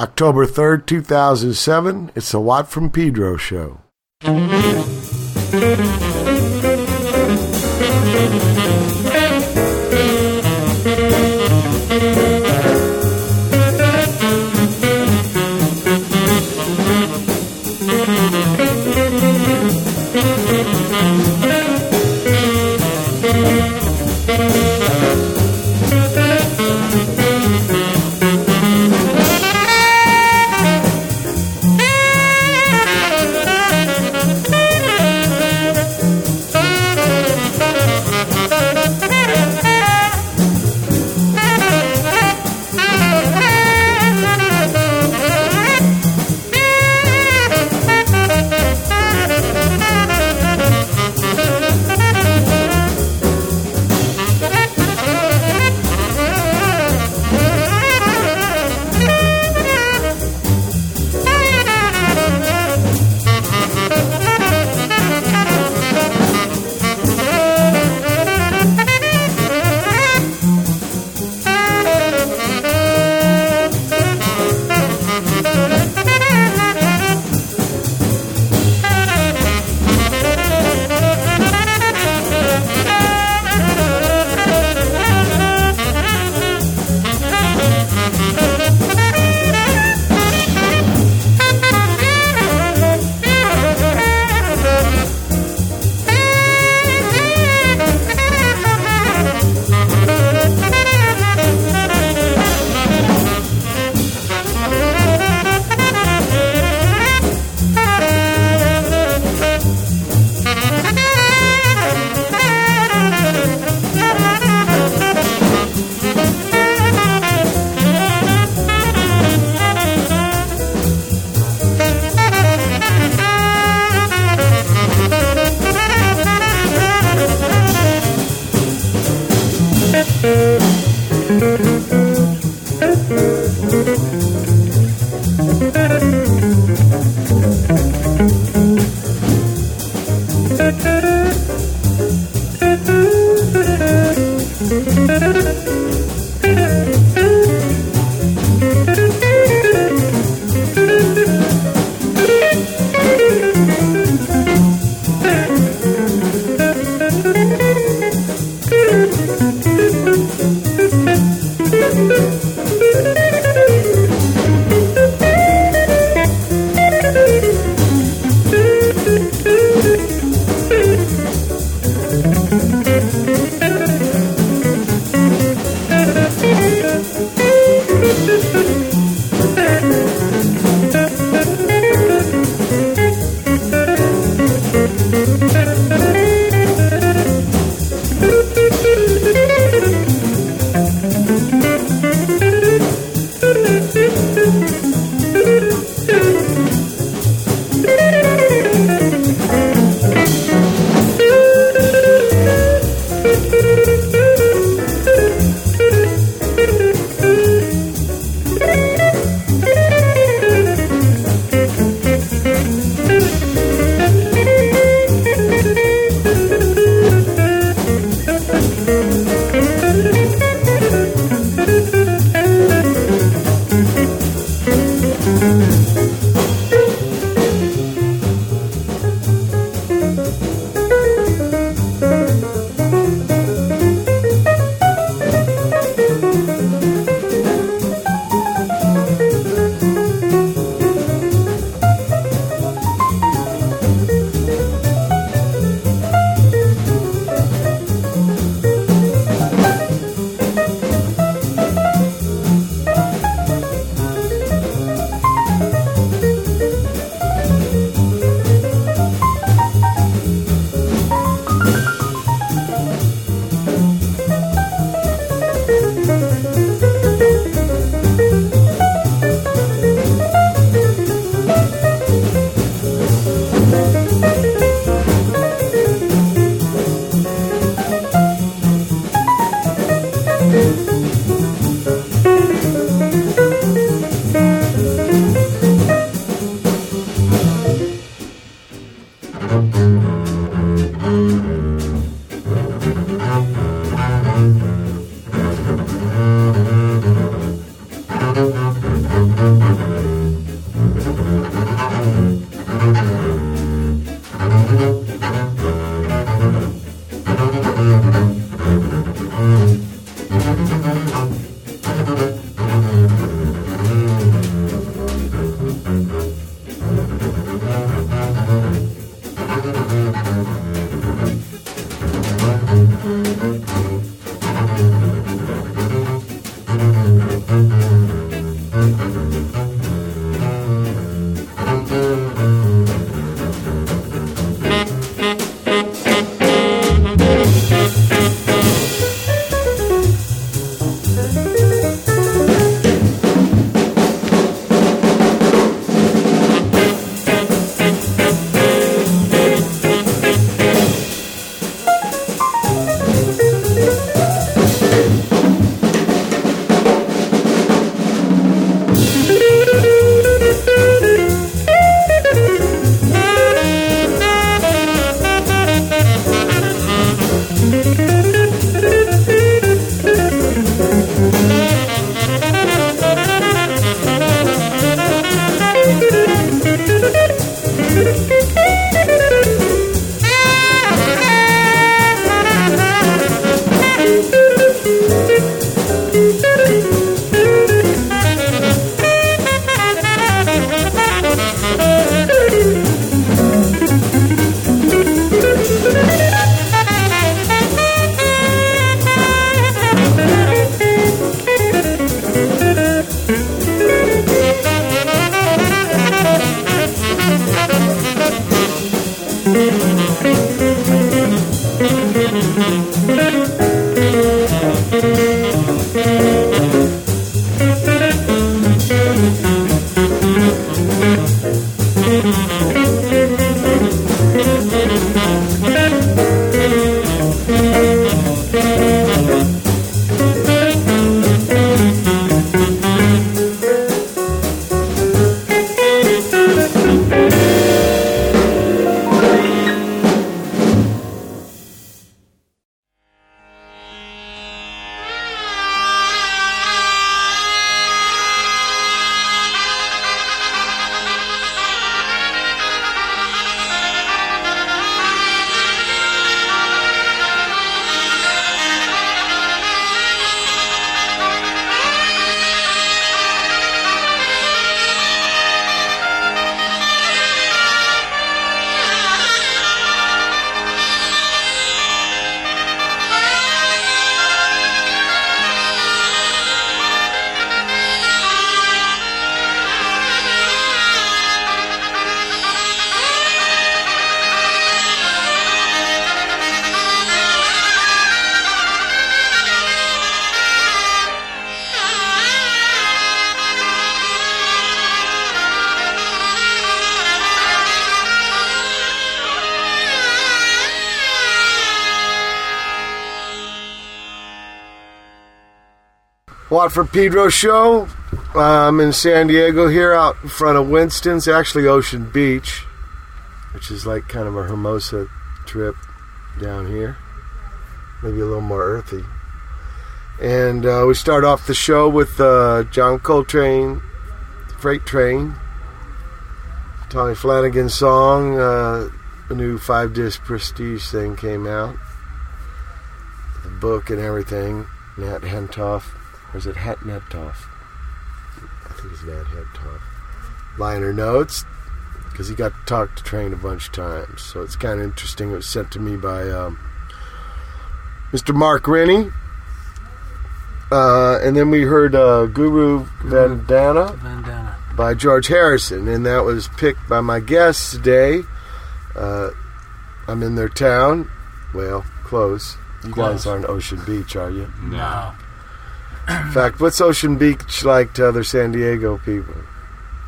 October 3rd, 2007. It's the Watt from Pedro show. Watt from Pedro show. I'm in San Diego here out in front of Winston's, actually Ocean Beach, which is like kind of a Hermosa trip down here. Maybe a little more earthy. And uh, we start off the show with uh, John Coltrane, Freight Trane, Tommy Flanagan song. Uh, the new five disc Prestige thing came out, the book and everything. Nat Hentoff, or is it Het Netoff? I think it's Nat Hentoff. Liner notes, because he got to talk to Train a bunch of times. So it's kind of interesting. It was sent to me by um, Mr. Mark Rennie. Uh, and then we heard uh, Guru Vandana Bandana. by George Harrison, and that was picked by my guests today. Uh, I'm in their town. Well, close. You guys aren't Ocean Beach, are you? No. In fact, what's Ocean Beach like to other San Diego people?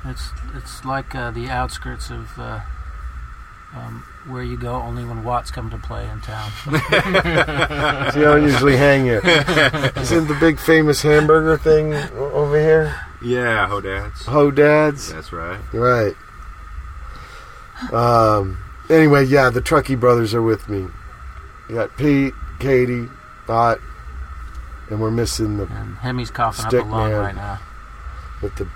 It's it's like uh, the outskirts of uh, um, where you go only when Watts come to play in town. So you don't usually hang here. Isn't the big famous hamburger thing over here? Yeah, Hodads. Ho Dads? That's right. Right. Um. Anyway, yeah, the Truckee brothers are with me. You got Pete, Katie, Bot, and we're missing the And Hemi's coughing Stick up a lung man. right now. with the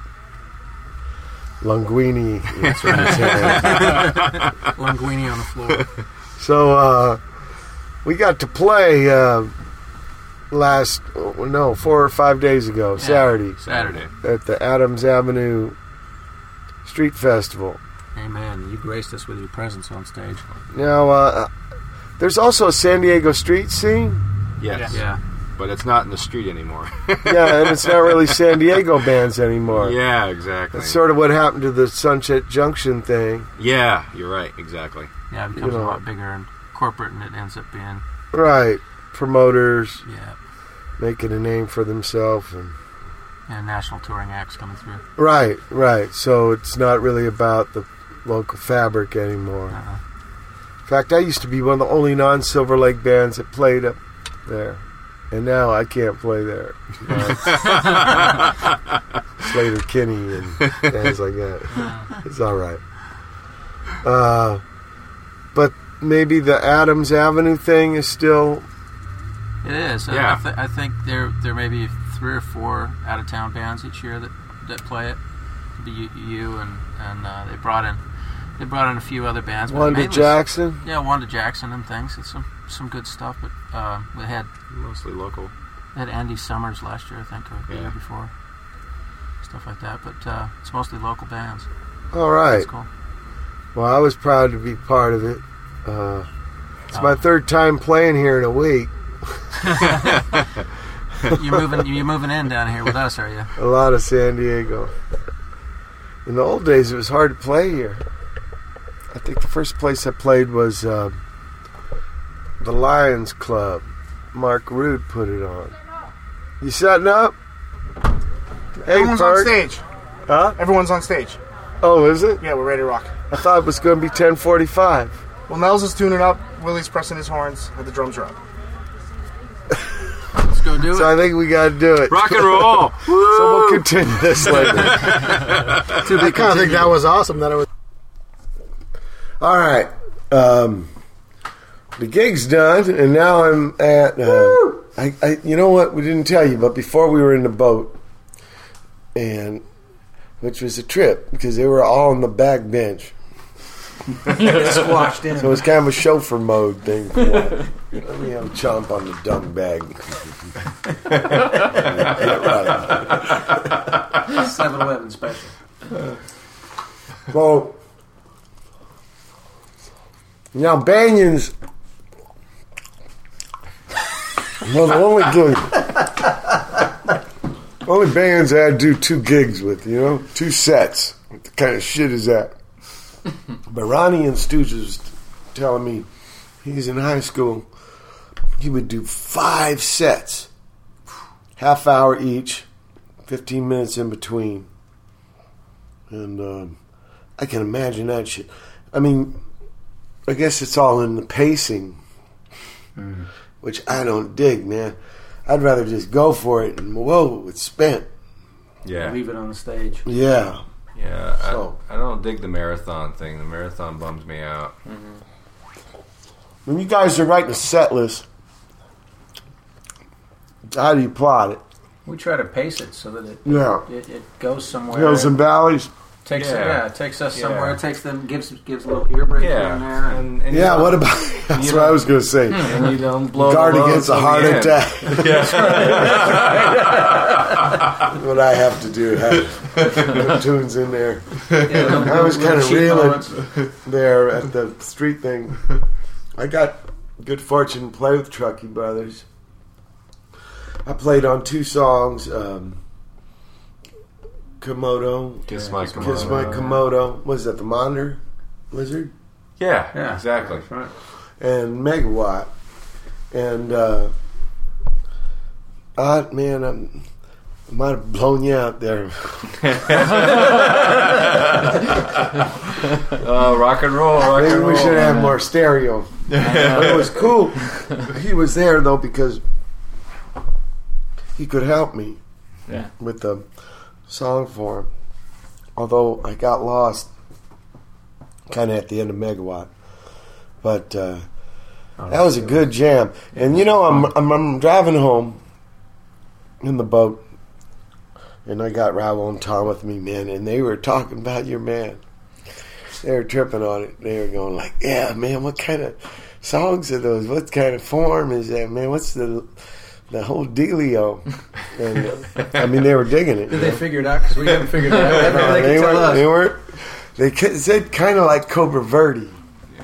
linguini. That's in his hand. Linguini on the floor. so uh, we got to play uh, last oh, no four or five days ago, Saturday, Saturday. at the Adams Avenue Street Festival. Amen. You graced us with your presence on stage. Now, uh, there's also a San Diego street scene. Yes. Yeah. But it's not in the street anymore. Yeah, and it's not really San Diego bands anymore. yeah, exactly. That's sort of what happened to the Sunset Junction thing. yeah, you're right. Exactly. Yeah, it becomes You know. a lot bigger and corporate, and it ends up being Right. Promoters yeah, making a name for themselves and yeah, national touring acts coming through. Right, right. So it's not really about the local fabric anymore. Uh-uh. In fact, I used to be one of the only non Silver Lake bands that played up there. And now I can't play there. You know, it's Sleater-Kinney and bands like that. It's all right. Uh, but maybe the Adams Avenue thing is still. It is. Yeah. I, th- I think there there may be three or four out of town bands each year that, that play it. It'd be you, you and and uh, they brought in they brought in a few other bands. but Wanda mainly- Jackson? Yeah, Wanda Jackson and things. It's some some good stuff. But uh, we had Mostly local. we had Andy Summers last year, I think, or the Yeah. year before. Stuff like that. But uh, it's mostly local bands. All right. That's cool. Well, I was proud to be part of it. Uh, it's my Oh. third time playing here in a week. you're moving you're moving in down here with us, are you? A lot of San Diego. In the old days, it was hard to play here. I think the first place I played was uh, the Lions Club. Mark Rude put it on. You setting up? Hey, Everyone's on stage. Huh? Everyone's on stage. Oh, is it? Yeah, we're ready to rock. I thought it was going to be 10:45. Well, Nels is tuning up. Willie's pressing his horns, and the drums are up. Let's go do it. So. I think we got to do it. Rock and roll! So we'll continue this later. Dude, I kind of think that was awesome. That it was. All right. Um, the gig's done, and now I'm at. Uh, I, I, you know what? We didn't tell you, but before we were in the boat, and which was a trip because they were all on the back bench, Squashed in. so it was kind of a chauffeur mode thing. For one. Let me have a chomp on the dung bag. yeah, right. 7 Eleven special. Well, now Banyans. Well, the only good, only bands I do two gigs with, you know, two sets. What the kind of shit is that? but Ronnie and Stooges was telling me he's in high school. He would do five sets, half hour each, fifteen minutes in between, and. Um, I can imagine that shit. I mean, I guess it's all in the pacing, mm. which I don't dig, man. I'd rather just go for it and whoa, it's spent. Yeah. Leave it on the stage. Yeah. Yeah. I- So- I, don't dig the marathon thing. The marathon bums me out. Mm-hmm. When you guys are writing a set list, how do you plot it? We try to pace it so that it Yeah. it, it goes somewhere. Hills and valleys. Takes Yeah. yeah. it takes us somewhere. It takes them gives gives a little ear break here and there. And, And, and Yeah, what don't- about that's what I was going to say. And you don't blow Guard the against a till the heart end. attack. Yeah. what I have to do. Have tunes in there. yeah, I was kind of reeling there at the street thing. I got good fortune to play with Truckee Brothers. I played on two songs. Um, Komodo. Kiss my Kiss Komodo. My Komodo. Was that the Monitor Lizard? Yeah, Yeah, exactly. Right. and Megawatt. And uh, I, man, I'm, I might have blown you out there. Oh, rock and roll, rock Maybe and roll. we should have more stereo. but it was cool. He was there though because he could help me Yeah. with the song form. Although I got lost kind of at the end of Megawatt, but uh, that was a good jam. And you know, I'm, I'm I'm driving home in the boat, and I got Ravel and Tom with me, man, and they were talking about your man. They were tripping on it. They were going like, "Yeah, man, what kind of songs are those? What kind of form is that, man? What's the the whole dealio?" And uh, I mean, they were digging it. Did they figure it out? Because we haven't figured it out. No, they, they, tell weren't, us. they weren't. They said kind of like Cobra Verde.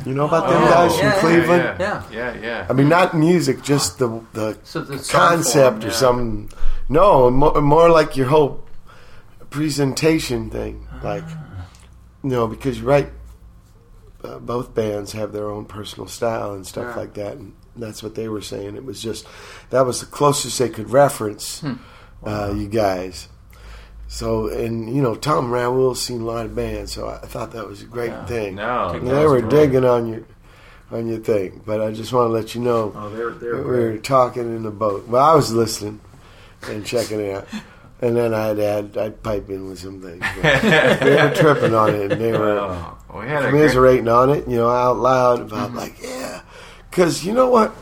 You know about them Oh, guys from yeah, yeah, Cleveland? Yeah, Yeah. yeah, yeah. I mean, not music, just the the So the concept form, or yeah. something. No, more, more like your whole presentation thing. Like, you know, because you write, uh, both bands have their own personal style and stuff Yeah. like that. And that's what they were saying. It was just, that was the closest they could reference uh, you guys. So, and, you know, Tom Raoul's seen a lot of bands, so I thought that was a great Yeah. thing. No, they was were great. digging on your on your thing, but I just want to let you know Oh, they're they're we were talking in the boat. Well, I was listening and checking it out, and then I'd add I'd pipe in with some things. They were tripping on it, and they were Oh, we had a great, commiserating on it, you know, out loud about like, yeah, because you know what,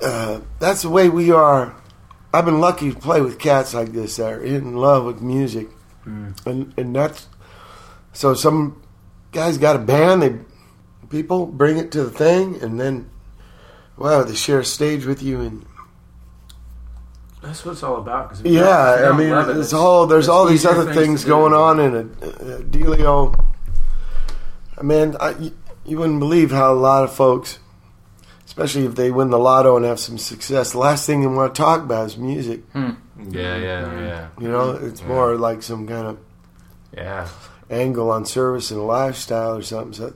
uh, that's the way we are. I've been lucky to play with cats like this that are in love with music, and and that's so some guys got a band. They people bring it to the thing, and then wow, they share a stage with you, and That's what it's all about. yeah, don't- if you I mean, it, there's it's- all there's it's all these other to things going on in a, a dealio. I mean, I, you, you wouldn't believe how a lot of folks, especially if they win the lotto and have some success, the last thing they want to talk about is music. Hmm. Yeah, mm-hmm. yeah, yeah, You know, it's more like some kind of yeah. angle on service and lifestyle or something. So,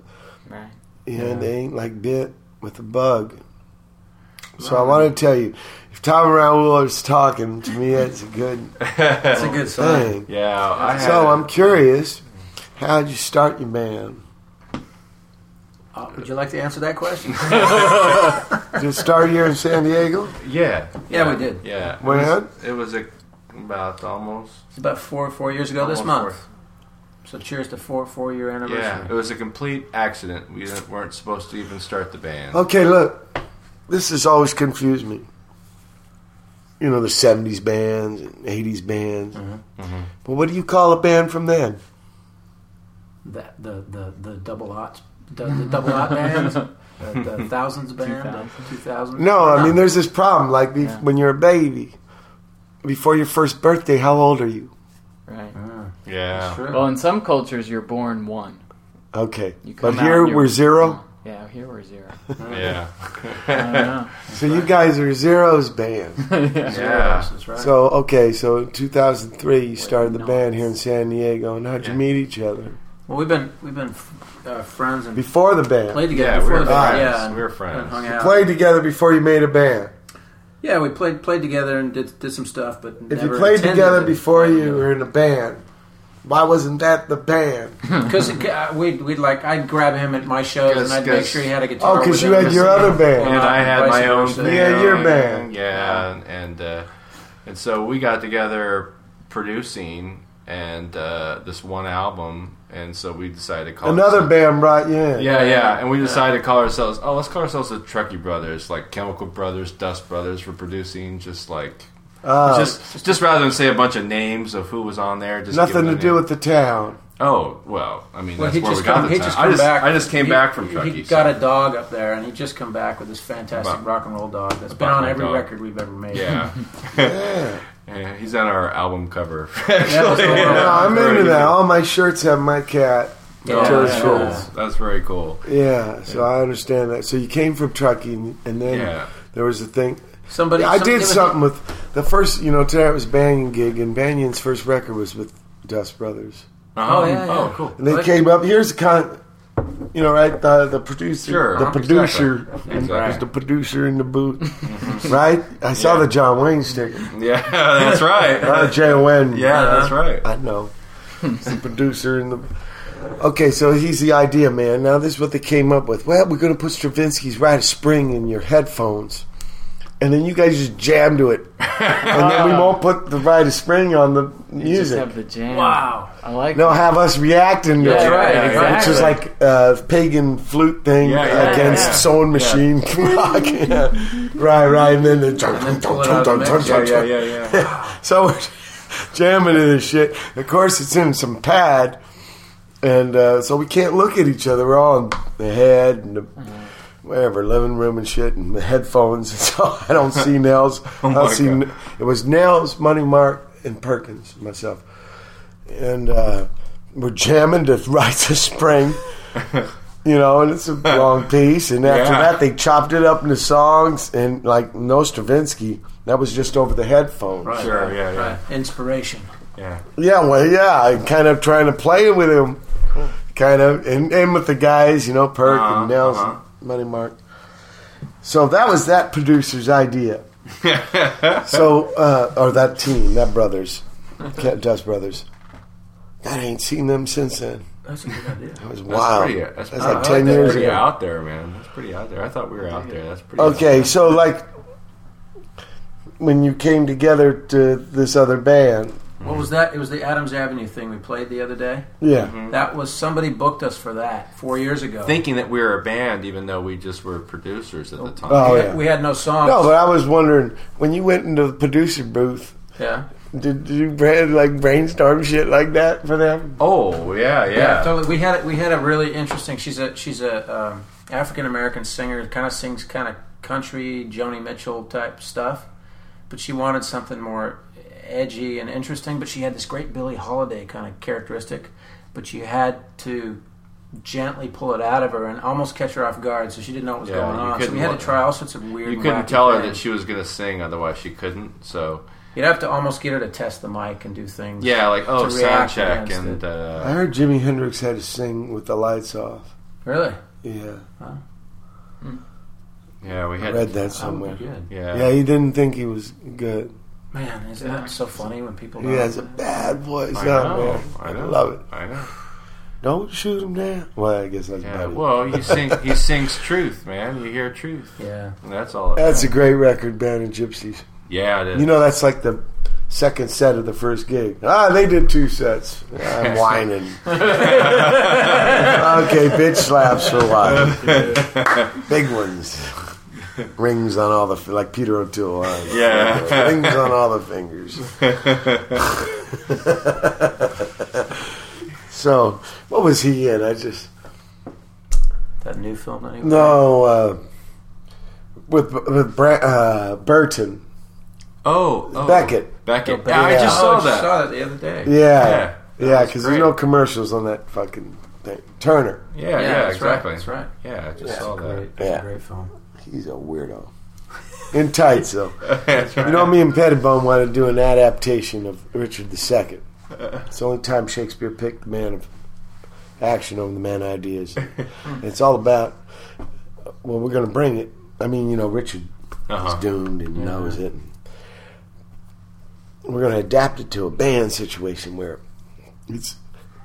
Right. you know, they ain't like bit with a bug. So I want to tell you, if Tom Raoul is talking to me, that's a good that's a good sign. thing. Yeah, I had So a- I'm curious, how'd you start your band? Uh, would you like to answer that question? Did it start here in San Diego? yeah, Yeah, we did. Yeah, When? it was, it was a, about almost It's about four four years ago this almost month. So cheers to four four year anniversary. Yeah, it was a complete accident. We weren't supposed to even start the band. Okay, look, this has always confused me. You know, the 70s bands and 80s bands. Mm-hmm. But what do you call a band from then? That the the the double aught the, the double aught bands, the, the thousands band, two thousand. two thousands. No, I mean, there's this problem. Like, be- Yeah. when you're a baby, before your first birthday, how old are you? Right. Ah, Yeah, true. Well, in some cultures, you're born one. Okay. But here we're zero. Yeah, here we're zero. yeah, I don't. So you guys are zeros band. yeah. yeah. That's right. So, okay, so in 2003, you started the band here in San Diego. And how'd you meet each other? well, we've been we've been uh, friends and Before the band. played together Yeah, we before were the band. friends. Yeah, and- We were friends. and hung You out. Played together before you made a band. Yeah, we played played together and did did some stuff, but If never you played together before play you together. were in a band, Why wasn't that the band? Because uh, we'd, we'd like I'd grab him at my shows and I'd make sure he had a guitar. Oh, because you had your other band. and I had my own versa. thing. Yeah, your band. Yeah, and uh, and so we got together producing and uh, this one album, and so we decided to call Another ourselves- band brought you in. Yeah, yeah, and we decided to call ourselves. Oh, let's call ourselves the Truckee Brothers, like Chemical Brothers, Dust Brothers for producing. Just like Oh, just just rather than say a bunch of names of who was on there. Just nothing to a do name. with the town. Oh well, I mean Well, that's he where just we got the he time. just I just back. I just came he- back from Truckee. He got so- a dog up there, and he just come back with this fantastic About- rock and roll dog that's been on every dog. record we've ever made. Yeah. Yeah. yeah, he's on our album cover. Actually, cool. No, I'm into that. All my shirts have my cat. Yeah, Toes yeah, That's very cool. Yeah, so I understand that. So you came from Truckee, and and then Yeah. there was a thing. Somebody, I some- did something with the first. You know, today it was Banyan gig, and Banyan's first record was with Dust Brothers, Uh-huh. Oh yeah, yeah. Oh, cool. and they Like- came up. Here's the kind. You know, right? The the producer, Sure, the uh-huh, producer, exactly. was Exactly. the producer in the booth, right? I saw Yeah. the John Wayne sticker. Yeah, that's right. Uh, J O N. yeah, that's right. I know. He's the producer in the. Okay, so he's the idea man. Now this is what they came up with. Well, we're going to put Stravinsky's "Rite of Spring" in your headphones, and then you guys just jam to it, and then we won't put the "Rite of Spring" on the Just music. have the jam. Wow. I like No, have us reacting to Yeah, it, right, which is like a pagan flute thing Yeah, yeah, against yeah. sewing machine rock. Yeah. Right, right, and then the then pull it out of the mix. Yeah, yeah, yeah, yeah. so we're jamming to this shit. Of course, it's in some pad, and uh, so we can't look at each other. We're all in the head and the whatever living room and shit, and the headphones. And so I don't see Nels. I Oh my don't see. God. It was Nels, Money Mark, and Perkins, myself, and uh, we're jamming to Rites of Spring. You know, and it's a long piece. And after Yeah. that, they chopped it up into songs. And like no Stravinsky, that was just over the headphones. Right, Sure, yeah, yeah. right. Inspiration. yeah. Yeah, well, yeah, I kind of trying to play with him, kind of, and, and with the guys, you know, Perk Uh-huh, and Nels uh-huh. And Money Mark. So that was that producer's idea. so, uh, or that team, that brothers, Cat Dust Brothers. God, I ain't seen them since then. That's a good idea. That was That's wild. pretty. That's, That's pretty, like that's 10 years pretty ago. out there, man. That's pretty out there. I thought we were out there. That's pretty. Okay, so like when you came together to this other band, What was that? It was the Adams Avenue thing we played the other day. yeah, Mm-hmm. That was somebody booked us for that four years ago. Thinking that we were a band, even though we just were producers at the time. Oh, we, yeah. had, we had no songs. No, but I was wondering when you went into the producer booth. yeah. Did, did you bra- like brainstorm shit like that for them? Oh, yeah, yeah. Yeah, totally. We had we had a really interesting. She's a she's a um, African American singer. Kind of sings kind of country Joni Mitchell type stuff, but she wanted something more edgy and interesting. But she had this great Billie Holiday kind of characteristic, but you had to gently pull it out of her and almost catch her off guard, so she didn't know what was Yeah, going on. So we had to try all sorts of weird. You couldn't tell her things. that she was going to sing, otherwise she couldn't. So You'd have to almost get her to test the mic and do things. yeah, like oh, To sound check against and I uh, heard Jimi Hendrix had to sing with the lights off. Really? Yeah, yeah, we I read that That somewhere. good. yeah. Yeah, he didn't think he was good. Man, isn't that so funny when people? He don't- has a bad voice. I know, man. I know. love it. I know. Don't shoot him down. Well, I guess that's Yeah, about it. well, he sing he sings truth, man. You hear truth. Yeah. And that's all. It That's a great record, Band of Gypsys. yeah, it is. You know, that's like the second set of the first gig. Ah, they did two sets. I'm whining. okay, bitch slaps for a while. Big ones. Rings on all the like Peter O'Toole. uh, Yeah. Rings on all the fingers. so, what was he in? I just That new film that he no uh, with with Bra- uh, Burton. oh, oh, Beckett. Beckett. Oh, Yeah, I Yeah. just oh, saw I that. saw that the other day. Yeah, Yeah, yeah, that was because great. there's no commercials on that fucking thing. Turner. Yeah, yeah, that's exactly. Right, that's right. Yeah, I just Yeah. saw that. Great, it's Yeah. a great film. He's a weirdo. In tights, though. That's right. You know, me and Pettibon want to do an adaptation of Richard II. It's the only time Shakespeare picked the man of action over the man of ideas. it's all about, well, we're going to bring it. I mean, you know, Richard Uh-huh. is doomed and knows it. We're going to adapt it to a band situation where it's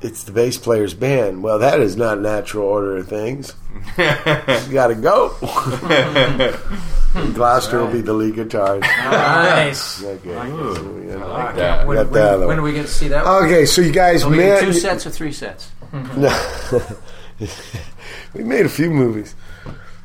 it's the bass player's band. Well, that is not natural order of things. you got to go. Gloucester will be the lead guitarist. Nice. Okay. Ooh, So we- I I like that. When, Got when- that when do we get to see that? one? Okay, so you guys we met. two sets or three sets? no, we made a few movies.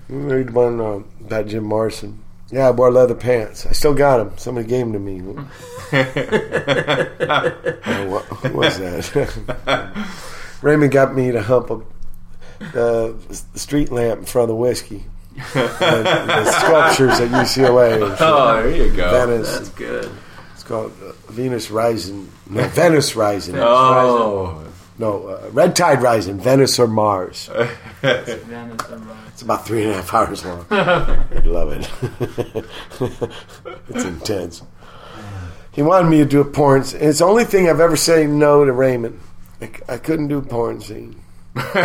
We made one uh, about Jim Morrison. Yeah, I wore leather pants. I still got them. Somebody gave them to me. Oh, what, who was that? Raymond got me to hump a uh, street lamp in front of the whiskey. the, the sculptures at UCLA. and shit. Oh, there you go. Venice. That's good. It's called uh, Venus Rising. No, Venice Rising. Oh, No, uh, Red Tide Rising. Venice or Mars. Venice and Rome. It's about three and a half hours long. I love it. it's intense. He wanted me to do a porn scene. It's the only thing I've ever said no to Raymond. I couldn't do a porn scene. nothing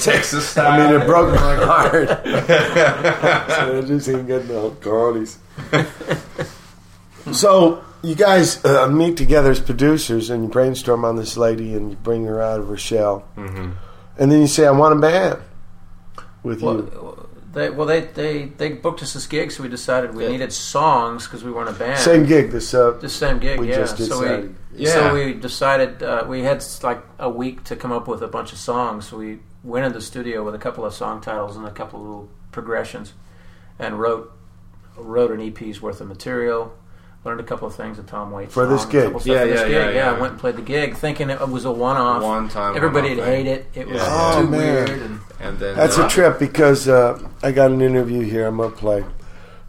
Texas style. I mean, it broke my heart. so I just ain't getting the qualities. so you guys uh, meet together as producers and you brainstorm on this lady and you bring her out of her shell. Mm-hmm. And then you say, I want a band with you. Well, they, well, they, they, they booked us this gig, so we decided we needed songs because we weren't a band. Same gig. This uh, The same gig, we yeah. just did so we, Yeah. so we decided uh, we had like a week to come up with a bunch of songs. So we went into the studio with a couple of song titles and a couple of little progressions, and wrote wrote an EP's worth of material. Learned a couple of things at Tom Waits For this song, a gig. couple stuff Yeah, this yeah, gig. yeah, yeah. I went and played the gig, thinking it was a one-off. One time. Everybody one-off would hate thing. it. It was Yeah. Oh, too man. weird. And And then That's uh, a trip because uh, I got an interview here. I'm gonna play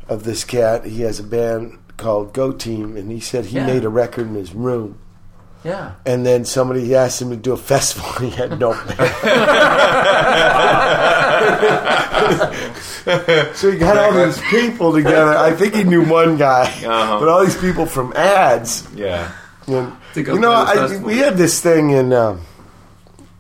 of this cat. He has a band called Go Team, and he said he Yeah. made a record in his room. yeah, And then somebody asked him to do a festival. And he had no band. so he got all these people together. I think he knew one guy, Uh-huh. but all these people from ads. Yeah. And, you know, I, we had this thing in um,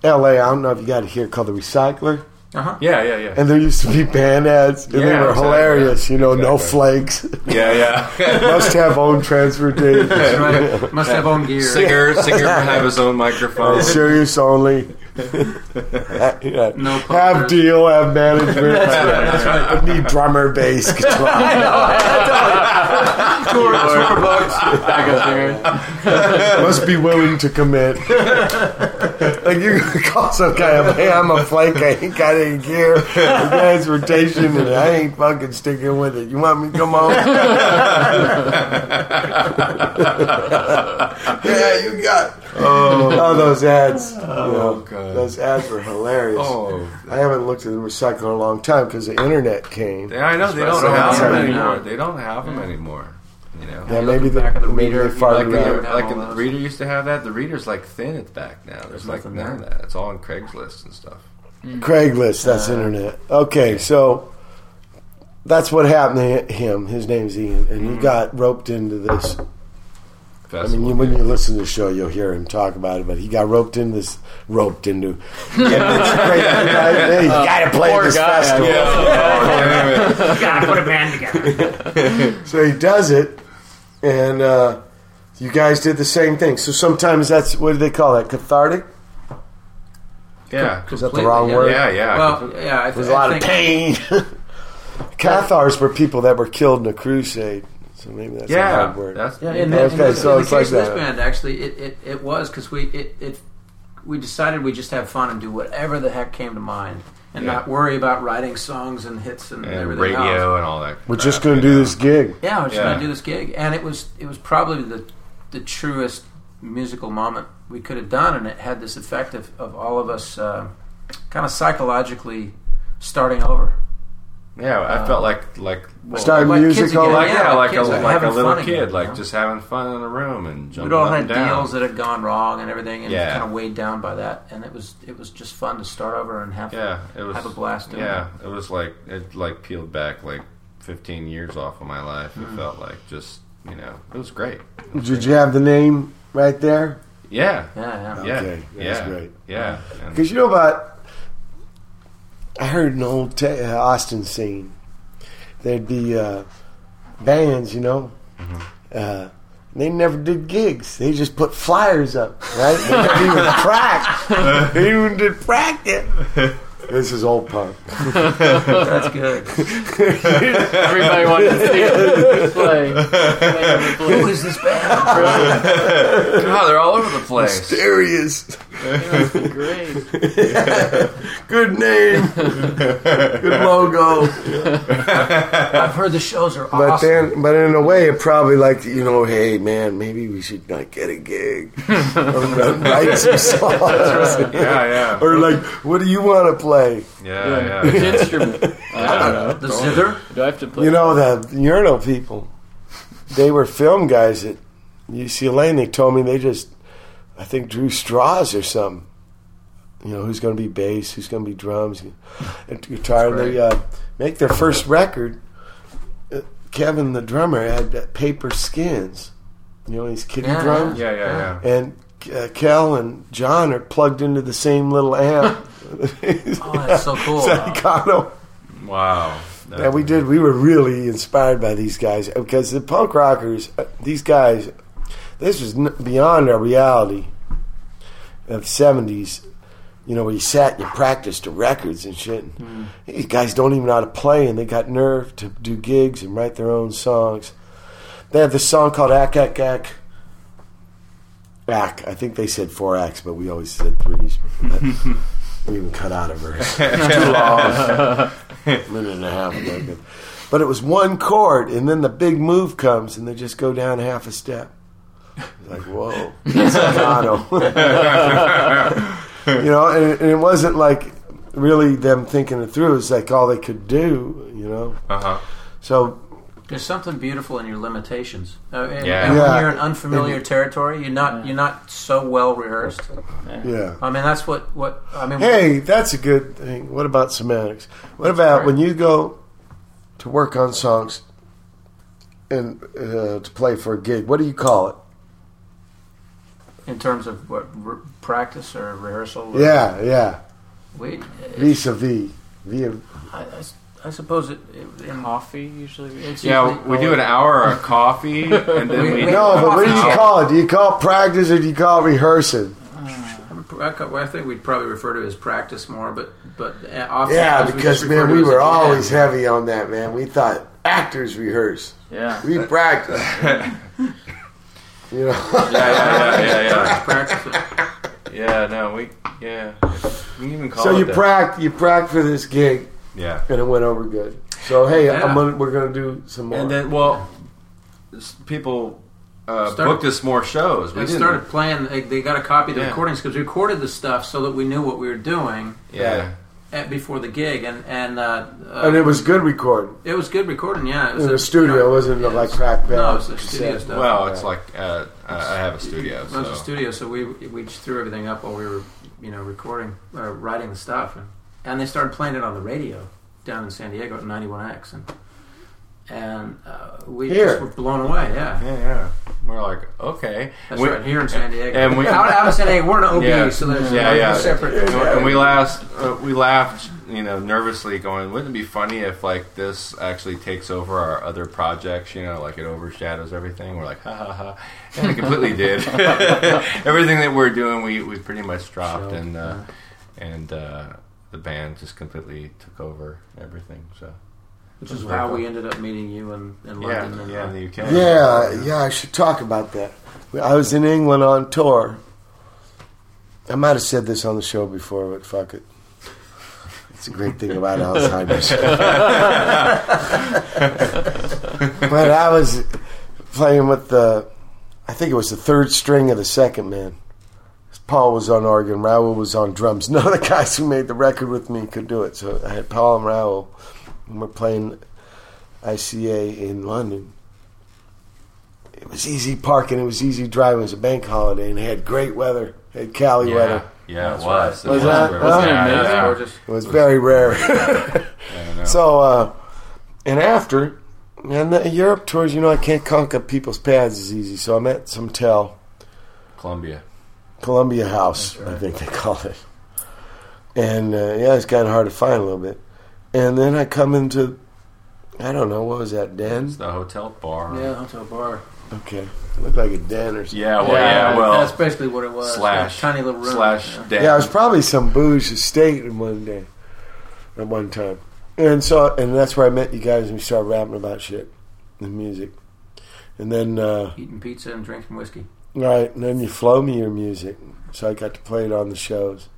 L.A. I don't know if you got it here called the Recycler. uh-huh. Yeah, yeah, yeah. And there used to be band ads, and they Yeah, were exactly. hilarious. You know, no Exactly. flakes, yeah, yeah. must have own transportation, That's right. Must have own gear. singer, singer will have his own microphone. serious only. Yeah. No have deal, have management. That's right. I need drummer, bass, guitar. Tour, tour books. must be willing to commit. like you could call some guy a hey, I'm a flake. I ain't got any gear, or transportation, and I ain't fucking sticking with it. You want me to come home? yeah, you got. Oh. oh, those ads. Oh, God. Those ads were hilarious. Oh, I haven't looked at the recycle in a long time because the internet came. yeah, I know they don't So have them sorry. anymore. They don't have them anymore. You know. Yeah, maybe look the, back at the maybe reader, they you Like, it the, like the reader used to have that. The reader's like thin at the back now. There's, like nothing none of that. It's all on Craigslist and stuff. Mm. Craigslist, that's uh. internet. Okay, so that's what happened to him. His name's Ian, and he mm. got roped into this. I mean, you, when you listen to the show, you'll hear him talk about it, but he got roped into this. Roped into. Yeah, it's great. Hey, you got to play poor this guy. festival. Yeah. Gotta put a band together. So he does it, and uh, you guys did the same thing. So sometimes that's what do they call that? Cathartic. yeah. Is that the wrong yeah. word? Yeah, yeah. Well, yeah, I, There's I a lot of pain. Cathars were people that were killed in a crusade. So maybe that's a yeah. hard word. That's Yeah, in, Okay, the, in so in the it's case like of this that. band, actually, it, it, it was because we it, it we decided we just have fun and do whatever the heck came to mind, and Yeah. not worry about writing songs and hits and, and everything radio else. and all that. We're crap, just going to do know. this gig. Yeah, we're just Yeah. gonna do this gig, and it was it was probably the the truest musical moment we could have done, and it had this effect of, of all of us uh, kind of psychologically starting over. Yeah, I felt like like well, Start like music kids like yeah, yeah, like a like a little kid, again, like you know? just having fun in a room and jumping We'd all up had and down. deals that had gone wrong and everything, and Yeah. kind of weighed down by that. And it was it was just fun to start over and have yeah, it was have a blast doing Yeah, it was like it like peeled back like 15 years off of my life. Mm-hmm. It felt like just you know it was great. Did you have the name right there? Yeah, Yeah, yeah. yeah, Okay, yeah, that's great. Yeah, and- Because you know about, I heard an old ta- uh, Austin scene. There'd be uh, bands, you know, Mm-hmm. uh, They never did gigs. They just put flyers up, right? They never even tracked. They even did practice. This is old punk. That's good. Everybody wanted to see it play. play. Who is this band? God, they're all over the place. Darius. Great. Good name. Good logo. I've heard the shows are But awesome. then, but in a way, it probably like you know, hey man, maybe we should like get a gig or write some songs, Yeah, yeah, or like, what do you want to play? Yeah, Which yeah. instrument? I don't know. the zither. Do I have to play? You know the urinal people. They were film guys at UCLA, and they told me they just, I think, drew straws or something. You know, who's going to be bass, who's going to be drums, and guitar. And they uh, make their first record. uh, Kevin, the drummer, had uh, paper skins. You know, these kiddie Yeah, drums. Yeah, yeah, yeah. And uh, Kel and John are plugged into the same little amp. Oh, that's so cool. Staccato. Wow. Yeah, we did. We were really inspired by these guys because the punk rockers, uh, these guys, this was beyond our reality of the seventies. You know, where you sat and you practiced the records and shit. These guys don't even know how to play, and they got nerve to do gigs and write their own songs. They have this song called "Ack Ack Ack." Ack. I think they said four acts, but we always said threes. we even cut out a verse. Too long minute and a half ago. But, it was one chord, and then the big move comes, and they just go down half a step. It's like, whoa, you know, and, it- and it wasn't like really them thinking it through. It's like all they could do, you know. Uh huh. So There's something beautiful in your limitations. Uh, and, Yeah. and Yeah. when you're in unfamiliar territory, you're not you're not so well rehearsed. yeah. I mean, that's what what I mean. Hey, that's a good thing. What about semantics? What about great. when you go to work on songs and uh, to play for a gig? What do you call it? in terms of what re- practice or rehearsal. or- Yeah, yeah. we. Vis a vis. Via I, I s- I suppose it. it in, Coffee usually. it's Yeah, usually- we do an hour of coffee, and then We- we. we- No, but what do you call it? Do you call it practice or do you call it rehearsing? I, think we'd probably refer to it as practice more, but but uh, often Yeah, because just refer man, we it as a were jam. always heavy on that, man. We thought actors rehearse. Yeah. We practice. you know. Yeah, yeah, yeah, yeah, practice. yeah. Yeah, no, we. Yeah, we even call So it you that. pract you pract for this gig Yeah, and it went over good. So hey, Yeah. I'm gonna, we're gonna do some more. and then well, people uh, Started- booked us more shows. We didn't. started playing. They, they got a copy of the Yeah. recordings because we recorded the stuff so that we knew what we were doing Yeah, at, before the gig, and and uh, uh, and it was good recording it was good recording. Yeah, it was in a- the studio. you know, it wasn't yeah, like it's- crack band. No, it's a studio cassette. stuff. well, it's like uh, I I have a studio, It was a so studio, so we we just threw everything up while we were, you know, recording, uh, writing the stuff, and, and they started playing it on the radio down in San Diego at 91X, and and uh, we Here. just were blown away. Yeah, yeah, yeah. We're like, okay, that's We- right here in San Diego. and we- out, out in San Diego, we're an OB, Yeah. so there's Yeah, yeah. separate. And we laughed. Uh, we laughed, you know, nervously, going, "Wouldn't it be funny if like this actually takes over our other projects? You know, like it overshadows everything." We're like, "Ha ha ha!" And it completely did. Everything that we're doing, we, we pretty much dropped, So, and uh, and uh, the band just completely took over everything. So Which is how we ended up meeting you in, in yeah, London. and, yeah, uh, in the UK. Yeah, yeah, I should talk about that. I was in England on tour. I might have said this on the show before, but fuck it. It's a great thing about Alzheimer's. but I was playing with the, I think it was the third string of the second man. Paul was on organ, Raul was on drums. None of the guys who made the record with me could do it, so I had Paul and Raul, and we're playing ICA in London it was easy parking. It was easy driving. It was a bank holiday, and it had great weather. It had Cali yeah, weather. yeah, it was. right. Was that- great. oh, yeah, That's yeah, gorgeous. It was very rare. yeah, I know. so, uh, and after, and the Europe tours, you know, I can't conquer people's pads as easy. So I'm at some tel, Columbia. Columbia House, I think they call it. And uh, yeah, it's kind of hard to find a little bit. And then I come into, I don't know, what was that, den? It's the hotel bar. Yeah, hotel bar. Okay. It Looked like a den or something. Yeah, well, Yeah, yeah, well, that's basically what it was. slash a tiny little room. slash yeah. den. Yeah, it was probably some booze estate in one day, at one time, and so and that's where I met you guys and we started rapping about shit and music, and then uh, eating pizza and drinking whiskey. Right, and then you flow me your music, so I got to play it on the shows,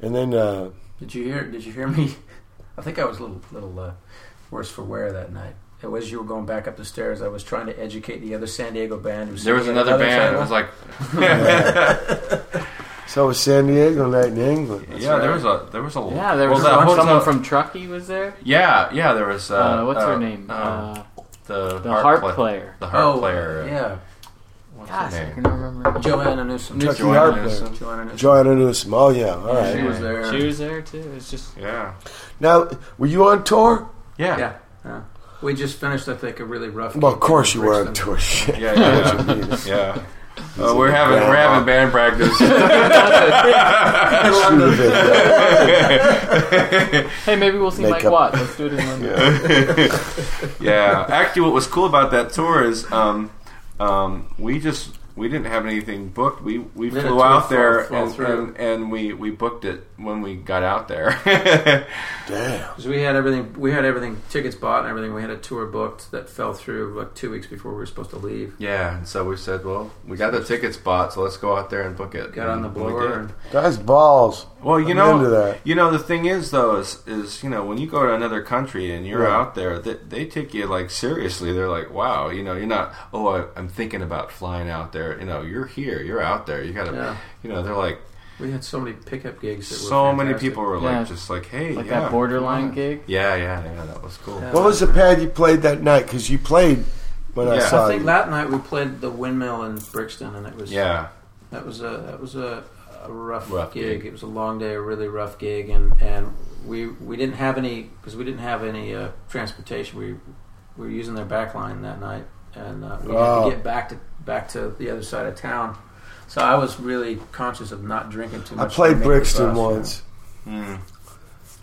and then uh, Did you hear? Did you hear me? I think I was a little little uh, worse for wear that night. It was you were going back up the stairs. I was trying to educate the other San Diego band. was there was singing at another band. It table. was like, so it was San Diego night in England. yeah, there was a there was a Yeah, there was well, that someone from Truckee was there. yeah yeah there was uh, Uh, what's uh, her name? uh, Uh, the the harp, harp play- player. the harp oh, player. uh, Yeah, what's Gosh, I can remember. Joanna Newsom. Truckee Joanna harp Newsom. player. Joanna Newsom. Joanna Newsom. Oh yeah, all right. She was there. She was there too. It's just Yeah, Now, were you on tour? yeah, Yeah, yeah. We just finished, I think, a really rough. Well, of course you were on tour. Shit. yeah, yeah. yeah. Uh, we're having we're having band practice. hey, maybe we'll see Mike Makeup. Watt. Let's do it in London. yeah, actually, what was cool about that tour is um, um, we just we didn't have anything booked. We we Let flew out there fall and, and, and we we booked it when we got out there. Damn. Because we had everything, we had everything, tickets bought and everything. We had a tour booked that fell through like two weeks before we were supposed to leave. yeah, and so we said, well, we got the tickets bought, so let's go out there and book it. Got on the And we blower That's balls. Well, you I'm know, into that. you know, the thing is though is, is you know when you go to another country and you're Yeah. out there, they, they take you like seriously. They're like, wow, you know, you're not. Oh, I, I'm thinking about flying out there. You know, you're here, you're out there. You got to, Yeah. you know, they're like we had so many pickup gigs. That so were many people were Yeah. like just like, hey, Like yeah, that borderline gig. Yeah, yeah, yeah, that was cool. Yeah. What was the pad you played that night? Because you played when I Yeah. saw I think you. that night we played the Windmill in Brixton, and it was Yeah, that was a that was a, a rough, Rough gig. gig. It was a long day, a really rough gig, and and we we didn't have any because we didn't have any uh, transportation. We we were using their back line that night, and uh, we had to get back to back to the other side of town. So I was really conscious of not drinking too much. I played to make the Brixton bus, once. Mm.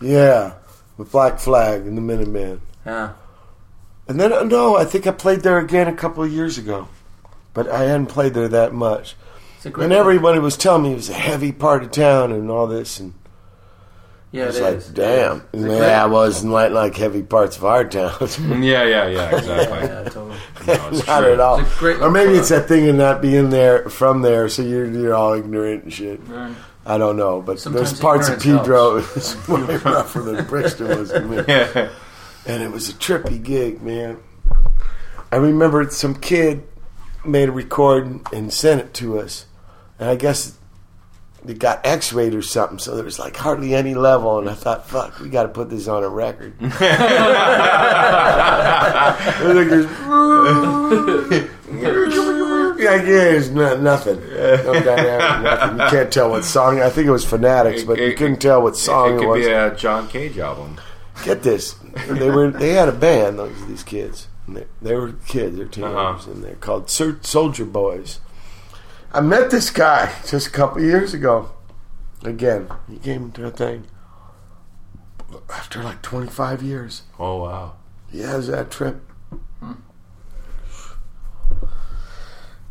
Yeah, with Black Flag and the Minutemen. Yeah. And then, no, I think I played there again a couple of years ago. But I hadn't played there that much. It's a great And everybody was telling me it was a heavy part of town and all this. And yeah, I was it like, is. damn. It's a Yeah, I wasn't like, like heavy parts of our town. yeah, yeah, yeah, exactly. Yeah, totally. No, it's Not true. at all. Great Or maybe little it's that thing of not being there from there, so you're you're all ignorant and shit. Right. I don't know, but Sometimes there's parts of Pedro is way rougher than Brixton was to me. Yeah. and it was a trippy gig, man. I remember some kid made a record and sent it to us, and I guess it got X-rayed or something, so there was like hardly any level, and I thought, fuck, we got to put this on a record. It goes, yeah, yeah, it's not, nothing. No dynamic, nothing. You can't tell what song. I think it was Fanatics, but you It- couldn't tell what song it it, could was. be a John Cage album. Get this, they were they had a band. Those these kids, they, they were kids, they're teenagers, Uh-huh. and they're called Soldier Boys. I met this guy just a couple years ago. Again, he came to a thing after like twenty five years. Oh wow. He has that trip.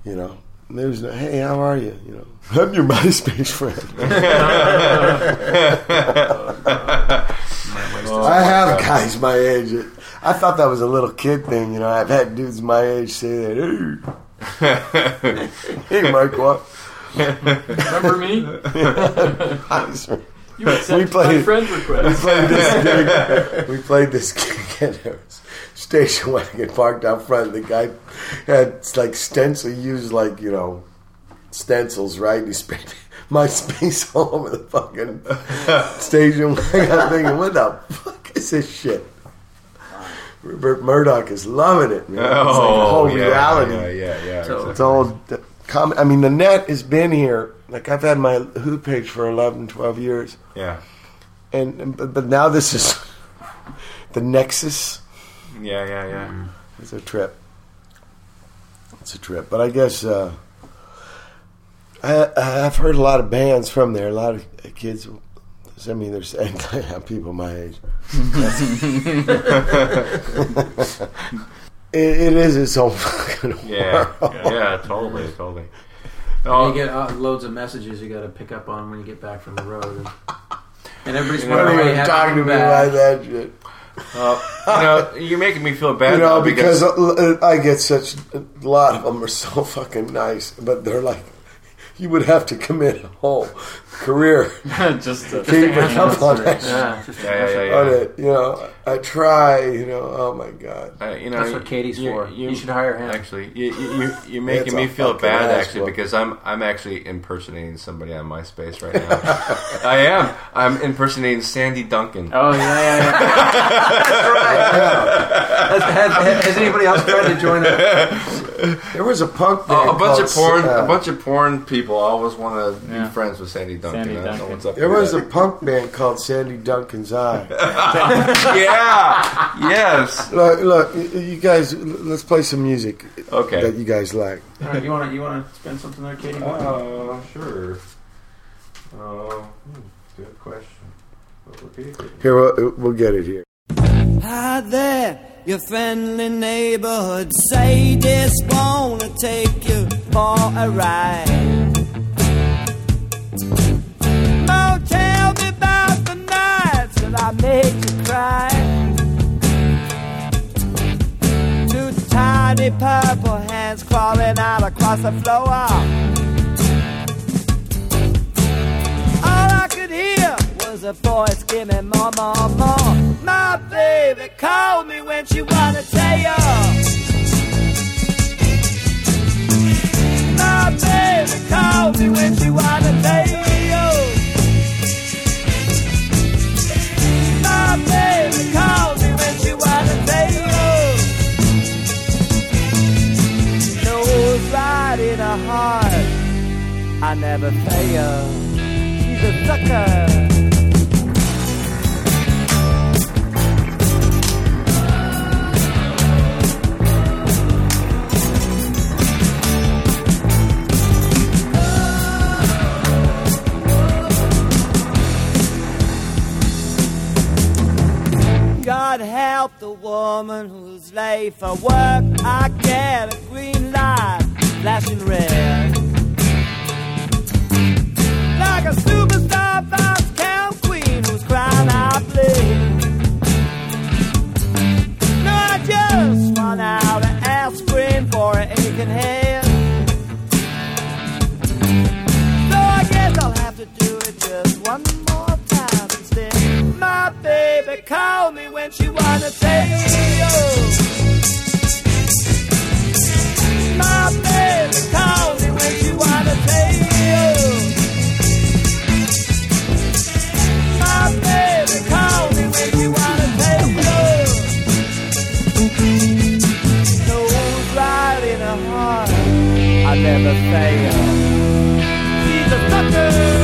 You know, there's no, hey, how are you? You know, I'm your MySpace friend. I have guys my age. I thought that was a little kid thing. You know, I've had dudes my age say that. Hey, hey Mike, what? Remember me? You We played- my friend we request. played this gig. We played this gig at a station wagon parked out front. The guy had like stencil. He used like you know stencils, right? He sprayed my space all over the fucking station wagon. I'm thinking, what the fuck is this shit? Rupert Murdoch is loving it. Man. it's like a whole Oh, yeah, reality. Yeah, yeah, yeah. So- It's all the com- I mean, the net has been here. Like I've had my Who page for 11, 12 years, yeah, and, and but, but now this is the Nexus. yeah, yeah, yeah. It's a trip. It's a trip, but I guess uh, I, I've heard a lot of bands from there. A lot of kids. I mean, there's people my age. it, it is its own fucking Yeah, world. yeah, totally, totally. Oh, you get uh, loads of messages you got to pick up on when you get back from the road, and, and everybody's You know, wondering why you even haven't to me back. like that shit. uh, you know, you're making me feel bad You know, though, because uh, I get such a lot of them are so fucking nice, but they're like, you would have to commit a whole career just to, keeping answer up on it. that shit. Yeah. yeah, yeah, yeah, On yeah. it, you know, I try. You know, oh my god. Uh, you know, That's what Katie's you- for. You, should hire him. Actually, you, you, you, you're making me feel bad actually whoop. because I'm I'm actually impersonating somebody on MySpace right now. I am. I'm impersonating Sandy Duncan. oh yeah, yeah, yeah. has, has, has anybody else tried to join it? There was a punk Uh, a bunch of porn, uh, a bunch of porn people always want to Yeah. be friends with Sandy Duncan. Sandy I don't Duncan. what's up. There with was a that. punk band called Sandy Duncan's Eye. yeah, yes. look, look, y- you guys, let's play some music Okay. that you guys like. All right, you want to you want to spend something there, Katie? Uh, sure. Uh, hmm, good question. But repeat it. Here, we'll, we'll get it here. Hi there, your friendly neighborhood sadist wanna take you for a ride. Nights I made you cry. Two tiny purple hands crawling out across the floor. All I could hear was a voice screaming more, more, more. My baby called me when she wanna tell you. My baby called me when she wanna tell you. I never fail. She's a sucker. God help the woman who's late for work. I get a green light flashing red. Like a superstar fast count queen who's crying out bleed. No, I just run out of aspirin for an aching head. So I guess I'll have to do it just one. My baby called me when she wanna take you. My baby called me when she wanna take you. My baby called me when she wanna take you. Knows right in her heart, I never fail. Uh, she's a sucker.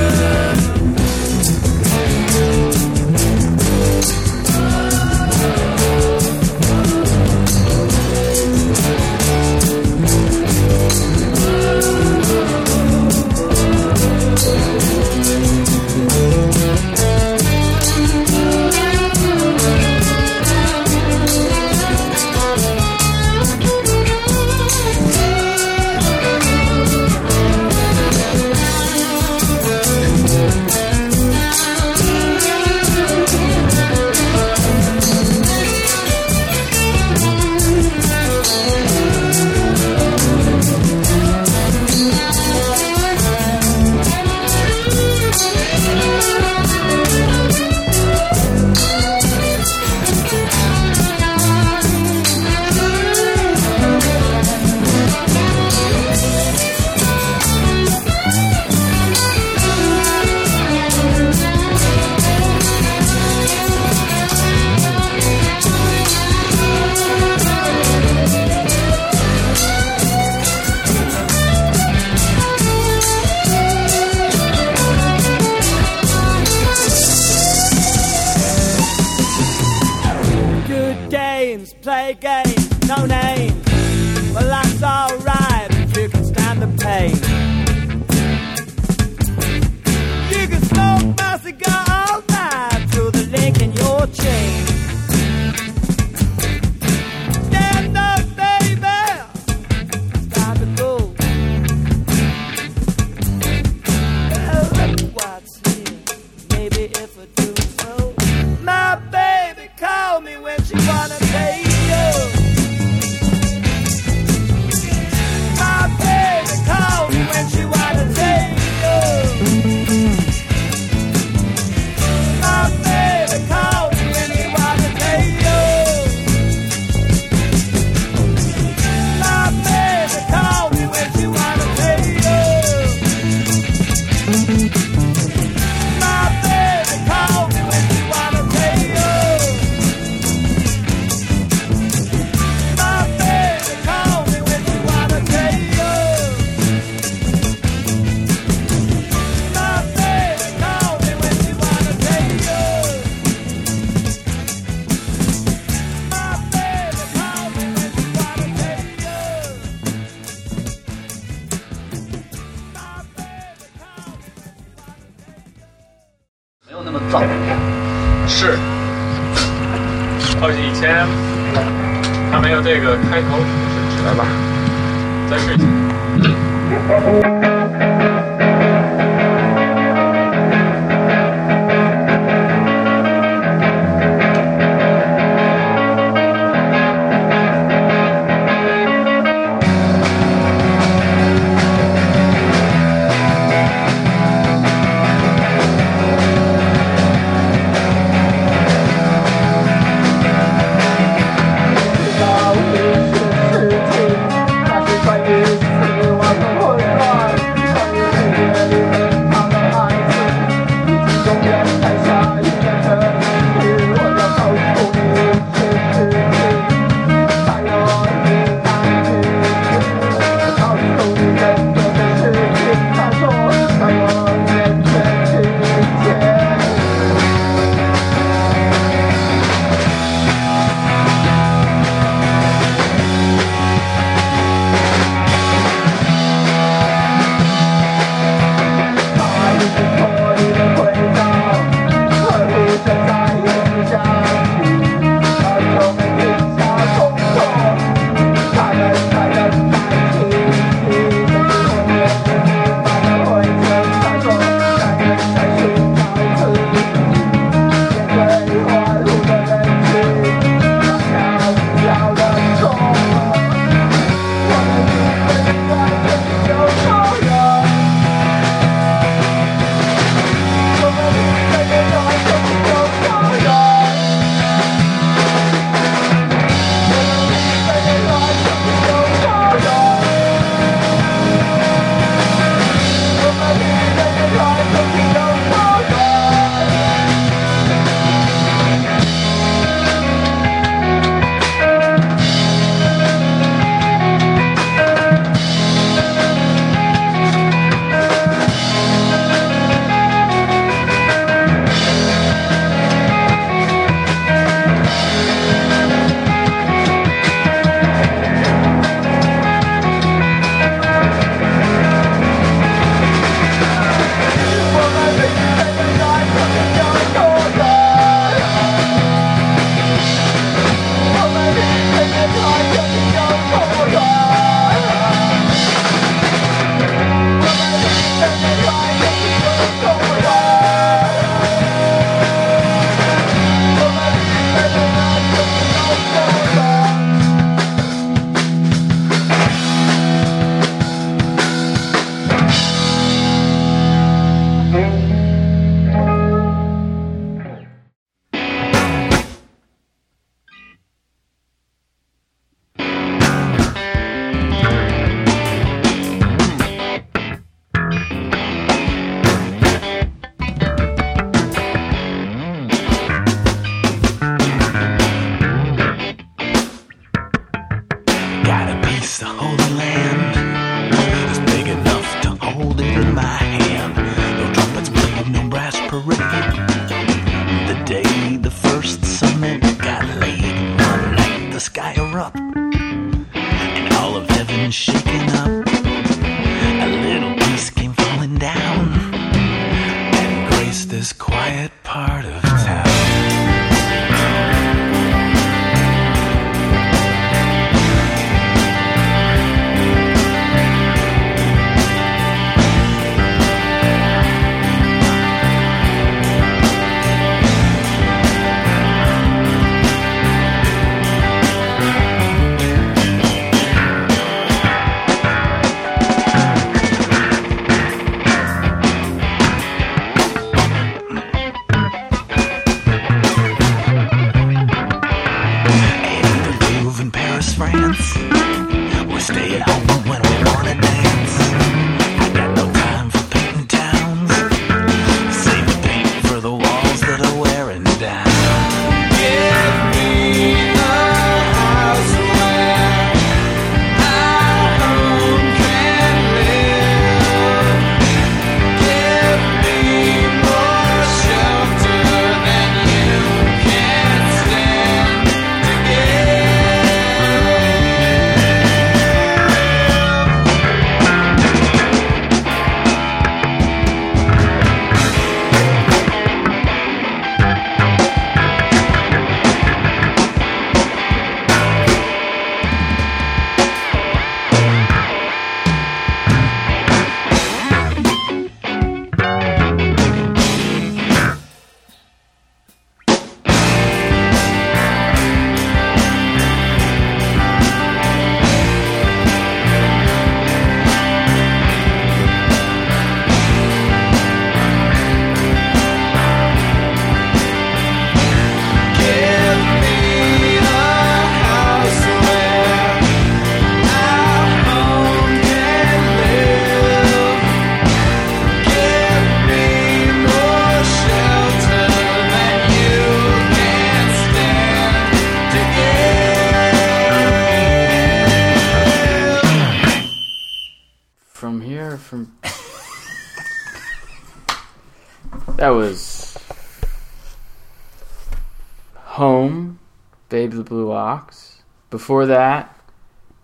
Before that,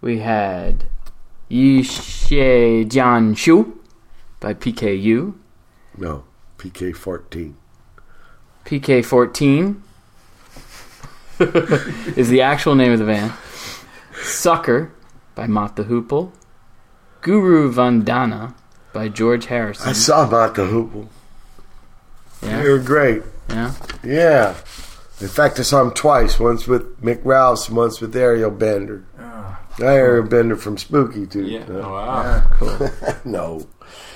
we had Yi Xie Jian Shu by PKU. No, PK fourteen. PK 14 is the actual name of the band. Sucker by Mott the Hoople. Guru Vandana by George Harrison. I saw Mott the Hoople. Yeah. They were great. Yeah. Yeah. In fact, I saw him twice. Once with Mick Ralphs, and once with Ariel Bender. Ariel Bender from Spooky Tooth. Yeah. Uh, Oh, wow. Yeah, cool. no,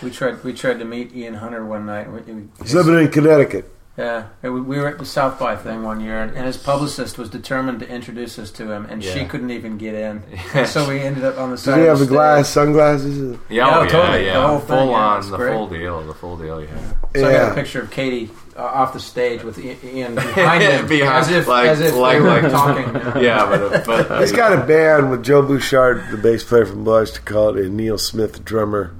We tried. We tried to meet Ian Hunter one night. and we- we- he's living in Connecticut. Yeah, and we we were at the South by thing one year, and his publicist was determined to introduce us to him, and she couldn't even get in. so we ended up on the Did side. he of have the the glass, stage. sunglasses? Yeah, Oh, oh, yeah, totally. yeah. The whole thing, full yeah, on, it's the great. full deal, the full deal. Yeah. So I got Yeah. a picture of Katie uh, off the stage with I- Ian behind him, Behind- as if like- as if like- they were like- talking. Yeah, but, but He's got a band with Joe Bouchard, the bass player from Blue Öyster Cult, and Neal Smith, the drummer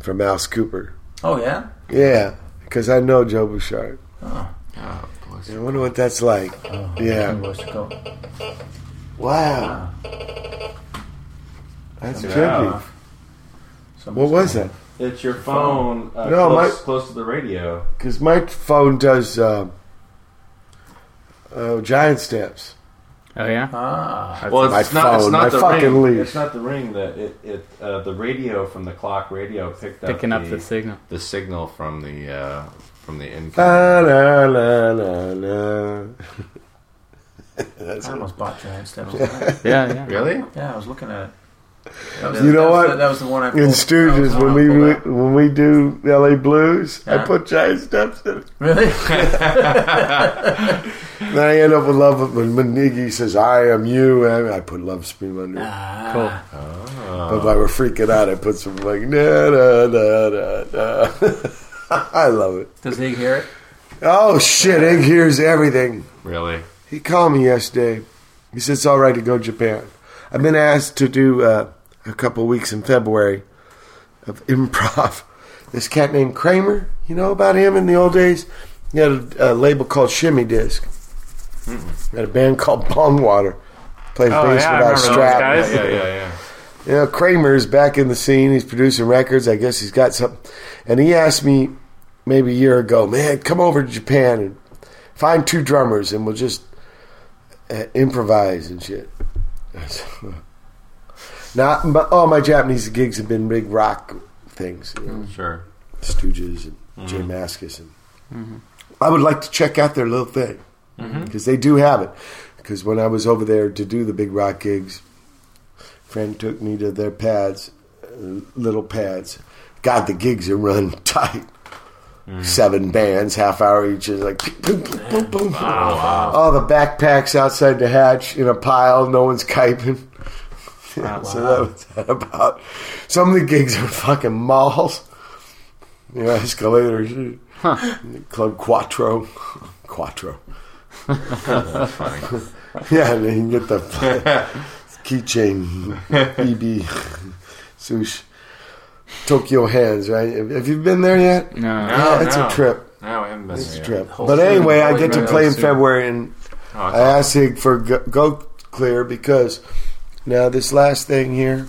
from Alice Cooper. Oh yeah. Yeah, because I know Joe Bouchard. Oh, bless I wonder what that's like. Yeah. What's it called? Wow. That's Check it trippy. out. What was that? It's your phone uh, No, close, my- close to the radio. Because my phone does uh, uh, giant steps. Oh, yeah? Ah, Well, my it's not. It's not my the fucking ring. leash. It's not the ring that it. it uh, the radio from the clock radio picked up Picking up the signal. the signal from the uh, from the incoming. La, la, la, la, la. That's I it. almost bought giant steps. Yeah, yeah. Really? yeah, I was looking at it. That was, You know that was what? the- that was the one I In Stooges, that was the when one I we when we do L.A. Blues, I put giant steps in it. really. Then I end up with love when, when Iggy says "I am you," and I put Love Supreme under. it. Ah. Cool. Ah. But while we're freaking out, I put some like da da da da da. I love it. Does he hear it? Oh shit! Egg hears everything. Really? He called me yesterday. He said it's all right to go to Japan. I've been asked to do uh, a couple weeks in February of improv. This cat named Kramer, you know about him in the old days? He had a, a label called Shimmy Disc. He had a band called Bongwater. Played Oh, bass yeah, without a remember those strap. guys. Yeah, yeah, yeah. You know, Kramer's back in the scene. He's producing records. I guess he's got something. And he asked me maybe a year ago, man, come over to Japan and find two drummers and we'll just uh, improvise and shit. Now, but all my Japanese gigs have been big rock things, you know, mm-hmm. Sure. Stooges and mm-hmm. Jay Mascis. And mm-hmm. I would like to check out their little thing because they do have it. Because when I was over there to do the big rock gigs, friend took me to their pads, uh, little pads. God, the gigs are run tight. Seven bands, half hour each, is like boom, boom, boom, boom, boom. All the backpacks outside the hatch in a pile. No one's kiping. Yeah, So that was that about. Some of the gigs are fucking malls. You know, escalators. Club Quattro. Quattro. Funny. Yeah, and you can get the keychain, EB, sush, Tokyo Hands, right? Have have you been there yet? No. No, it's no. a trip. No, I haven't been It's a trip. Whole But anyway, I get to play in. February, and. Oh, it's I asked Hig for go, go clear because now this last thing here,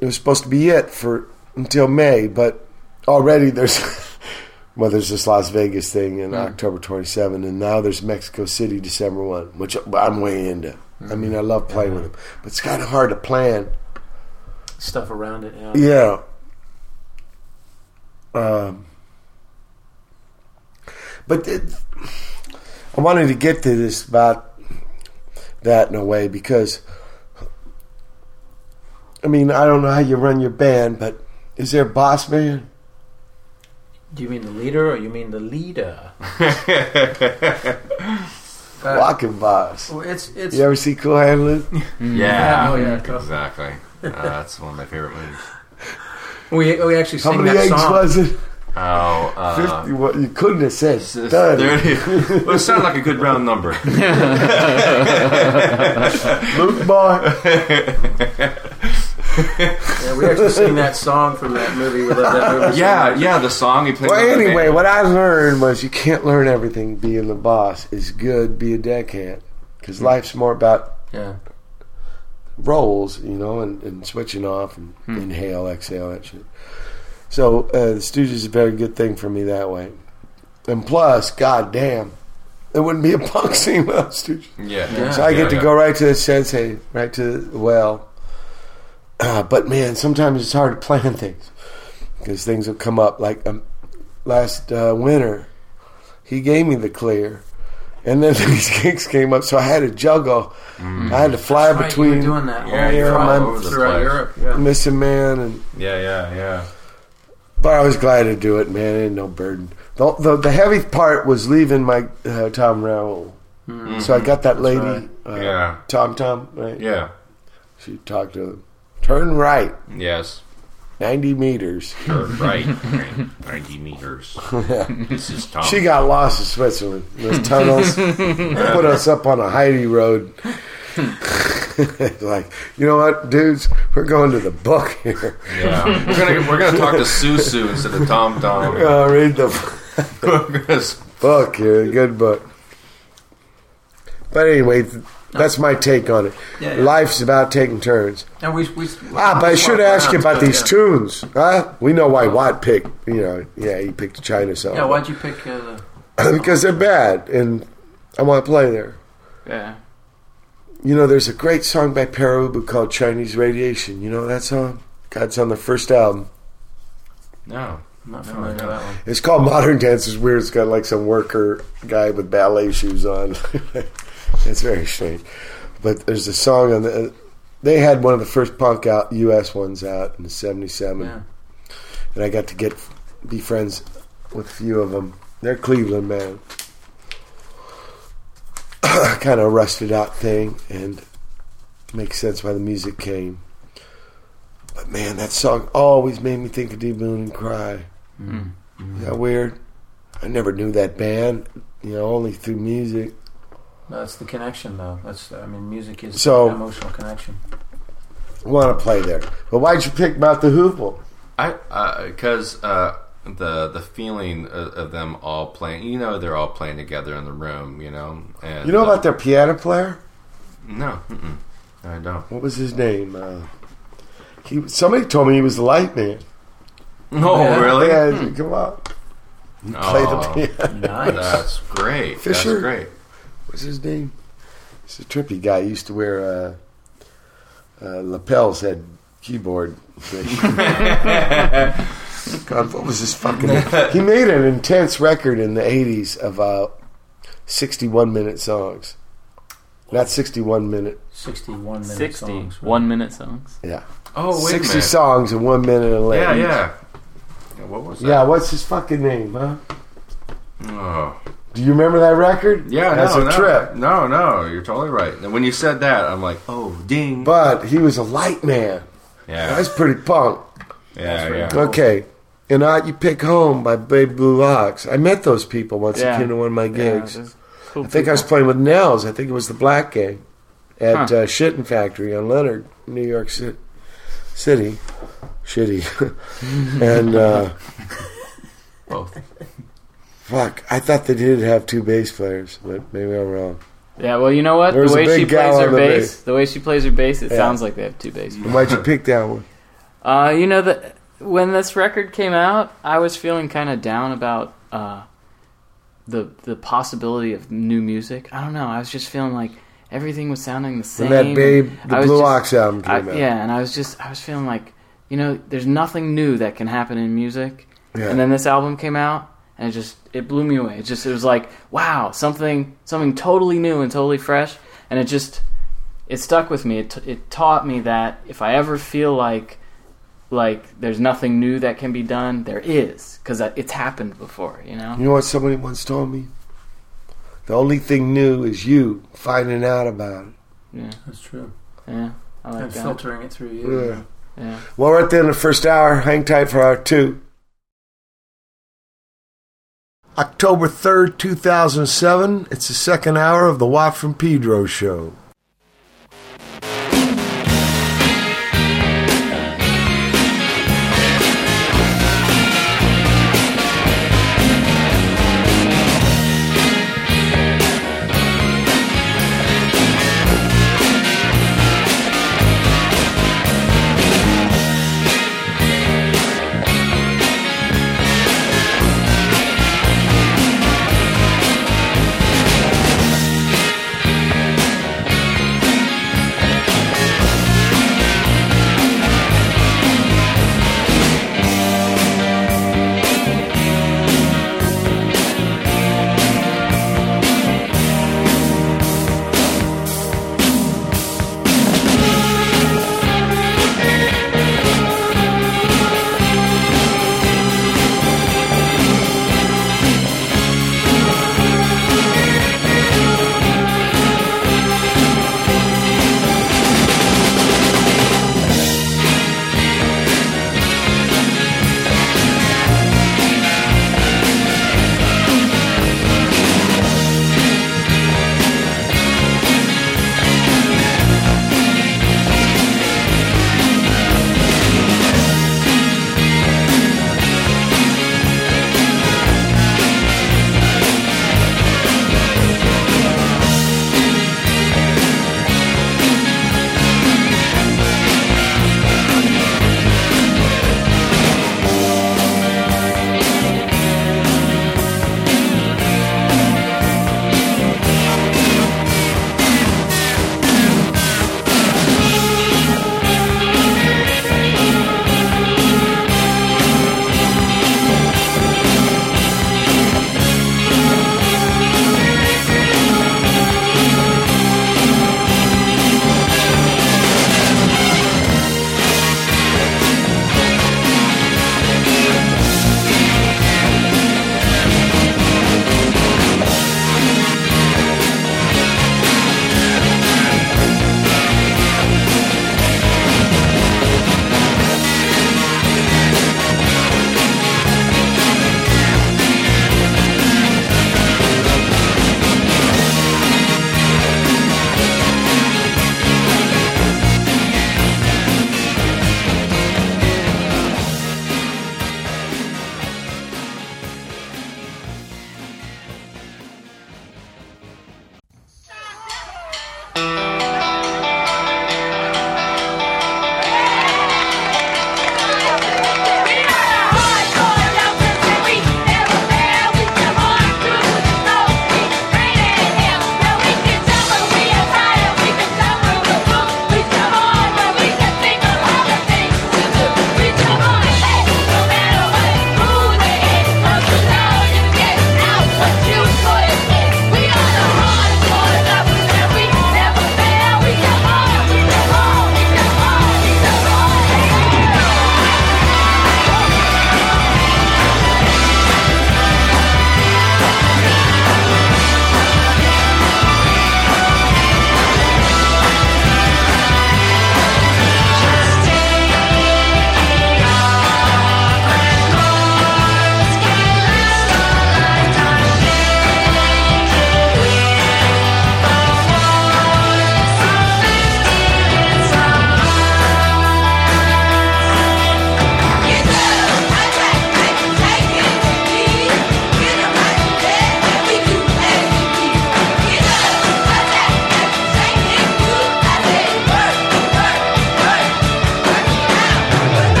it was supposed to be it for until May, but already there's well, there's this Las Vegas thing in hmm. October 27, and now there's Mexico City December 1, which I'm way into. I mean, I love playing with them, but it's kind of hard to plan. Stuff around it. Yeah. Yeah. Um, but it, I wanted to get to this about that in a way because, I mean, I don't know how you run your band, but is there a boss man? Do you mean the leader or you mean the leader? Uh, Walking boss. well, it's it's You ever see Cool Hand Luke? Yeah. Oh, yeah, cool. Exactly. Uh, that's one of my favorite movies. we we actually How sing many that eggs song. was it? Oh, uh, 50. What, you couldn't have said it's- it's 30. 30. well, it sounded like a good round number. Luke boy. Yeah, we actually sing that song from that movie. We love that movie. Yeah, much. yeah, the song he played. Well, anyway, what I learned was you can't learn everything being the boss. Is good, be a deckhand. Because life's more about Yeah. roles, you know, and, and switching off and inhale, exhale, that shit. So uh, the Stooges is a very good thing for me that way. And plus, goddamn, it wouldn't be a punk scene without Stooges. Yeah. Yeah. So I get Yeah, to yeah. go right to the sensei, right to the well. Uh, but man, sometimes it's hard to plan things because things will come up. Like um, last uh, winter, he gave me the clear, and then these gigs came up, so I had to juggle. I had to fly Right, you were between doing that. Yeah, all you're throughout- all over throughout. Europe. Yeah. Missingmen, and Yeah, yeah, yeah. but I was glad to do it, man. It ain't no burden. The, the, the heavy part was leaving my uh, Tom Raoul. So I got that lady, right. uh, Yeah. Tom Tom, right? Yeah. She talked to him. Turn right, Yes. 90 meters. Turn right. 90 meters. This is Tom. She got lost in Switzerland. Those tunnels put us up on a Heidi road. like, you know what, dudes? We're going to the book here. yeah. We're gonna we're gonna talk to Susu instead of Tom Tom. Uh, read the We're gonna- book here, good book. But anyway, th- that's my take on it. Yeah, yeah. Life's about taking turns. And we, we, Ah, but I should ask you about these yeah. tunes. Huh? We know why Watt picked, you know, yeah, he picked the China song. Yeah, why'd you pick uh, the. because they're bad, and I want to play there. Yeah. You know, there's a great song by Pere Ubu called Chinese Radiation. You know that song? God, it's on the first album. No. I'm not familiar with that one. It's called Modern Dance. It's weird. It's got like some worker guy with ballet shoes on. it's very strange. But there's a song on the. They had one of the first punk out U.S. ones out in '77, Yeah. and I got to get be friends with a few of them. They're Cleveland man. kind of rusted out thing, and makes sense why the music came. But man, that song always made me think of D. Boon and Cry. Mm-hmm. Is that weird? I never knew that band, you know, only through music. That's the connection, though. That's I mean, music is So- an emotional connection. I want to play there. But why'd you pick Mott the Hoople? I because uh, the the feeling of, of them all playing. You know, they're all playing together in the room. You know, and You know uh, about their piano player? No, mm-mm, I don't. What was his name? Uh, he somebody told me he was the light man. Oh, Yeah. really? Yeah, come on. Play Oh, the piano. Nice. That's great. Fisher? That's great. What's his name? He's a trippy guy. He used to wear uh, uh, lapels, had keyboard. God, what was his fucking name? He made an intense record in the 80s of uh, 61 minute songs. Not 61 minute, 61 minute 60 songs. right? one minute songs. yeah. Oh, wait 60 a minute. songs in one minute and Yeah, less. yeah. Yeah, What was that? Yeah, what's his fucking name, huh? Oh. Do you remember that record? Yeah, That's no, a no, trip. No, no, you're totally right. And when you said that, I'm like, oh, ding. But he was a light man. yeah, That's pretty punk. yeah, very yeah. cool. Okay. And I, you pick home by Babe Blue Ox. I met those people once Yeah. they came to one of my gigs. there's cool I think I was playing with Nels. I think it was the Black Gang at Huh. uh, Knitting Factory on Leonard, New York Ci- City. Shitty. and uh, Both. Fuck, I thought they did have two bass players, but maybe I'm wrong. Yeah, well, you know what? There was the way she plays her the bass, bass. the way she plays her bass, it Yeah. sounds like they have two bass. And why'd you pick that one? Uh, you know that when this record came out, I was feeling kind of down about uh, the the possibility of new music. I don't know. I was just feeling like everything was sounding the same. When that Babe, the Blue just- Ox album I, came out. yeah, and I was just I was feeling like you know there's nothing new that can happen in music. Yeah. And then this album came out, and it just it blew me away. It just it was like wow, something something totally new and totally fresh, and it just it stuck with me. It t- it taught me that if I ever feel like like there's nothing new that can be done, there is because it's happened before. You know. You know what somebody once told me? The only thing new is you finding out about it. Yeah. That's true. Yeah. I like and that. filtering it through you. Yeah. Yeah. Well, we're at the end of the first hour. Hang tight for hour two. October 3rd, 2007. It's the second hour of the Watt from Pedro show.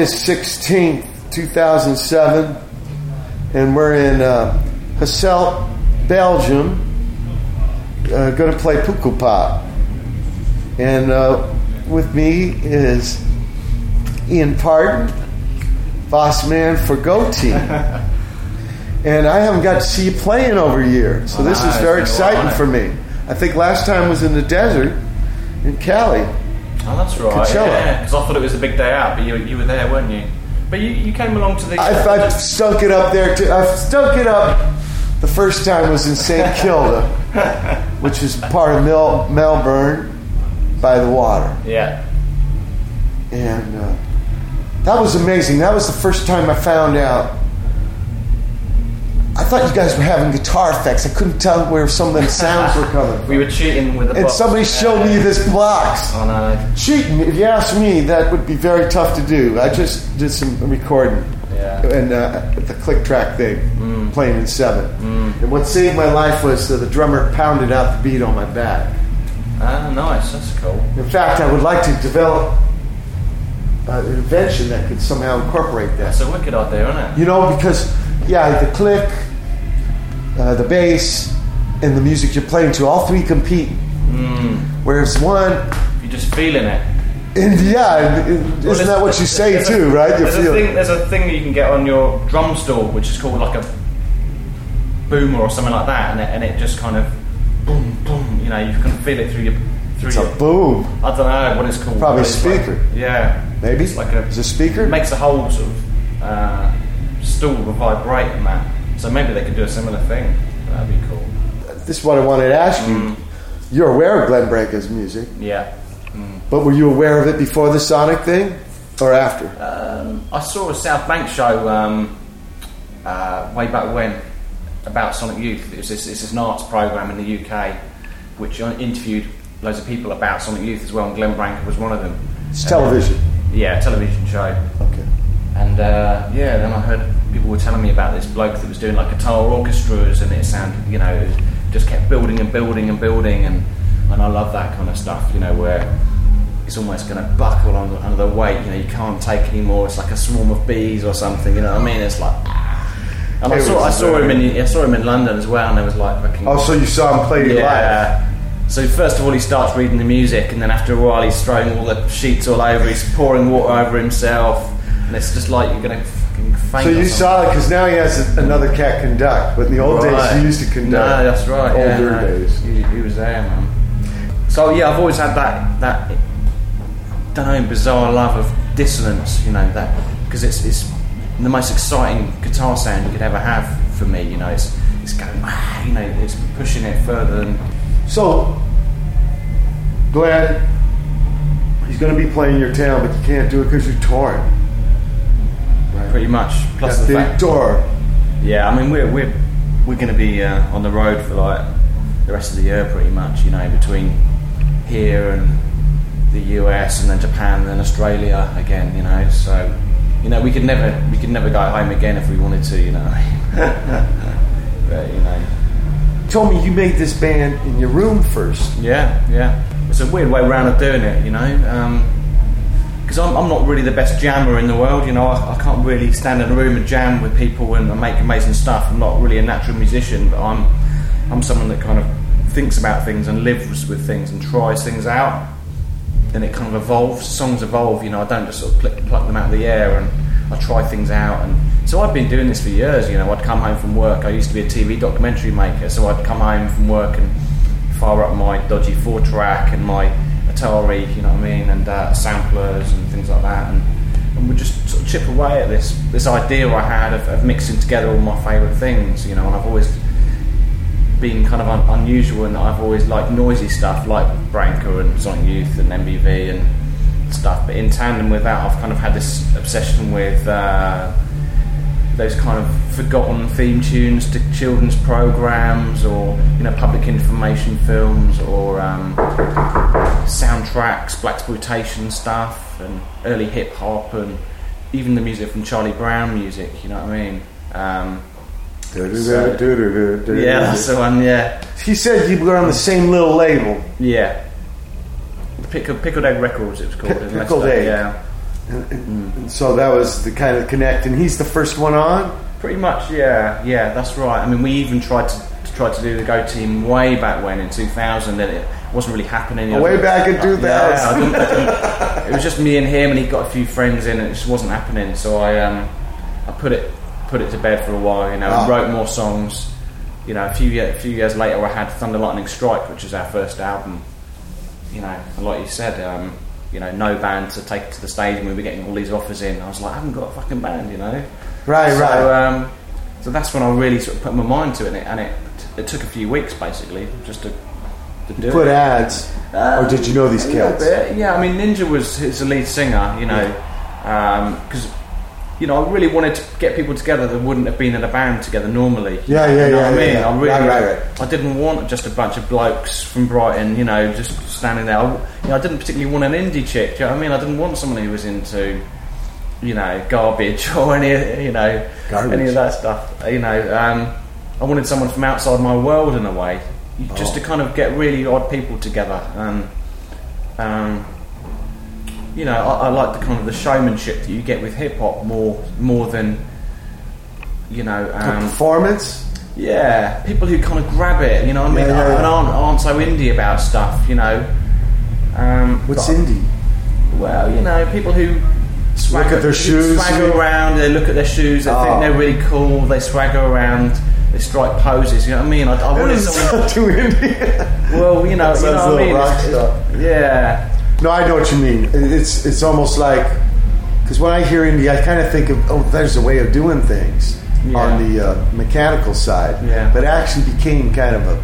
August 16th, 2007, and we're in uh, Hasselt, Belgium. Uh, going to play Pukkelpop. And uh, with me is Ian Parton, boss man for Go Team. and I haven't got to see you playing over a year, so this is very exciting for me. I think last time was in the desert in Cali. That's right. Coachella. Yeah, because I thought it was a big day out, but you, you were there, weren't you? But you, you came along to the. I've, I've stunk it up there too. I've stunk it up. The first time was in St. Kilda, which is part of Mel- Melbourne by the water. yeah. And uh, that was amazing. That was the first time I found out. I thought you guys were having guitar effects. I couldn't tell where some of them sounds were coming. We were cheating with the. And box. somebody showed me this box. Oh no. Cheating, if you ask me, that would be very tough to do. I just did some recording. Yeah. And uh, the click track thing, playing in seven. And what saved my life was uh, the drummer pounded out the beat on my back. Ah, nice. That's cool. In fact, I would like to develop uh, an invention that could somehow incorporate that. That's a wicked idea, isn't it? You know, because, yeah, the click, uh, the bass, and the music you're playing to, all three compete. Whereas one, You're just feeling it. and yeah, isn't Well, that what you say there's a- too, right? You There's a, thing, there's a thing that you can get on your drum store, which is called like a boomer or something like that, and it, and it just kind of boom, boom. You know, you can feel it through your through it's your. a boom. I don't know what it's called. Probably a it's like- speaker. yeah, Maybe It's like a is a speaker. it makes the whole sort of uh, stool vibrate and that. So maybe they could do a similar thing. That'd be cool. this is what I wanted to ask you. Mm. You're aware of Glenn Branca's music, Yeah. but were you aware of it before the Sonic thing, or after? Um, I saw a South Bank show um, uh, way back when about Sonic Youth. It was this, it's this arts program in the UK which interviewed loads of people about Sonic Youth as well, and Glenn Branca was one of them. It's television. Yeah, a television show. Okay. And uh, yeah, then I heard people were telling me about this bloke that was doing like guitar orchestras, and it sounded, you know, just kept building and building and building, and and I love that kind of stuff, you know, where it's almost going to buckle under, under the weight. You know, you can't take anymore. It's like a swarm of bees or something. You know what I mean? It's like. And I saw, I saw him in I saw him in London as well, and there was like fucking Oh, so you saw him play live? yeah. So first of all, he starts reading the music, and then after a while, he's throwing all the sheets all over. He's pouring water over himself, and it's just like you're fucking faint. So you saw it because now he has another cat conduct, but in the old days he used to conduct. No, that's right. yeah, Older no. days. He, he was there, man. So yeah, I've always had that that don't know bizarre love of dissonance. You know that because it's it's the most exciting guitar sound you could ever have for me. You know, it's it's going ah, you know it's pushing it further than So, Glenn, he's going to be playing your town, but you can't do it because you're torn. Right. pretty much. Plus the fact, door. yeah, I mean we're we're we're going to be uh, on the road for like the rest of the year, pretty much. You know, between here and the US and then Japan and then Australia again. You know, so you know we could never we could never go home again if we wanted to. You know, but you know. You told me you made this band in your room first. Yeah, yeah. It's a weird way round of doing it, you know. Because I'm, I'm not really the best jammer in the world, you know. I, I can't really stand in a room and jam with people and, make amazing stuff. I'm not really a natural musician, but I'm I'm someone that kind of thinks about things and lives with things and tries things out. Then it kind of evolves. Songs evolve, you know. I don't just sort of pluck, pluck them out of the air and I try things out. And so I've been doing this for years. You know, I'd come home from work. I used to be a TV documentary maker, so I'd come home from work and fire up my dodgy four track and my Atari, you know what I mean, and uh, samplers and things like that, and, and we just sort of chip away at this this idea I had of, of mixing together all my favourite things, you know, and I've always been kind of un- unusual in that I've always liked noisy stuff like Branca and Sonic Youth and MBV and stuff, but in tandem with that, I've kind of had this obsession with. Uh, those kind of forgotten theme tunes to children's programs or you know public information films or um, soundtracks, blaxploitation stuff, and early hip hop, and even the music from Charlie Brown music. You know what I mean? Um, yeah, that's the one. Yeah, He said you were on the same little label. yeah. Pickle, Pickled Egg Records, it was called. In Pickled Egg. Yeah. And, and, and so that was the kind of connect, and he's the first one on. Pretty much, yeah, yeah, that's right. I mean, we even tried to, to try to do the Go Team way back when in 2000, and it wasn't really happening. Way back in 2000. Yeah, I didn't- I didn't- it was just me and him, and he got a few friends in, and it just wasn't happening. So I, um, I put it, put it to bed for a while. You know, and wrote more songs. You know, a few year, a few years later, I had Thunder Lightning Strike, which was our first album. You know, like you said, um, you know, no band to take to the stage, and we were getting all these offers in. I was like, I haven't got a fucking band, you know. Right, so, right. Um, so that's when I really sort of put my mind to it, and it, and it, it took a few weeks basically just to, to do Put it. ads, or did you know these kids? bit, yeah. I mean, Ninja was his lead singer, you know, because you know I really wanted to get people together that wouldn't have been in a band together normally. Yeah, yeah, you know yeah, what I mean, yeah. I really, Right, right, right. I didn't want just a bunch of blokes from Brighton, you know, just standing there. I, you know, I didn't particularly want an indie chick. Do you know what I mean? I didn't want someone who was into, you know, garbage or any, you know, Garbage. any of that stuff. You know, um, I wanted someone from outside my world in a way, just Oh. to kind of get really odd people together. And, um, you know, I, I like the kind of the showmanship that you get with hip hop more more than, you know, um, performance. yeah, people who kind of grab it. You know, what I mean, Yeah, yeah, and aren't, aren't so indie about stuff. You know, um, What's but- indie? well, you know, people who swagger, at their shoes, swagger around. They look at their shoes. They Oh. think they're really cool. They swagger around. They strike poses. You know what I mean? I, I wanted someone. too indie. Well, you know, you know what I mean. rock It's- yeah, No, I know what you mean. It's it's almost like because when I hear indie, I kind of think of oh, there's a way of doing things Yeah. on the uh, mechanical side. Yeah. but it actually became kind of a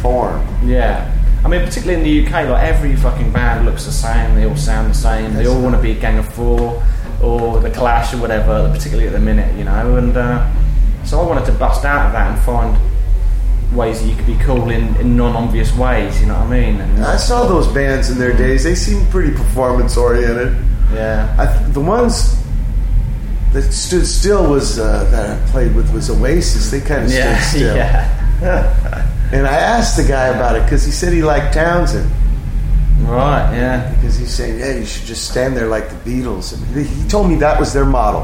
form. yeah. I mean, particularly in the UK, like every fucking band looks the same. They all sound the same. They all want to be a Gang of Four or the Clash or whatever. Particularly at the minute, you know. And uh, so I wanted to bust out of that and find ways that you could be cool in, in non-obvious ways. You know what I mean? And, I saw those bands in their days. They seemed pretty performance oriented. yeah. I th- the ones that stood still was uh, that I played with was Oasis. They kind of Yeah, stood still. yeah. And I asked the guy about it because he said he liked Townshend. Right, yeah. Because he's saying, yeah, you should just stand there like the Beatles. And he told me that was their model,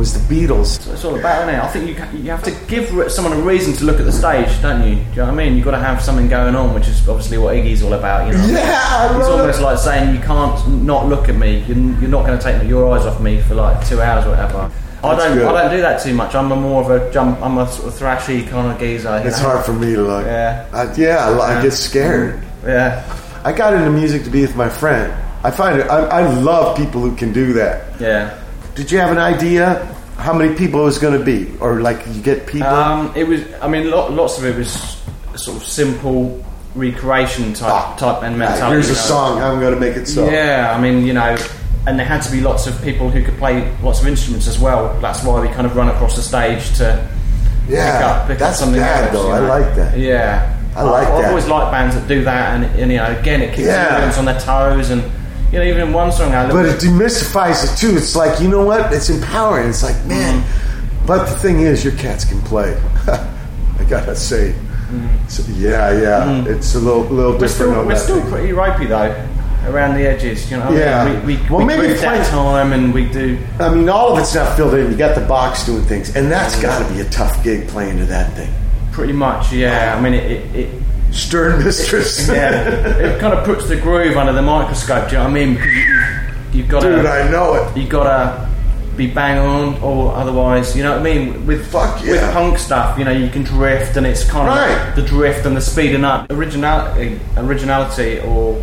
was the Beatles. What it's all about, isn't it? I think you, you have to give someone a reason to look at the stage, don't you? Do you know what I mean? You've got to have something going on, which is obviously what Iggy's all about, you know? Yeah, I It's almost like saying you can't not look at me. You're, you're not going to take your eyes off me for like two hours or whatever. I That's don't. good. I don't do that too much. I'm a more of a jump. I'm a sort of thrashy kind of geezer. It's know? hard for me to look. Yeah. I, yeah, I, I get scared. Yeah. I got into music to be with my friend. I find it. I, I love people who can do that. Yeah. Did you have an idea how many people it was going to be, or like you get people? Um, it was. I mean, lo- lots of it was sort of simple recreation type Ah, type and right, here's a you know? song. I'm going to make it so. Yeah, I mean, you know, and there had to be lots of people who could play lots of instruments as well. That's why we kind of run across the stage to Yeah, pick up, pick that's up something bad, else, though. you I like that. Yeah, I like I've always liked bands that do that, and, and you know, again, it keeps Yeah. the audience on their toes, and you know, even one song, I But it demystifies it too. It's like you know what? It's empowering. It's like man. Mm-hmm. But the thing is, your cats can play. I gotta say. So, yeah, yeah. It's a little, little Mm-hmm. we're different still we're still thing. pretty ropey though. Around the edges, you know. Yeah. we, we, Well, we maybe play- time, and we do. I mean, all of it's not filled in. You got the box doing things, and that's Mm-hmm. got to be a tough gig playing to that thing. Pretty much, yeah. I mean, it, it, it Stern mistress. yeah, it kind of puts the groove under the microscope. Do you know what I mean? Because you, you've got Dude, to, I know it. you got to be bang on, or otherwise, you know what I mean. With Fuck yeah. with punk stuff, you know, you can drift, and it's kind of Right. the drift and the speeding up. Originality, originality, or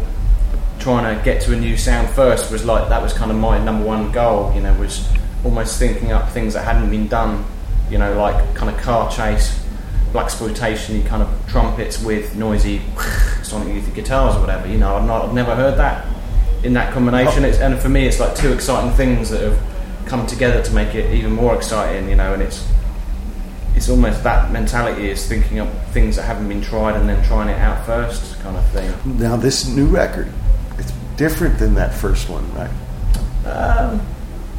trying to get to a new sound first was like that was kind of my number one goal. You know, was almost thinking up things that hadn't been done. You know, like kind of car chase, blaxploitation, kind of trumpets with noisy sonic youth guitars or whatever. You know, I've not, I've never heard that in that combination. It's, and for me, it's like two exciting things that have come together to make it even more exciting. You know, and it's it's almost that mentality is thinking up things that haven't been tried and then trying it out first, kind of thing. Now, this new record, it's different than that first one, right? Um,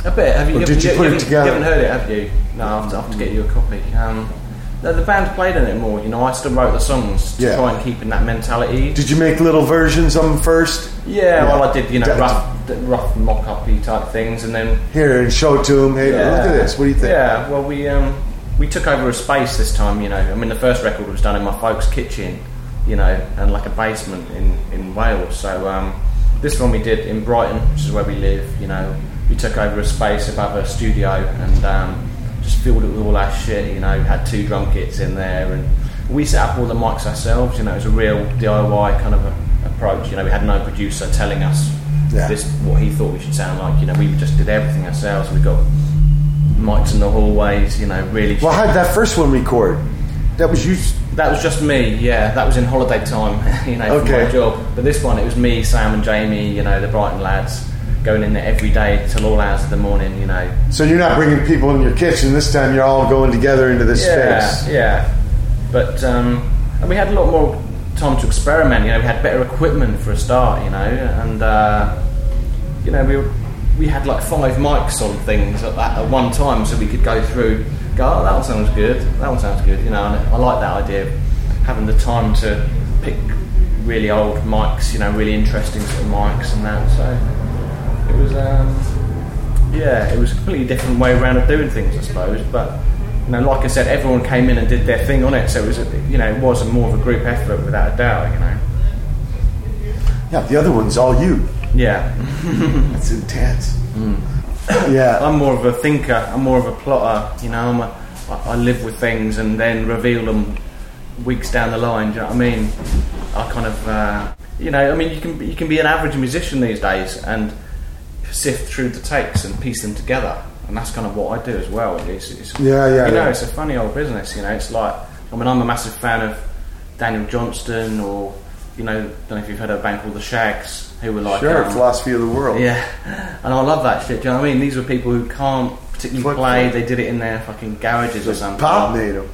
a bit. Have you? Or did you haven't- put it haven't- together? You haven't heard it, have you? No, I'll have to, I'll have to get you a copy. Um, the, the band played in it more. You know, I still wrote the songs to Yeah. try and keep in that mentality. Did you make little versions of them first? Yeah, well, I did, you know, That- rough, rough mock-up-y type things, and then Here and show it to them. Hey, look at this. What do you think? Yeah, well, we um, we took over a space this time. You know, I mean, the first record was done in my folks' kitchen, you know, and like a basement in in Wales. So um, this one we did in Brighton, which is where we live. You know, we took over a space above a studio and um, just filled it with all our shit. You know, had two drum kits in there, and we set up all the mics ourselves. You know, it was a real DIY kind of a, approach. You know, we had no producer telling us Yeah. this what he thought we should sound like. You know, we just did everything ourselves. We got mics in the hallways. You know, really. Well, how did that first one record? That was you. that was just me. Yeah, that was in holiday time. You know, for Okay. my job. But this one, it was me, Sam, and Jamie. You know, the Brighton lads going in there every day till all hours of the morning. You know. So you're not bringing people in your kitchen this time. You're all going together into this yeah, space. yeah. Yeah. But um, and we had a lot more time to experiment. You know, we had better equipment for a start. You know, and uh, you know we were, we had like five mics on things at, that, at one time, so we could go through. Go, oh, that one sounds good. That one sounds good. You know, and I like that idea of having the time to pick really old mics. You know, really interesting sort of mics and that. So it was. Um, yeah, it was a completely different way around of doing things, I suppose. But you know, like I said, everyone came in and did their thing on it, so it was, a, you know, it was a more of a group effort without a doubt. You know. Yeah, the other one's all you. Yeah. It's intense. Yeah. I'm more of a thinker. I'm more of a plotter. You know, I'm a, I, I live with things and then reveal them weeks down the line. Do you know what I mean? I kind of, uh, you know, I mean, you can you can be an average musician these days and sift through the takes and piece them together, and that's kind of what I do as well. It's, it's, Yeah, yeah, You know, yeah. it's a funny old business. You know, it's like I mean, I'm a massive fan of Daniel Johnston or. You know, I don't know if you've heard of a band called the Shaggs, who were like Sure, um, philosophy of the world. yeah, and I love that shit. Do you know what I mean? These were people who can't particularly Flip play. They did it in their fucking garages or something. Pop made him.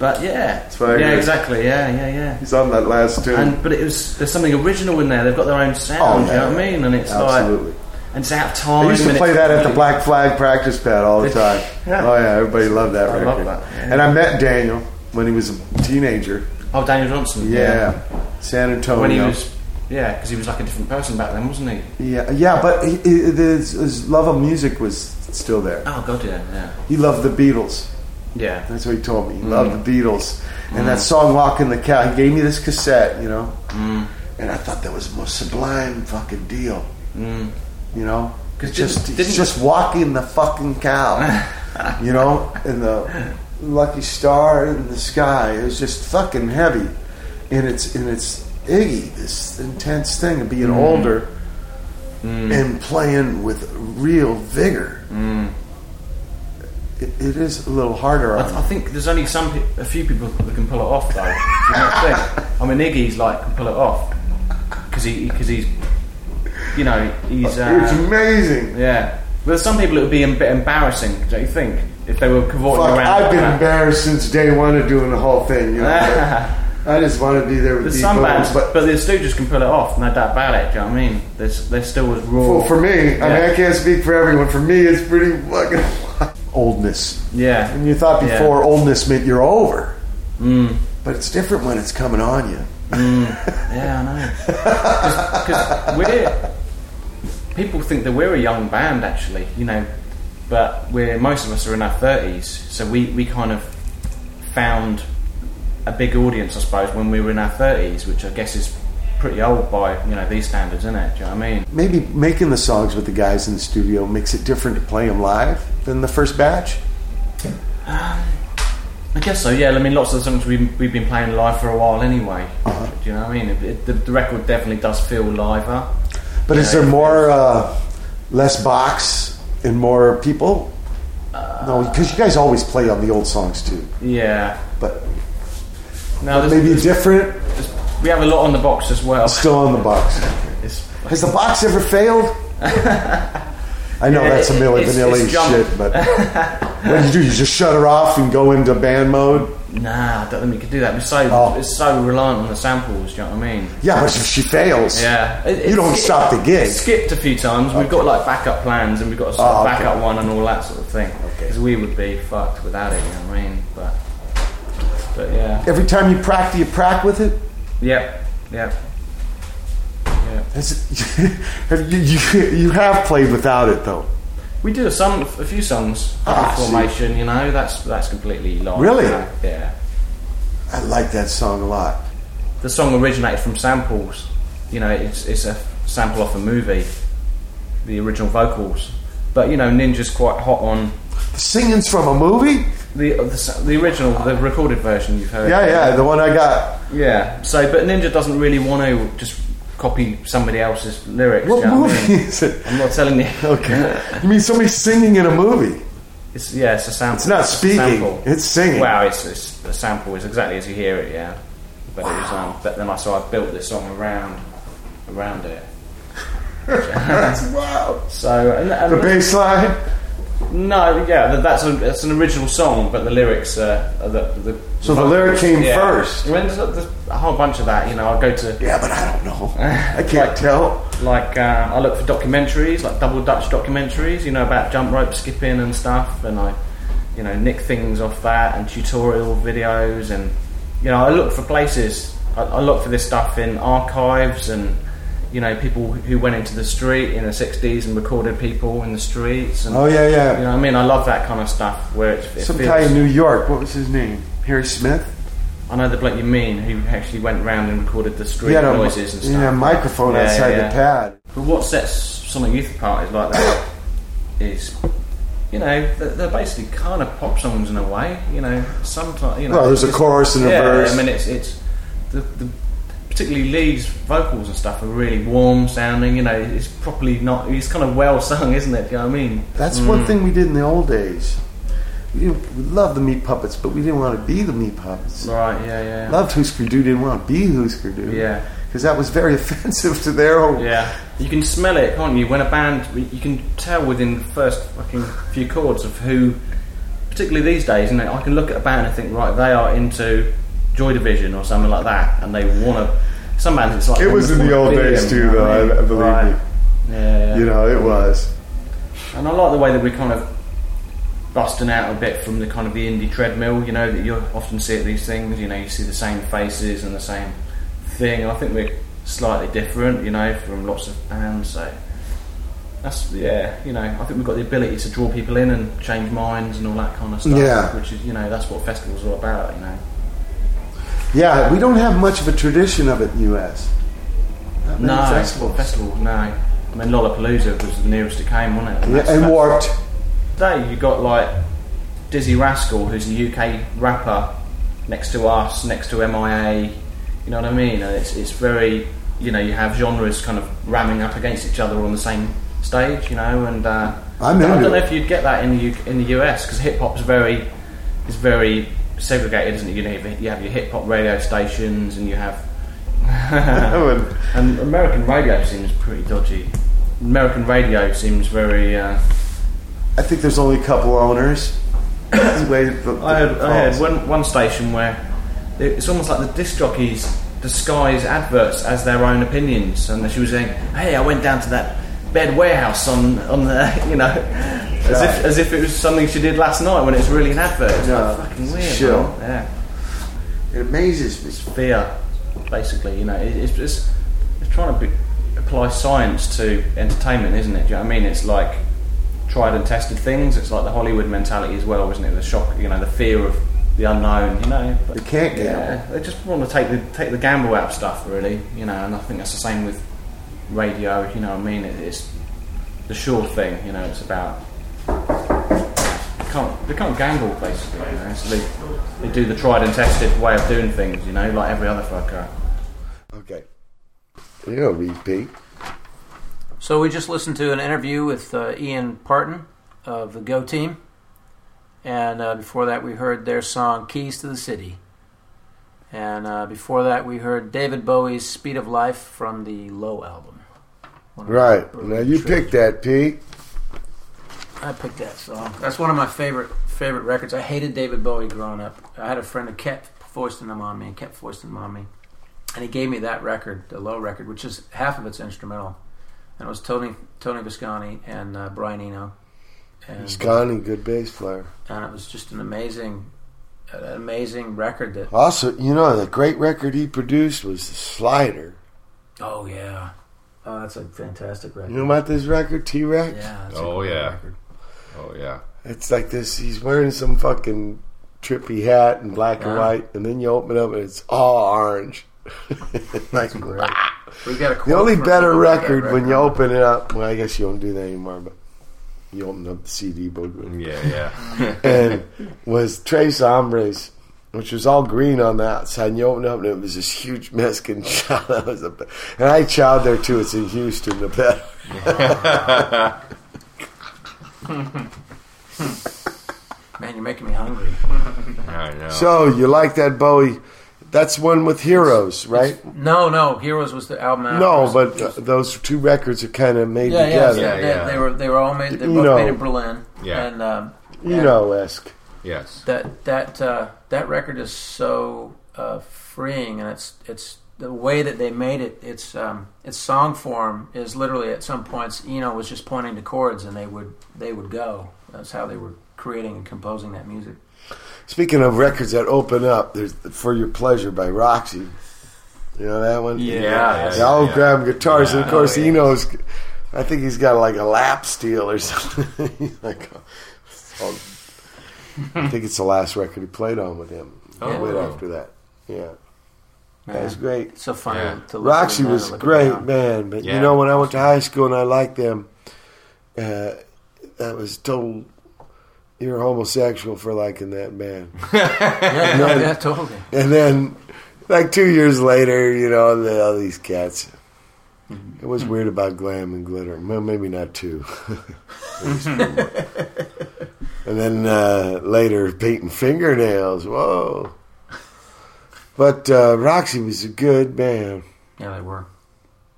But yeah, yeah, exactly. Yeah, yeah, yeah. He's on that last tune. And but it was there's something original in there. They've got their own sound. Oh, do you know what I mean? And it's Absolutely. like and it's out of time. I used to play that at the Black Flag practice pad all the time. Yeah. Oh yeah, everybody loved that I record. love that, yeah. And I met Daniel when he was a teenager. Oh, Daniel Johnston. Yeah, San Antonio. When he was, yeah, because he was like a different person back then, wasn't he? Yeah, yeah, but he, his, his love of music was still there. Oh God, yeah, yeah, He loved the Beatles. yeah. That's what he told me. He Mm. loved the Beatles. And that mm. song "Walking the Cow," he gave me this cassette, you know, mm. and I thought that was the most sublime fucking deal. Mm. Mm. You know, 'Cause just didn't- just walking the fucking cow. you know, and the lucky star in the sky is just fucking heavy, and it's and it's Iggy, this intense thing of being Mm. older and playing with real vigor. Mm. It, it is a little harder. I, I think there's only some, a few people that can pull it off though. You know what I think? I mean, Iggy's like can pull it off because he because he's, you know, he's. it's Uh, amazing. yeah, but there's some people it would be a bit embarrassing, don't you think, if they were cavorting Fuck, around? I've been embarrassed since day one of doing the whole thing. You know, I just want to be there with There's these some bands, but but, the Stooges can pull it off, no doubt about it. Do you know what I mean? There's, they're still as raw. well, for me, I mean, I can't speak for everyone. For me, it's pretty fucking oldness. yeah, And you thought Yeah. before oldness meant you're over, mm, but it's different when it's coming on you. yeah, I know. Because we're people think that we're a young band, actually, you know, but we're most of us are in our thirties, so we we kind of found a big audience, I suppose, when we were in our thirties, which I guess is pretty old by you know these standards, isn't it? Do you know what I mean? Maybe making the songs with the guys in the studio makes it different to play them live than the first batch. I guess so. Yeah, I mean, lots of the songs we've, we've been playing live for a while anyway. Uh-huh. Do you know what I mean? It, it, the, the record definitely does feel liver. But is there more, uh, less box and more people? no, because you guys always play on the old songs too. Yeah. But Now there's, maybe different. we have a lot on the box as well. Still on the box. Has the box ever failed? I know Yeah, that's a Milli Vanilli shit, but what do you do? You just shut her off and go into band mode? Nah, I don't think we could do that. It's so Oh. it's so reliant on the samples. Do you know what I mean? Yeah, but if she fails, Yeah, It- you don't stop the gig. Skipped a few times. We've got like backup plans and we've got a sort of Oh, okay. backup one and all that sort of thing. Because we would be fucked without it. You know what I mean? But But yeah, Every time you practice, you prac with it. yeah, yeah. Yeah. Has it- you, you you have played without it though. We do some, a few songs Ah, formation. You know, that's that's completely live. Really? you know, Yeah. I like that song a lot. The song originated from samples. You know, it's it's a sample off a movie, the original vocals. But you know, Ninja's quite hot on The singing's from a movie. the the, the original, the recorded version you've heard. Yeah, yeah, the one I got. Yeah. So, but Ninja doesn't really want to just copy somebody else's lyrics. What you know movie I mean? is it? I'm not telling you. Okay, you mean somebody singing in a movie? It's yeah, it's a sample. It's not a speaking; sample. it's singing. Wow, it's, it's a sample. It's exactly as you hear it. Yeah. But it was um. But then I so I built this song around around it. That's wow. So and, and The bass line. No, yeah, that, that's a, that's an original song, but the lyrics uh, are the, the So the lyric came first. I mean, there's, a, there's a whole bunch of that. You know, I go to Yeah, but I don't know. I can't tell. like uh, I look for documentaries, like double Dutch documentaries, you know, about jump rope skipping and stuff, and I, you know, nick things off that and tutorial videos, and you know, I look for places. I, I look for this stuff in archives and you know, people who went into the street in the '60s and recorded people in the streets. And, Oh yeah, yeah. You know, what I mean, I love that kind of stuff where it, it Some feels, guy in New York. What was his name? Harry Smith. I know the bloke you mean who actually went round and recorded the street a, noises and stuff. a microphone Yeah, outside yeah. the pad. But what sets Sonic Youth apart is like that is, you know, they're, they're basically kind of pop songs in a way. You know, sometimes you know. Well, there's a chorus and a yeah, verse. I mean, it's it's the, the particularly Lee's vocals and stuff are really warm sounding. You know, it's properly not. It's kind of well sung, isn't it? Do you know what I mean? That's Mm. one thing we did in the old days. We, we loved the Meat Puppets, but we didn't want to be the Meat Puppets. Right. Yeah. Yeah. Loved Hüsker Dü, didn't want to be Hüsker Dü. Yeah. Because that was very offensive to their own. Yeah, you can smell it, can't you? When a band, you can tell within the first fucking few chords of who, particularly these days, isn't it? I can look at a band and think, right, they are into Joy Division or something like that, and they want to. Some bands, it's like It was in the old days too, though. I, mean? I believe Right. me. Yeah, yeah. You know, it was. And I like the way that we're kind of busting out a bit from the kind of the indie treadmill. You know that you often see at these things. You know, you see the same faces and the same thing. I think we're slightly different. You know, from lots of bands. So that's yeah. You know, I think we've got the ability to draw people in and change minds and all that kind of stuff. Yeah. Which is you know that's what festivals are about. You know. Yeah, we don't have much of a tradition of it in the U.S. Not many No festivals. festivals. No. I mean, Lollapalooza was the nearest it came, wasn't it? Yeah, that's- and warped. Today you got like Dizzee Rascal, who's a UK rapper, next to us, next to MIA. You know what I mean? And it's it's very you know you have genres kind of ramming up against each other on the same stage. You know, and uh, I don't know it. if you'd get that in the U- in the US because hip hop's very is very segregated, isn't it? You know, you have- your hip hop radio stations and you have. and American radio seems pretty dodgy. American radio seems very. Uh, I think there's only a couple owners. The the- I had, I had one, one station where it's almost like the disc jockeys disguise adverts as their own opinions, and she was saying, "Hey, I went down to that bed warehouse on on the you know." As if, as if it was something she did last night when it's really an advert. It's No, like fucking weird. show. man. Yeah, It amazes me. it's fear, basically. You know, it, it's just it's trying to be, apply science to entertainment, isn't it? Do you know what I mean? It's like tried and tested things. It's like the Hollywood mentality as well, isn't it? The shock, you know, the fear of the unknown. You know, but They can't gamble. yeah, they just want to take the take the gamble out of stuff, really. You know, and I think that's the same with radio. You know, what I mean, it, it's the sure thing. You know, it's about can't they can't gamble basically. You know, so they they do the tried and tested way of doing things. You know, like every other fucker. Okay. You know, Pete. So we just listened to an interview with uh, Ian Parton of the Go Team, and uh, before that we heard their song "Keys to the City," and uh, before that we heard David Bowie's "Speed of Life" from the Low album. Right. Now you trilogy. picked that, Pete. I picked that song. That's one of my favorite favorite records. I hated David Bowie growing up. I had a friend who kept foisting them on me and kept foisting them on me, and he gave me that record, the Low record, which is half of it's instrumental, and it was Tony Tony Visconti and uh, Brian Eno, and, Scotty, good bass player. and it was just an amazing, an amazing record that. Also, you know, the great record he produced was the Slider. Oh yeah, oh that's a fantastic record. You know about this record, T Rex? Yeah. that's a Oh great yeah. record. Oh yeah. It's like this. He's wearing some fucking trippy hat and black and white, and then you open it up and it's all orange. like great. We've got a the only better that record when you open it up. Well, I guess you don't do that anymore, but you open up the CD book Yeah, yeah. and was Tres Hombres, which was all green on the outside. And you open it up and it was this huge Mexican chow. That was a, and I chowed there too. It's in Houston, the better. Man, you're making me hungry. I know. So you like that Bowie? That's one with Heroes, right? No, no, Heroes was the album. No, afterwards. but uh, those two records are kind of made yeah, yeah, together. yeah, Yeah, they, yeah. they were they were all made. They You both know. made in Berlin. Yeah. and um, You and know, esque. yes. that that uh, that record is so uh, freeing, and it's it's the way that they made it. It's um, its song form is literally at some points. Eno was just pointing to chords, and they would they would go. That's how they were creating and composing that music. Speaking of records that open up, there's "For Your Pleasure" by Roxy. You know that one? Yeah, yeah, The old yeah. grab guitars, and of course Oh, yeah. Eno's. I think he's got like a lap steel or something. he's like, oh, I think it's the last record he played on with him. Oh. Right after that, yeah, that's Man, great. it's so funny Yeah. to look Roxy at was and a great around. band, but you know when I went to high school and I liked them, uh, that was told you're homosexual for liking that man. Yeah, No. yeah, totally. And then, like two years later, you know, the, all these cats. It was weird about glam and glitter. Well, maybe not two. Maybe some more. and then uh, later, painting fingernails. Whoa. But uh, Roxy was a good band. Yeah, they were.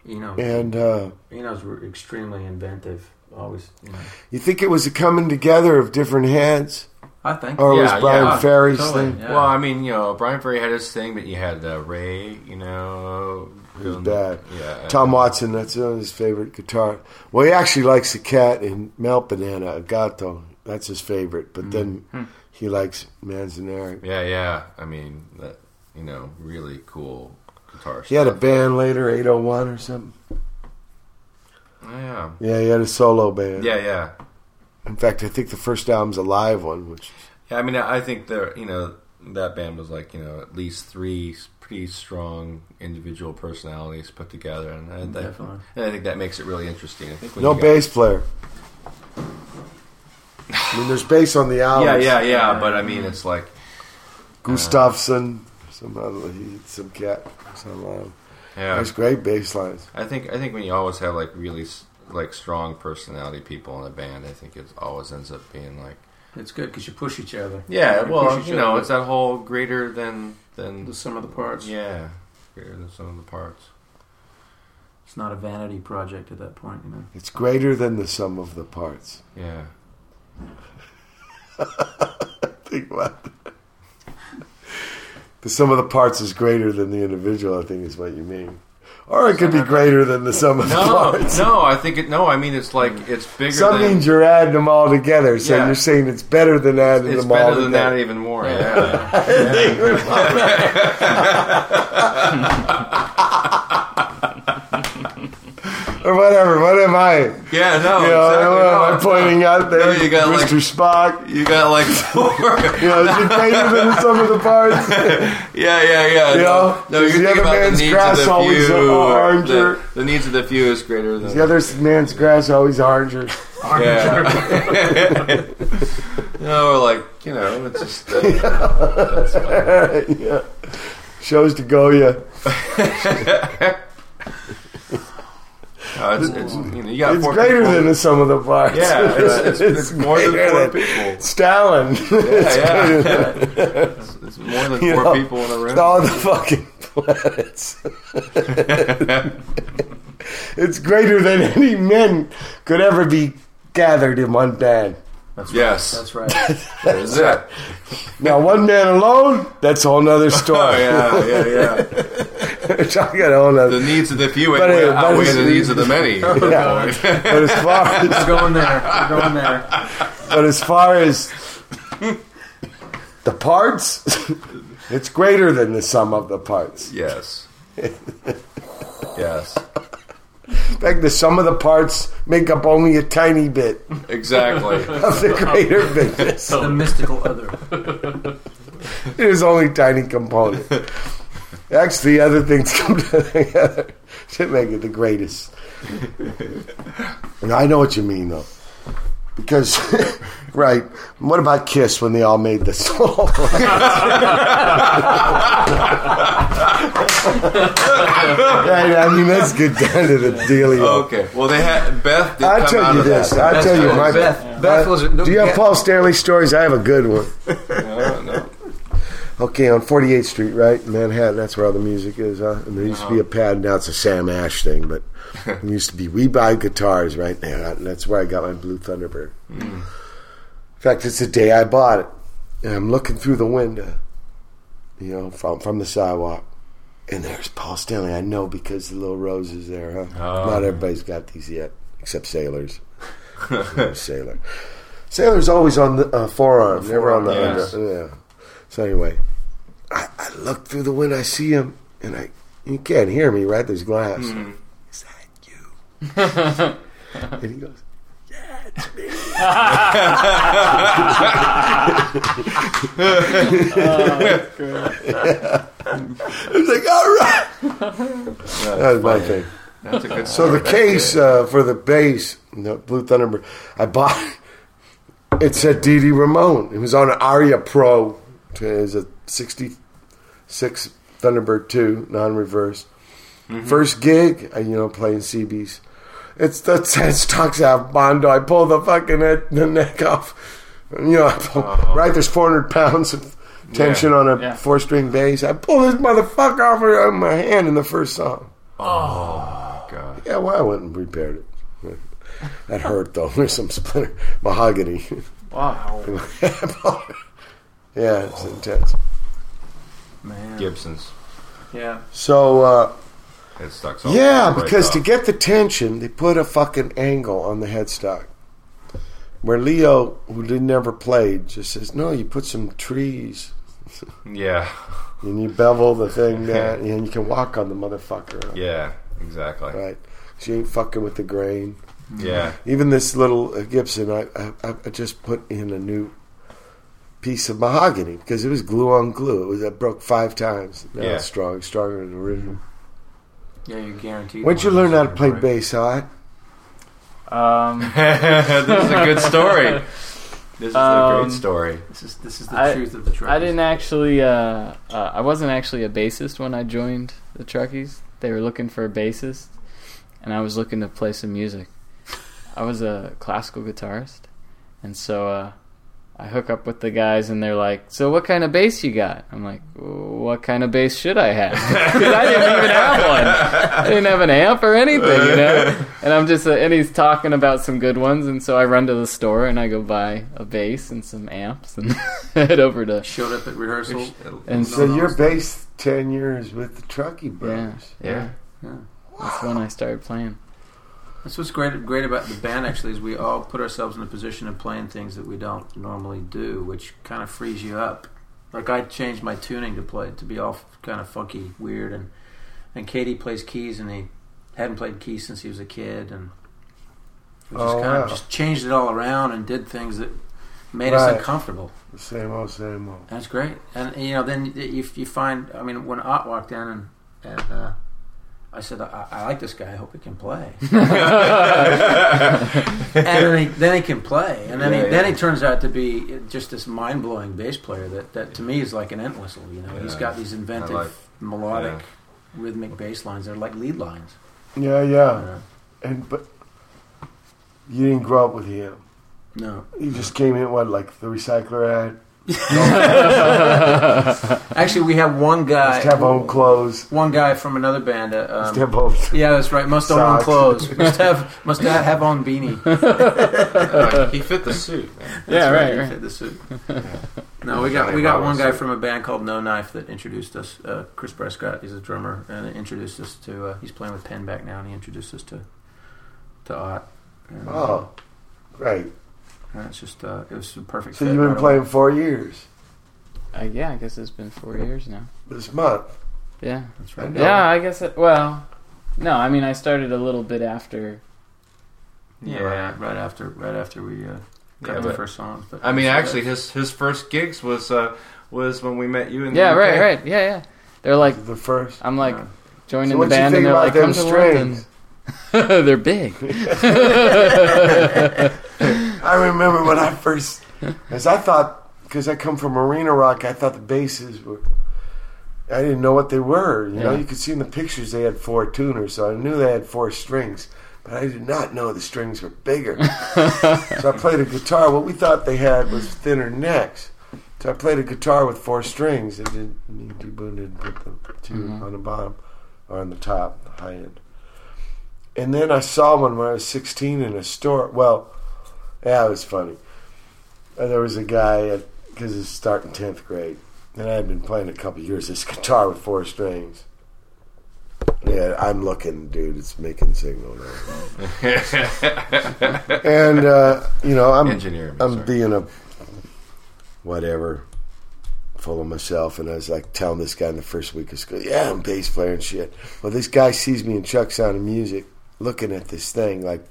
Eno, And uh, Enos were extremely inventive. Always, you know. you think it was a coming together of different heads? I think. Or Yeah, was Bryan yeah, Ferry's totally, thing? yeah. Well, I mean, you know, Bryan Ferry had his thing, but you had uh, Ray, you know. It was bad. Yeah. Tom Watson, that's one of his favorite guitar. Well, he actually likes the cat in Melt-Banana, Gato. That's his favorite. But then he likes Manzanera. Yeah, yeah. I mean, that, you know, really cool guitar He had a band later, 801 or something. Oh, yeah. Yeah, he had a solo band. Yeah, yeah. In fact, I think the first album's a live one, which Yeah, I mean, I think there, you know, that band was like, you know, at least three pretty strong individual personalities put together, and I, that, and I think that makes it really interesting. I think when no you got- bass player. I mean, there's bass on the album. Yeah, yeah, yeah. But I mean, it's like, uh, Gustafson, some other, he, some cat, some um, yeah. There's great bass lines. I think I think when you always have like really like strong personality people in a band, I think it always ends up being like, It's good because you push each other. yeah, You well, you know, other it's that whole greater than than the sum of the parts. yeah, greater than some of the parts. It's not a vanity project at that point, you know. It's greater than the sum of the parts. Yeah. Think about that. The sum of the parts is greater than the individual, I think is what you mean. Or it could be greater than the sum of the No, parts. no, I think it. No, I mean it's like it's bigger. Some than, means you're adding them all together, so Yeah. you're saying it's better than adding it's them all It's better than that even more. Yeah. Yeah. or whatever. What am I? Yeah, no, know, exactly. what am I pointing out there? No, you got, like- Mr. Spock. You got like four. You know, is it greater than the sum of the parts? Yeah, yeah, yeah. You no, know, no, you're the other about the man's needs grass of the always few. oranger? The, the needs of the few is greater than The other man's grass always oranger. Yeah. no, or like you know, it's just uh, yeah. Shows to Goya. Uh, it's, it's you know you got It's greater people. than the sum of the parts. Yeah, it's- it's- it's more than four than people. Stalin. Yeah, yeah. than- It's, it's more than four know, people in a room. all the fucking planets. it's greater than any men could ever be gathered in one band. That's Yes. That's right. That is it. Now, one man alone, that's a whole nother oh, story. Oh yeah, yeah, yeah. Which I got a whole nother. The needs of the few But, outweigh, but outweigh the needs of the many. Yeah. But as far We're as, going there. We're going there. but as far as The parts, it's greater than the sum of the parts. Yes. yes. In fact, the sum of the parts make up only a tiny bit Exactly. of the greater bigness. The mystical other. It is only a tiny component. Actually, other things come together to make it the greatest. And I know what you mean, though. Because, right, what about Kiss when they all made the song? right, I mean, let's get down to the dealio. Okay. Well, they had Beth. Did I'll tell you this. that. I'll tell you my Beth, Beth was. Uh, do you have Paul Stanley stories? I have a good one. No, no. Okay, on 48th Street, right? Manhattan, that's where all the music is, huh? And there used to be a pad, now it's a Sam Ash thing, but it used to be We Buy Guitars right there. And that's where I got my Blue Thunderbird. In fact, it's the day I bought it. And I'm looking through the window, you know, from, from the sidewalk. And there's Paul Stanley. I know because the little rose is there, huh? Oh. Not everybody's got these yet, except sailors. Sailor. Sailor's always on the uh, forearm, never on the yes. under. Yeah. So anyway, I, I look through the window, I see him, and I you can't hear me, right? There's glass. You? and he goes, Yeah, it's me. I was like, All right. That was my thing. That's a good. So the case uh, for the bass, the Blue Thunderbird, I bought. It said Dee Ramone. It was on an Aria Pro. It was a '66 Thunderbird two non-reverse. First gig, you know, playing CBs. It's the it talks out Bondo. I pull the fucking head, the neck off. You know, I pull, right? There's 400 pounds of tension on a Yeah. four-string bass. I pull this motherfucker off of my hand in the first song. Oh God. Yeah, well, I went and repaired it. That hurt though. There's some splinter mahogany. Wow. yeah, it's intense. Man. Gibsons. Yeah. So uh, Stuck. So yeah, because to get the tension, they put a fucking angle on the headstock. Where Leo, who did never played, just says, "No, you put some trees Yeah. and you bevel the thing down, and you can walk on the motherfucker." Yeah. Exactly. Right. She ain't fucking with the grain. Yeah. Even this little uh, Gibson, I, I I just put in a new piece of mahogany because it was glue on glue. It was it broke five times. Now Yeah. it's strong, stronger than the original. Yeah, you're guaranteed. When'd you learn how to play bass, huh? Um, this is a good story. This is a Um, great story. This is this is the I- truth of the truth. I didn't actually. Uh, uh, I wasn't actually a bassist when I joined the Truckies. They were looking for a bassist, and I was looking to play some music. I was a classical guitarist, and so uh, I hook up with the guys, and they're like, "So what kind of bass you got?" I'm like, "What kind of bass should I have?" Because I didn't even have one. I didn't have an amp or anything, you know. And I'm just, uh, and he's talking about some good ones, and so I run to the store and I go buy a bass and some amps and head over to Showed up at rehearsal. and So no, you're no. based ten years with the Truckee yeah, Brothers. yeah, Yeah. That's when I started playing. That's what's great great about the band actually is we all put ourselves in a position of playing things that we don't normally do, which kind of frees you up. Like I changed my tuning to play to be all kind of funky, weird, and and Katie plays keys and he hadn't played keys since he was a kid, and we just Oh, kind wow. of just changed it all around and did things that made Right. us uncomfortable. Same old, same old. That's great, and you know, then you, you find. I mean, when Ott walked in and and uh, I said, I, I like this guy. I hope he can play. and then he, then he can play, and then Yeah, he then he turns out to be just this mind blowing bass player that, that to me is like an end whistle. You know, he's Yeah. got these inventive, like- melodic, rhythmic bass lines. They're like lead lines. Yeah, you yeah. know. And but you didn't grow up with him. No, You just came in what like the recycler ad. actually, we have one guy. Must have own clothes. One guy from another band. Uh, Must um, have own. yeah, that's right. Must own Socks. clothes. Must have must have, have on beanie. he fit the suit. Man. Yeah, That's right, he fit the suit. No, we got we got one guy from a band called No Knife that introduced us. Uh, Chris Prescott, he's a drummer, and introduced us to. Uh, he's playing with Pinback now, and he introduced us to to Ott. And, uh, Oh, great. And it's just uh, it was a perfect. So fit you've been right playing away. four years. Uh, yeah, I guess it's been four years now. This month. Yeah. That's I right. know. Yeah, I guess it. Well, no, I mean I started a little bit after. Yeah, right, right after right after we uh, cut Yeah, the first songs. But I mean, actually, his his first gigs was uh, was when we met you in the Yeah, UK. right, right. Yeah, yeah. They're like, The first. I'm like Yeah. joining So the band, and they're like, them come to London. they're big. I remember when I first, as I thought, because I come from Arena Rock, I thought the basses were. I didn't know what they were. You know, you could see in the pictures they had four tuners, so I knew they had four strings, but I did not know the strings were bigger. so I played a guitar. What we thought they had was thinner necks. So I played a guitar with four strings. They did. Me and D. Boon didn't put the 2 Mhm. on the bottom or on the top, the high end. And then I saw one when I was 16 in a store. Well, yeah, it was funny. Uh, there was a guy because it's starting 10th grade, and I had been playing a couple years. This guitar with four strings. Yeah, I'm looking, dude. It's making signal now. and uh, you know, I'm Engineer, I'm sorry. being a whatever, full of myself, and I was like telling this guy in the first week of school, "Yeah, I'm bass player and shit." Well, this guy sees me in Chuck Sound of Music, looking at this thing like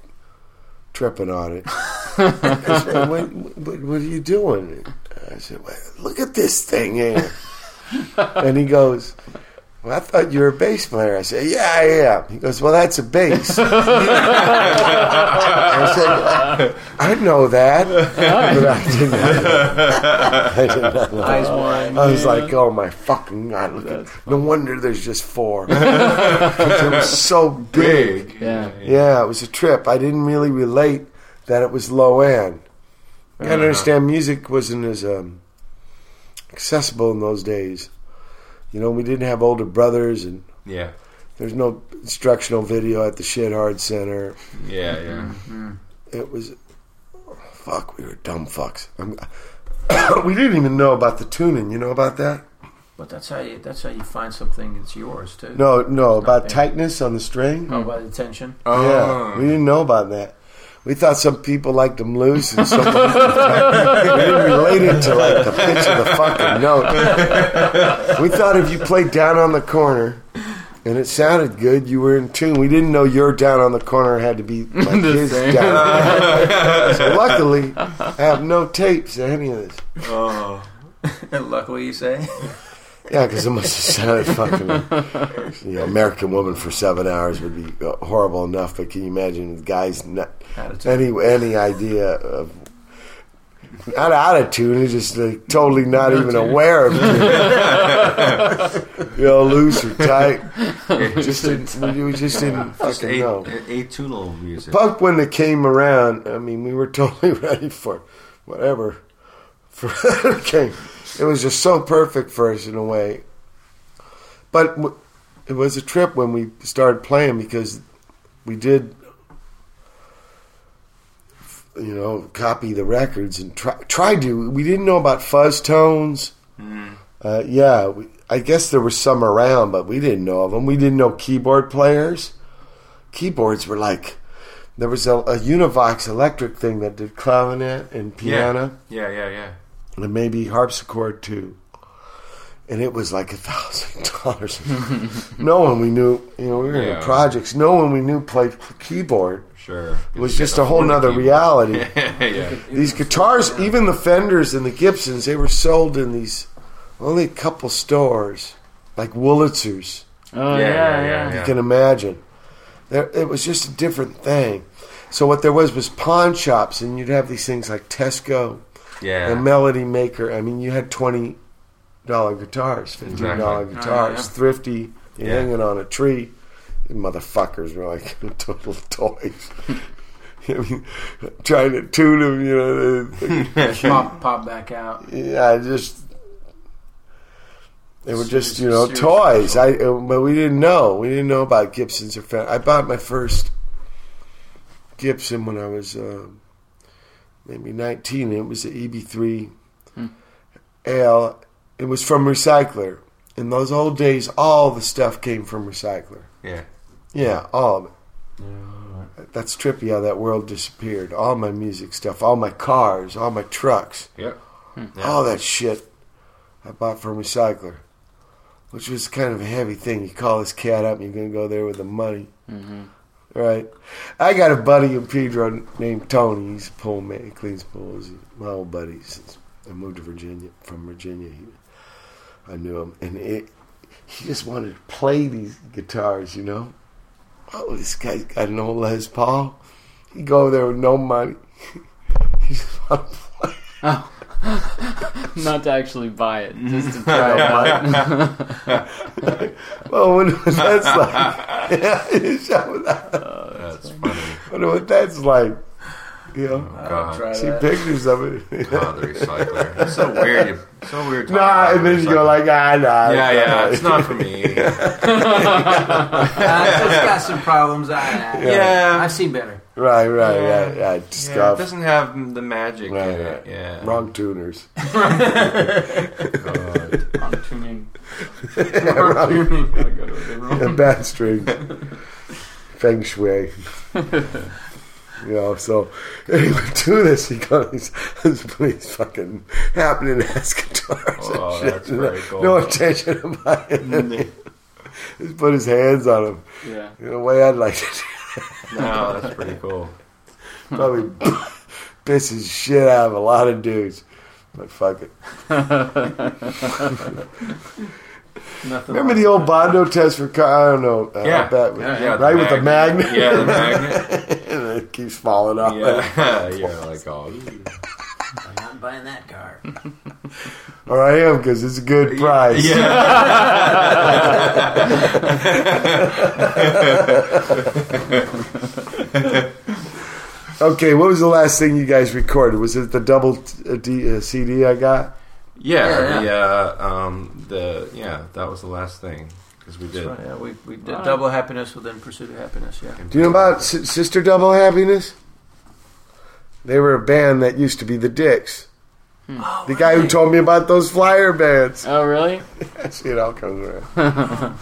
tripping on it. I said, what, what, what are you doing? I said, well, "Look at this thing here," and he goes. Well, I thought you were a bass player. I said, Yeah, I am. He goes, Well, that's a bass. I said, I know that. But I did not know. I did not know. Eyes wide. I was like, Oh my fucking God. Look at, no wonder there's just four. 'Cause it was so big. Big. Yeah. Yeah, it was a trip. I didn't really relate that it was low end. You gotta understand, music wasn't as um, accessible in those days. You know, we didn't have older brothers, and Yeah. there's no instructional video at the Shit Hard Center. Yeah, yeah. Mm-hmm. It was, fuck, we were dumb fucks. I'm, we didn't even know about the tuning. You know about that? But that's how you that's how you find something that's yours too. No, no, about tightness on the string. Oh, by the tension. Oh. Yeah, we didn't know about that. We thought some people liked them loose, and some we didn't relate it to like the pitch of the fucking note. We thought if you played down on the corner and it sounded good, you were in tune. We didn't know your down on the corner had to be like The his same. down. so luckily, I have no tapes of any of this. Oh. Luckily, you say. Yeah, because it must have sounded fucking. You know, American Woman for seven hours would be uh, horrible enough, but can you imagine the guys not any any idea of not out of tune, he's just like, totally not even aware of it. you know, loose or tight. Just didn't, we, just didn't Just fucking a, know. atonal music. Punk when it came around, I mean, we were totally ready for whatever. For came, it was just so perfect for us in a way. But it was a trip when we started playing because we did, you know, copy the records and try, tried to. We didn't know about fuzz tones. Uh, yeah, we, I guess there were some around, but we didn't know of them. We didn't know keyboard players. Keyboards were like there was a, a Univox electric thing that did clarinet and piano Yeah, yeah, yeah. And maybe harpsichord too. And it was like a thousand dollars. No one we knew, you know, we were Yeah. in projects. No one we knew played keyboard. Sure. It was just a whole nother reality. yeah. These guitars, even the Fenders and the Gibsons, they were sold in these only a couple stores, like Wurlitzer's. Oh Yeah, yeah, yeah, yeah. yeah, You can imagine. There, it was just a different thing. So what there was was pawn shops, and you'd have these things like Teisco Yeah. a Melody Maker. I mean, you had twenty dollar guitars, fifteen dollar Exactly. guitars, Oh, yeah. thrifty, Yeah. hanging on a tree. You motherfuckers were like total toys. I mean, trying to tune them, you know. they- pop pop back out. yeah, just they were just you know toys. I uh, but we didn't know. We didn't know about Gibsons or Fen- I bought my first Gibson when I was uh, maybe nineteen. It was an EB3 Hmm. L. It was from Recycler. In those old days, all the stuff came from Recycler. Yeah. Yeah, all of it. That's trippy how that world disappeared. All my music stuff, all my cars, all my trucks Yep. all that shit I bought from Recycler, which was kind of a heavy thing. You call this cat up, and you're going to go there with the money. hmm Right. I got a buddy in Pedro named Tony. He's a pool man. He cleans pools. He's my old buddy since I moved to Virginia. From Virginia, he, I knew him, and it, he just wanted to play these guitars. You know. Oh, this guy's got an old Les Paul. He go there with no money. he just want to play. Oh. Not to actually buy it, just to try it out. well, what what that's like. yeah, show that. That's funny. wonder what that's like. You know, God. Try see that. pictures of it. God, the recycler. It's so weird. You, so weird. talking Nah, and then you go like, ah, nah. yeah, yeah, it's it's not for me. Uh, it's got some problems. I, I, Yeah. I've seen better. Right, right, Yeah. right, yeah. Yeah, it doesn't have the magic Right, in right. it. Yeah. Wrong tuners. wrong tuning. yeah, wrong, Gotta go to the room. yeah, bad string. Feng shui. You know, so anyway, do this. He goes, these fucking happening ass guitars. Oh, and shit. that's very cool. No attention about it. Just put his hands on him. Yeah. The way I'd like to do No, that's pretty cool. Probably pisses shit out of a lot of dudes. But fuck it. Remember like the old that. Bondo test for car? I don't know. Uh, Yeah. that- Yeah, yeah, right with the magnet. Yeah, the magnet. and it keeps falling off. Yeah, yeah, like oh, I'm not buying that car. Or I am because it's a good price. Yeah. okay, what was the last thing you guys recorded? Was it the double t- uh, D, uh, CD I got? yeah, Yeah, the uh, um, the yeah, that was the last thing because we did. Right, yeah, we, we did Alright. double happiness within pursuit of happiness. Yeah. Do you know about S- Sister Double Happiness? They were a band that used to be the Dicks. Hmm. Oh, The guy who told me about those flyer bands. Oh, really? See, it all comes around.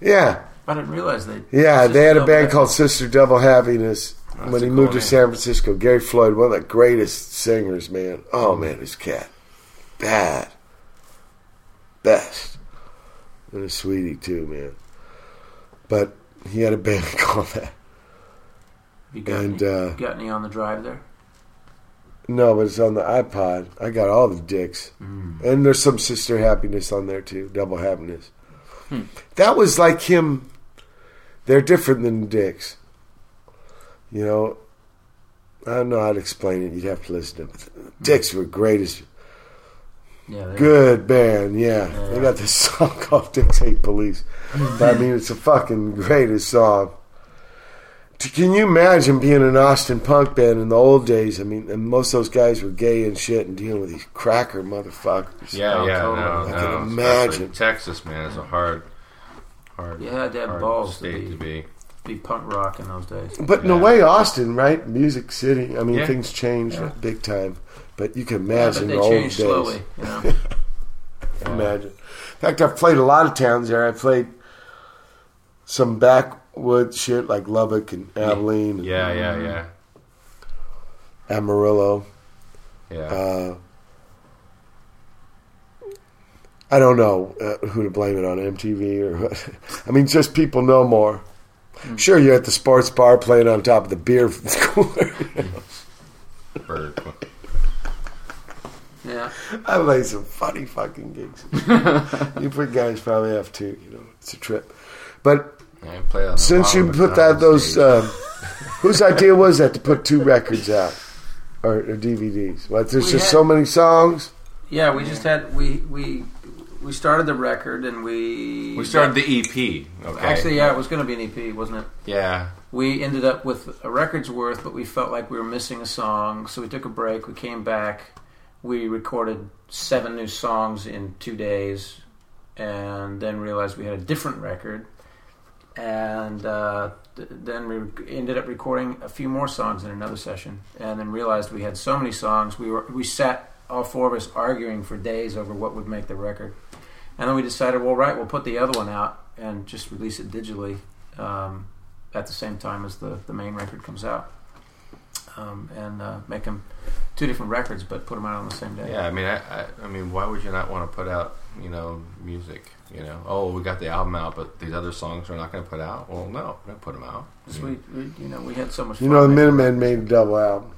yeah, I didn't realize they. yeah. Sister They had a band Happiness. called Sister Double Happiness That's when he cool moved to. San Francisco. Gary Floyd, one of the greatest singers, man. Oh man, this cat, bad, best, and a sweetie too, man. But he had a band called that. You got, And, any, uh, got any on the drive there? No, but it's on the iPod. I got all the dicks. And there's some Sister Happiness on there too. Double Happiness. Hmm. That was like him. They're different than dicks. You know, I don't know how to explain it. You'd have to listen to it. Dicks were greatest. Yeah. they- Good band, yeah. Yeah. They got this song called Dicks Hate Police. but I mean, it's a fucking greatest song. T- Can you imagine being an Austin punk band in the old days? I mean, and most of those guys were gay and shit and dealing with these cracker motherfuckers. Yeah, Oh, yeah, totally. no, I no. can especially imagine. Texas, man, is a hard, hard, You had to hard balls state to be, be. be punk rock in those days. But in a way, Austin, right? Music City. I mean, Yeah. things changed Yeah. big time. But you can Yeah, imagine but the old days. slowly. You know. Imagine. In fact, I've played a lot of towns there. I played some backwood shit like Lubbock and Abilene, and Yeah, yeah, yeah, Amarillo. yeah. Uh, I don't know uh, who to blame it on, MTV or what. I mean, just people know more. Sure, you're at the sports bar playing on top of the beer cooler. Bird. yeah. I played some funny fucking gigs. you put guys probably have too. You know, it's a trip. But I play on since you put that, those, stage. um, whose idea was that to put two records out or, or DVDs? What? There's We just had- so many songs. Yeah, we just had we we we started the record and we we started the EP. Okay. Actually, yeah, it was going to be an EP, wasn't it? yeah, We ended up with a record's worth, but we felt like we were missing a song, so we took a break. We came back. We recorded seven new songs in two days, and then realized we had a different record. And uh, th- then we ended up recording a few more songs in another session, and then realized we had so many songs. We were we sat all four of us arguing for days over what would make the record, and then we decided, well, right, we'll put the other one out and just release it digitally um, at the same time as the the main record comes out. um, and uh, make them two different records, but put them out on the same day. Yeah, I mean, I, I, I mean, why would you not want to put out, you know, music? You know, oh, we got the album out, but these other songs we're not going to put out. Well, no, we're going to put them out. I we, we, you know, we had so much. You fun know, the Minutemen made a double album.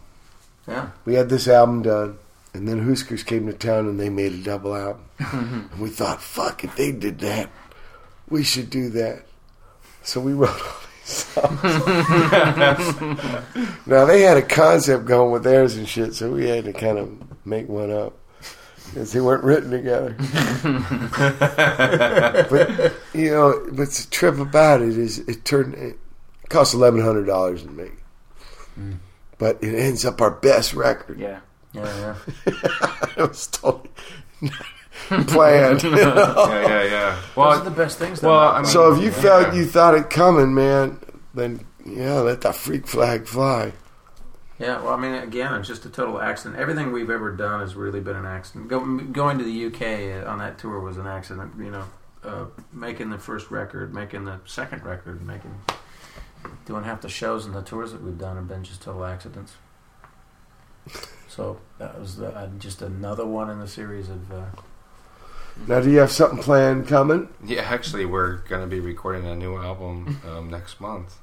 Yeah. We had this album done, and then Hüskers came to town and they made a double album. and we thought, fuck, if they did that, we should do that. So we wrote all these songs. now, they had a concept going with theirs and shit, so we had to kind of make one up. Because they weren't written together. but, you know, but the trip about it is it turned, it cost $1,100 to make. Mm. But it ends up our best record. Yeah. Yeah, yeah. it was totally planned. you know? yeah, yeah, yeah. Those Well, are the best things. well, I mean, So if you Yeah. felt you thought it coming, man, then yeah, let the freak flag fly. Yeah, well, I mean, again, it's just a total accident. Everything we've ever done has really been an accident. Go, going to the UK on that tour was an accident. You know, uh, making the first record, making the second record, making doing half the shows and the tours that we've done have been just total accidents. So that was the, uh, just another one in the series of. Uh, Now, do you have something planned coming? yeah, actually, we're going to be recording a new album um, next month.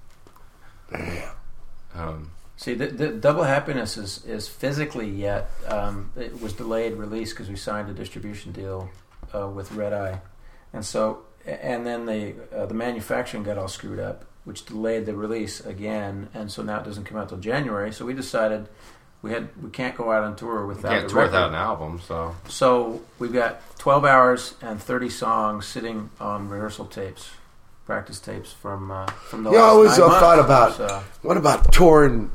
Um, See, the, the Double Happiness is, is physically yet um, it was delayed release because we signed a distribution deal uh, with Red Eye, and so and then the uh, the manufacturing got all screwed up, which delayed the release again, and so now it doesn't come out till January. So we decided we had we can't go out on tour we without can't tour without an album, so. So we've got 12 hours and 30 songs sitting on rehearsal tapes, practice tapes from uh, from the You last always nine uh, thought about So- what about touring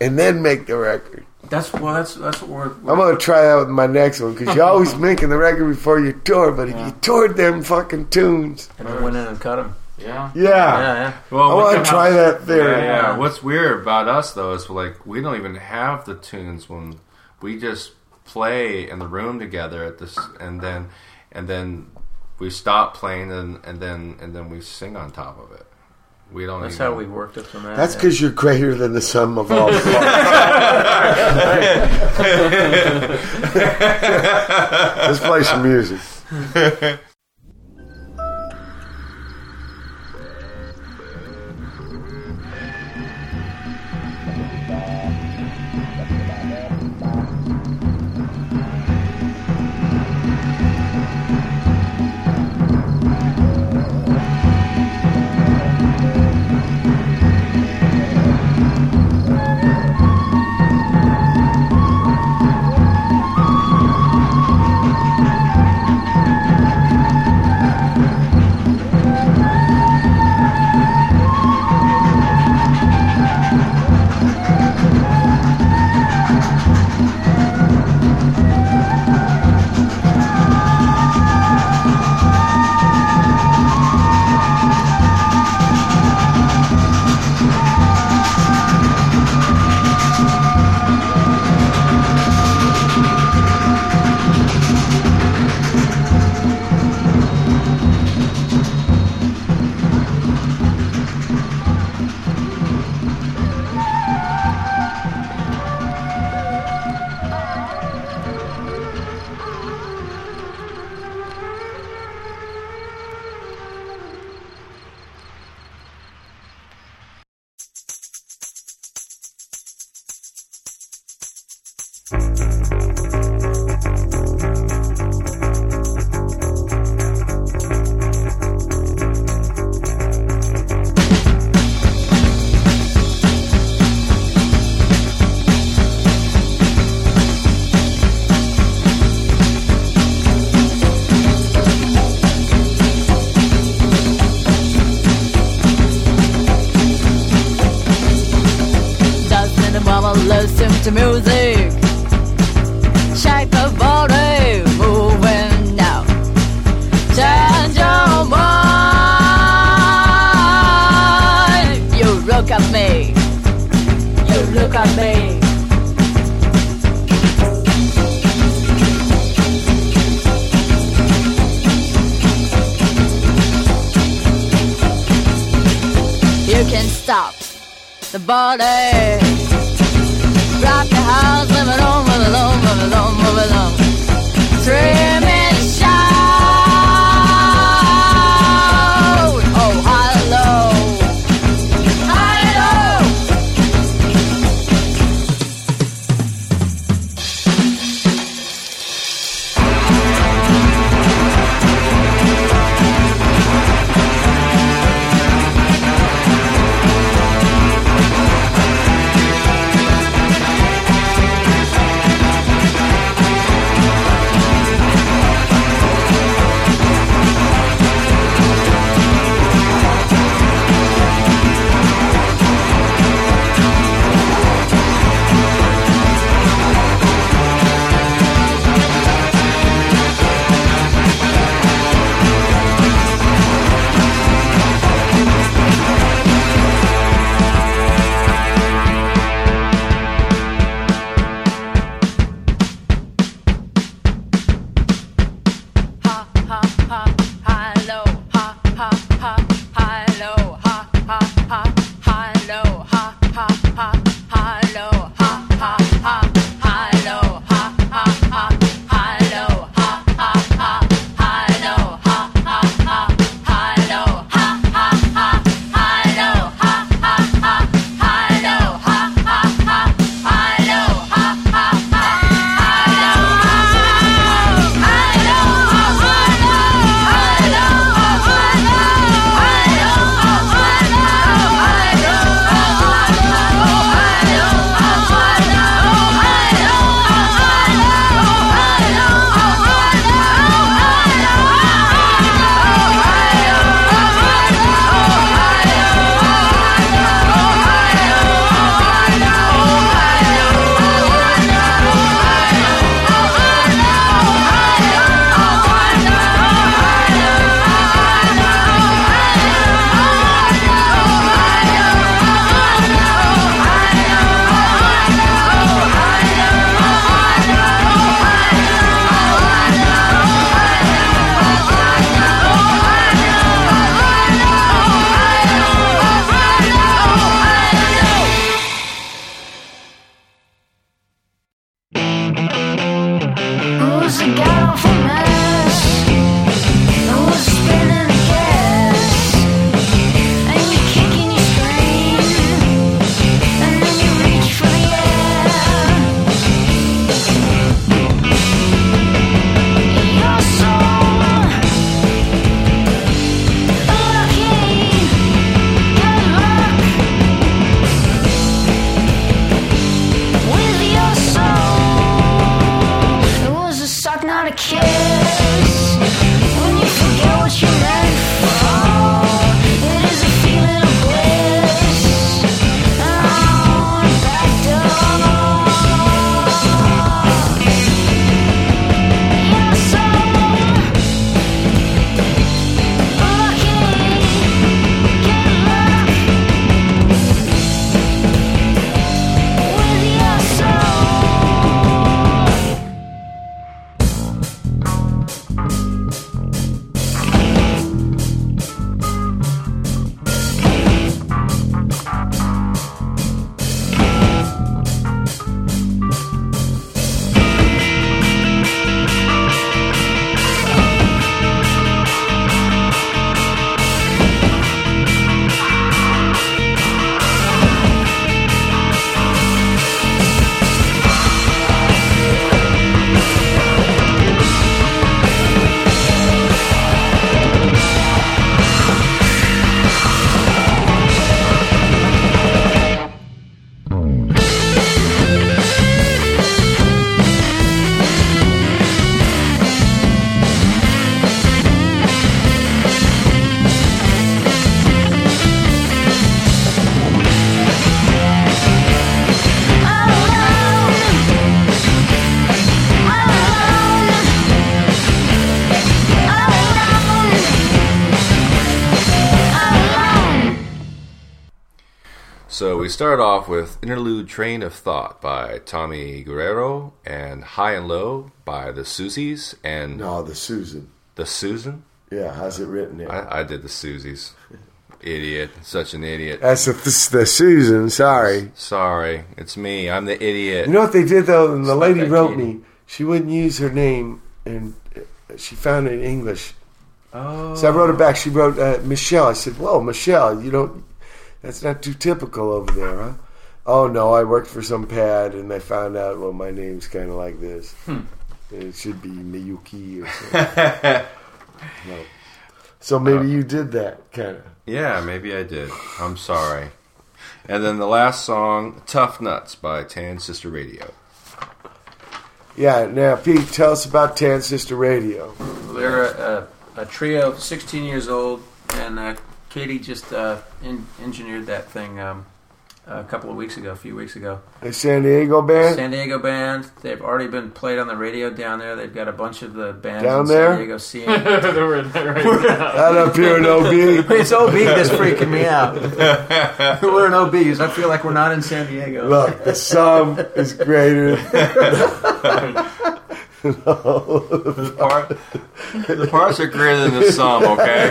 and then make the record? That's well. That's that's what we're. we're I'm gonna try that with my next one because you're always making the record before you tour. But if you toured them fucking tunes, and we went in and cut them. Yeah. yeah, Yeah, yeah. Well, I we want to try that theory. Yeah, yeah. What's weird about us though is like we don't even have the tunes when we just play in the room together at this, and then and then we stop playing and and then and then we sing on top of it. We don't. That's even, how we worked it from that. That's yeah. because you're greater than the sum of all parts. Let's play some music. start off with Interlude Train of Thought by Tommy Guerrero and High and Low by the Susies and No, the Susan. the Susan. Yeah, how's it written there? I, I did the Susies. Idiot. Such an idiot. That's the, the Susan. Sorry. Sorry. It's me. I'm the idiot. You know what they did though? And the It's lady wrote Katie. me. She wouldn't use her name, and she found it in English. Oh. So I wrote her back. She wrote uh, Michelle. I said, "Whoa, Michelle, you don't. That's not too typical over there, huh?" Oh no, I worked for some pad, and I found out. Well, my name's kind of like this. Hmm. It should be Miyuki or something. no. So maybe you did that kind of. Yeah, maybe I did. I'm sorry. And then the last song, Tough Nuts by Tan Sister Radio. Yeah. Now, Pete, tell us about Tan Sister Radio. They're a, a, a trio, 16 years old, and uh, Katie just uh, in, engineered that thing um, a couple of weeks ago, a few weeks ago. A San Diego band. San Diego band. They've already been played on the radio down there. They've got a bunch of the bands Down in there? San Diego scene. We're there right now. Out up here in OB. it's OB that's freaking me out. we're in OBs. I feel like we're not in San Diego. Look, the sum is greater. The, part, the parts are greater than the sum, okay?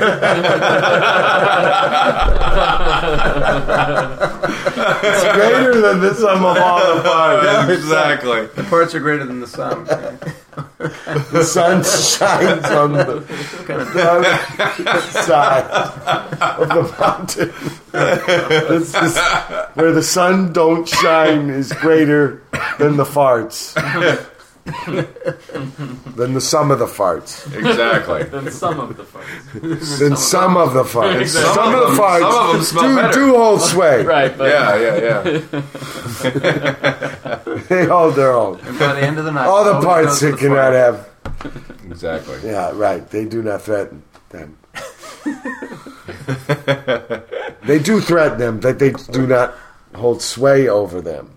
It's greater than the sum of all the parts. exactly. The parts are greater than the sum. The sun shines on the kind of side of the mountain. It's this- where the sun don't shine is greater than the farts. than the sum of the farts. Exactly. Then some of the farts. Than some of the farts. Some Some, of of the farts some of them smell do, better. do hold sway. Right, but Yeah, yeah, yeah. They hold their own. And by the end of the night, All the always parts goes to that the cannot fire. have. Exactly. Yeah, right. They do not threaten them. they do threaten them, but they do not hold sway over them.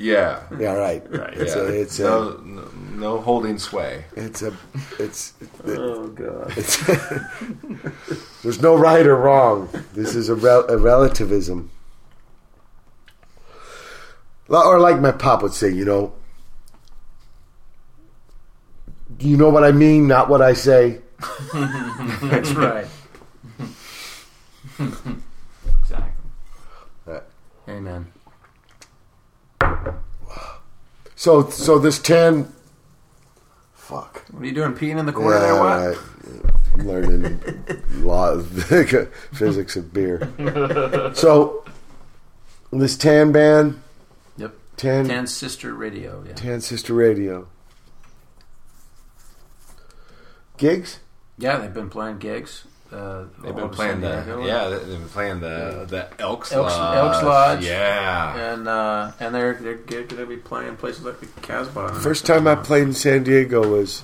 Yeah. Yeah, right. Right. It's yeah. a, it's a, no, no, no holding sway. it's a, it's. Oh god. it's there's no right or wrong. This is a, rel- a relativism. Or like my pop would say, you know, you know what I mean, not what I say. That's right. exactly. Uh, Amen. So, so this tan. Fuck. What are you doing? Peeing in the corner there? What? right. I'm learning law of physics of beer. So, this tan band, Yep. tan, Tan Sister Radio. Yeah. tan sister radio. Gigs? Yeah, they've been playing gigs. Uh, They've been playing the Diego. yeah. they- They've been playing the the Elks Elks- Lodge. Elks Lodge. Yeah. and uh, and they're they're going to be playing places like the Casbah. First time I played in San Diego was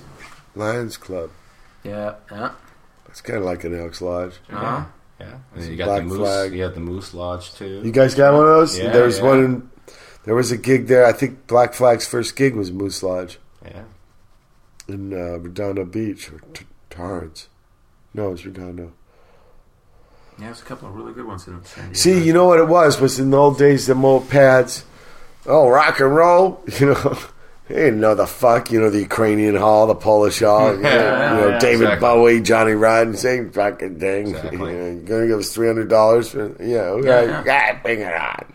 Lions Club. Yeah, yeah. It's kind of like an Elks Lodge. Uh-huh. Yeah. And you got Black the Moose. Flag. You got the Moose Lodge too. You guys got one of those? Yeah, there was yeah. one. In, there was a gig there. I think Black Flag's first gig was Moose Lodge yeah. in uh, Redondo Beach or T- Torrance. No, it was Redondo. Yeah, there's a couple of really good ones in Diego. See, you know what it was? Was in the old days, the old pads. Oh, rock and roll. You know, they didn't know the fuck. You know, the Ukrainian Hall, the Polish Hall. You know, Yeah, you know, yeah, David exactly. Bowie, Johnny Rotten, same fucking thing. Exactly. You know, you're gonna give us three hundred dollars for yeah, okay, Yeah, yeah, bring it on.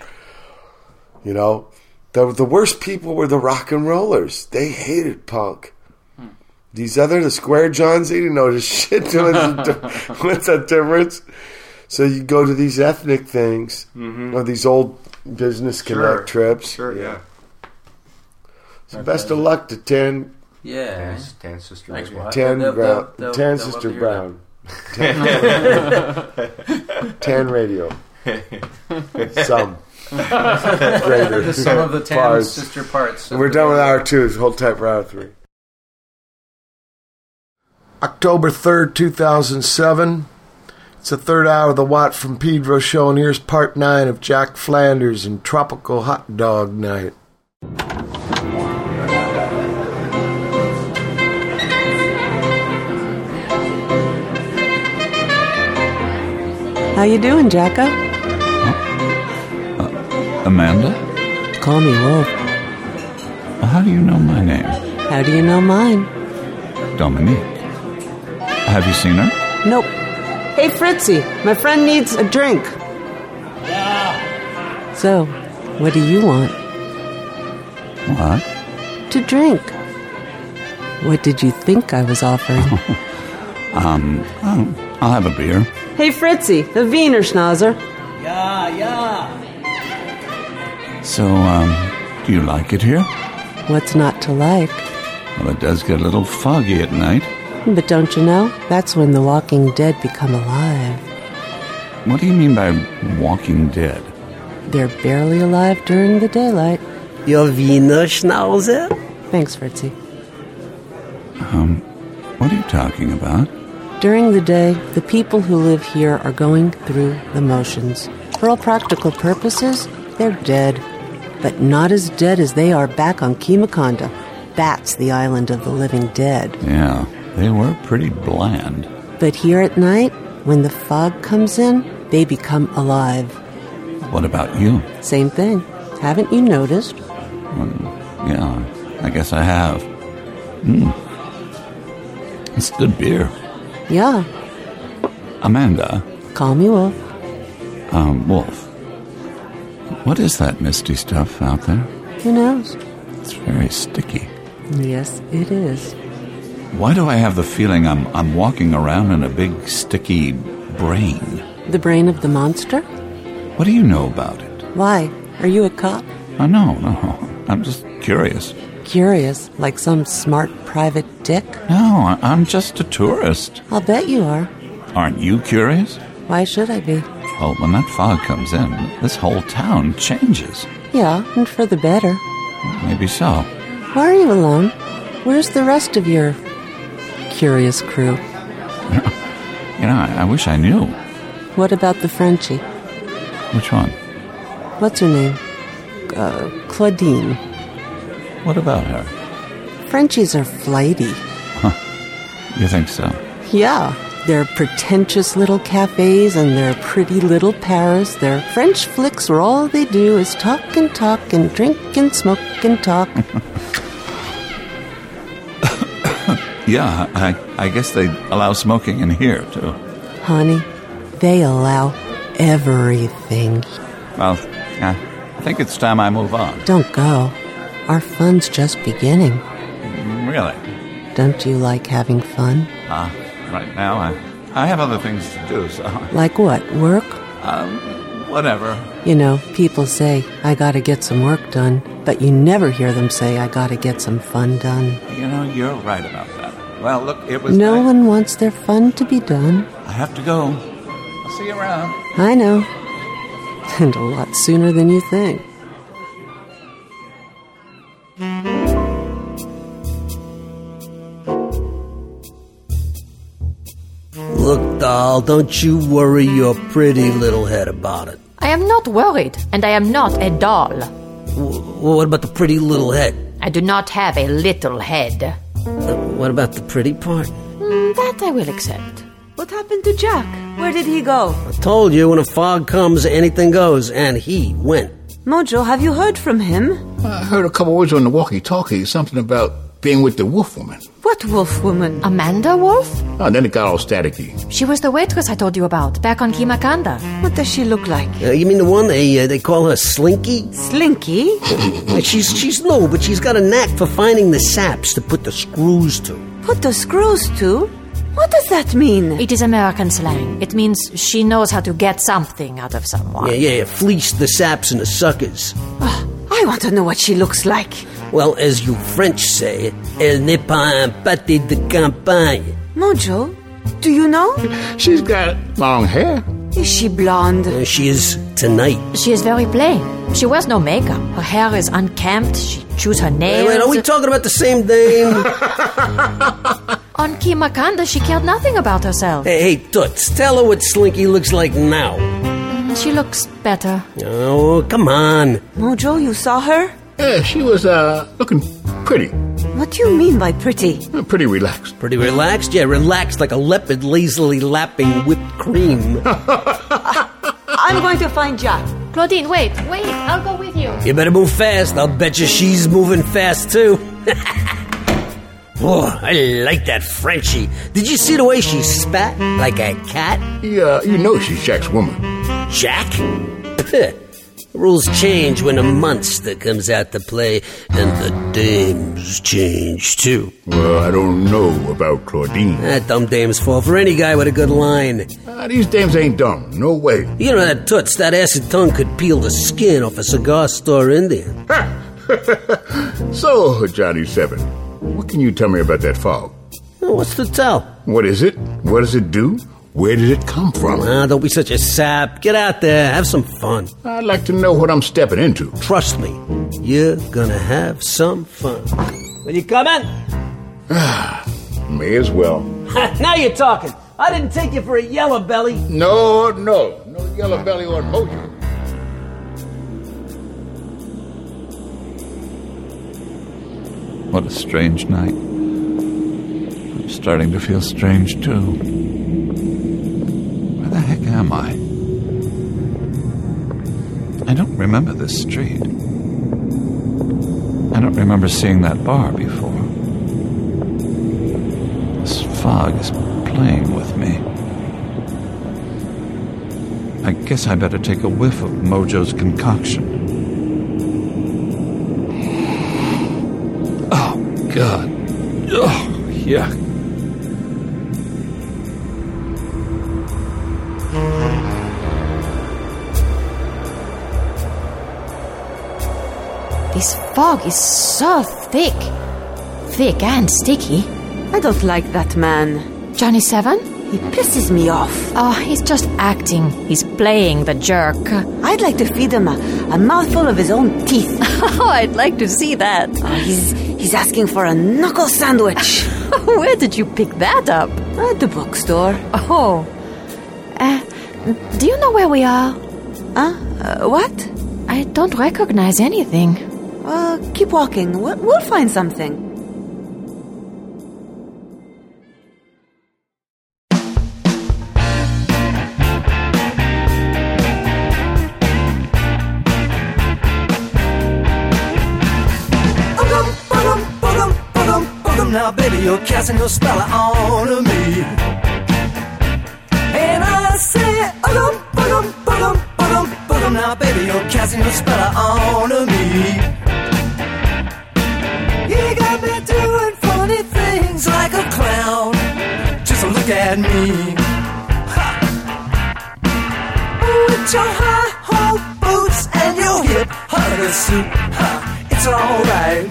You know, the the worst people were the rock and rollers. They hated punk. These other the square johns, they didn't know the shit. What's the, what's the difference? So you go to these ethnic things or these old business connect Mm-hmm. Sure. trips. Sure. Yeah. So best of luck to Tan Yeah. Tan, Tan Sister. Thanks, Radio. Wyatt. Tan They'll- Brown, they'll- they'll- Tan they'll Sister to hear Brown, Tan Radio, some greater. The sum of the Tan Parts. Sister parts. We're done with hour two. Hold tight for hour three. October 3rd, 2007. It's the third hour of the Watt from Pedro show, and here's part nine of Jack Flanders and Tropical Hot Dog Night. How you doing, Jacko? Uh, uh, Amanda? Call me Wolf. How do you know my name? How do you know mine? Dominique. Have you seen her? Nope. Hey, Fritzy, my friend needs a drink. Yeah. So, what do you want? What? To drink. What did you think I was offering? Um, oh, I'll have a beer. hey, Fritzy, the Wiener Schnauzer. Yeah, yeah. So, um, do you like it here? What's not to like? Well, it does get a little foggy at night. But don't you know? That's when the walking dead become alive. What do you mean by walking dead? They're barely alive during the daylight. Your Wiener Schnauzer? Thanks, Fritzy. Um, what are you talking about? During the day, the people who live here are going through the motions. For all practical purposes, they're dead. But not as dead as they are back on Kimakonda. That's the island of the living dead. Yeah, they were pretty bland. But here at night, when the fog comes in, they become alive. What about you? Same thing. Haven't you noticed? Yeah, I guess I have. Hmm. It's good beer. Yeah. Amanda, Call me Wolf. um, Wolf. What is that misty stuff out there? Who knows? It's very sticky. Yes, it is. Why do I have the feeling I'm I'm walking around in a big sticky brain? The brain of the monster? What do you know about it? Why? Are you a cop? Oh know, no. I'm just curious. Curious, like some smart private dick? No, I- I'm just a tourist. I'll bet you are. Aren't you curious? Why should I be? Well, when that fog comes in, this whole town changes. Yeah, and for the better. Maybe so. Why are you alone? Where's the rest of your curious crew? You know, I, I wish I knew. What about the Frenchie? Which one? What's her name? Uh, Claudine. What about her? Frenchies are flighty. Huh. You think so? Yeah, they're pretentious little cafes and their pretty little Paris. Their French flicks where all they do is talk and talk and drink and smoke and talk. Yeah, I, I guess they allow smoking in here, too. Honey, they allow everything. Well, yeah, I think it's time I move on. Don't go. Our fun's just beginning. Really? Don't you like having fun? Uh, right now, I, I have other things to do, so. Like what? Work? Um, whatever. You know, people say, I gotta get some work done, but you never hear them say, I gotta get some fun done. You know, you're right about that. Well, look, it was. No nice. one wants their fun to be done. I have to go. I'll see you around. I know. And a lot sooner than you think. Look, doll, don't you worry your pretty little head about it. I am not worried, and I am not a doll. W- what about the pretty little head? I do not have a little head. Uh, what about the pretty part? Mm, that I will accept. What happened to Jack? Where did he go? I told you when a fog comes, anything goes, and he went. Mojo, have you heard from him? I heard a couple words on the walkie-talkie, something about being with the wolf woman. What wolf woman? Amanda Wolf? Oh, then it got all staticky. She was the waitress I told you about back on Kimakanda. What does she look like? Uh, you mean the one they uh, they call her Slinky? Slinky? She's she's low, but she's got a knack for finding the saps to put the screws to. Put the screws to? What does that mean? It is American slang. It means she knows how to get something out of someone. Yeah, yeah, yeah, fleece the saps and the suckers. I want to know what she looks like. Well, as you French say, elle n'est pas un pâté de campagne. Mojo, do you know? She's got long hair. Is she blonde? Uh, she is tonight. She is very plain. She wears no makeup. Her hair is unkempt. She chews her Wait, nails. wait, are we talking about the same dame? on Kimakanda, she cared nothing about herself. hey, hey, Toots, tell her what Slinky looks like now. She looks better. Oh, come on. Mojo, you saw her? Yeah, she was uh looking pretty. What do you mean by pretty? Uh, Pretty relaxed. Pretty relaxed? Yeah, relaxed like a leopard lazily lapping whipped cream. I'm going to find Jack. Claudine, wait, wait. I'll go with you. you better move fast. I'll bet you she's moving fast too. Oh, I like that Frenchie. Did you see the way she spat like a cat? Yeah, you know she's Jack's woman. Jack? Rules change when a monster comes out to play, and the dames change too. Well, I don't know about Claudine. That dumb dames fall for any guy with a good line. Ah, these dames ain't dumb. No way. You know that toots, that acid tongue could peel the skin off a cigar store Indian. Ha! So, Johnny Seven, what can you tell me about that fog? What's to tell? What is it? What does it do? Where did it come from? Ah, don't be such a sap. Get out there, have some fun. I'd like to know what I'm stepping into. Trust me, you're gonna have some fun. Will you come in? May as well. now you're talking. I didn't take you for a yellow belly. No, no. No yellow belly on Mojo. What a strange night. I'm starting to feel strange too. The heck am I? I don't remember this street. I don't remember seeing that bar before. This fog is playing with me. I guess I better take a whiff of Mojo's concoction. Oh, God. Oh, yuck. This fog is so thick. Thick and sticky. I don't like that man. Johnny Seven? He pisses me off. Oh, he's just acting. He's playing the jerk. I'd like to feed him a, a mouthful of his own teeth. oh, I'd like to see that. Oh, he's he's asking for a knuckle sandwich. Where did you pick that up? At the bookstore. Oh. Uh, do you know where we are? Huh? Uh, what? I don't recognize anything. Uh, keep walking. We'll, we'll find something. Now, baby, you're casting your spell on me. Now, baby, you're casting your spell on me. You got me doing funny things like a clown. Just look at me. Ha. With your high hole boots and your hip hugger suit. Ha. It's alright.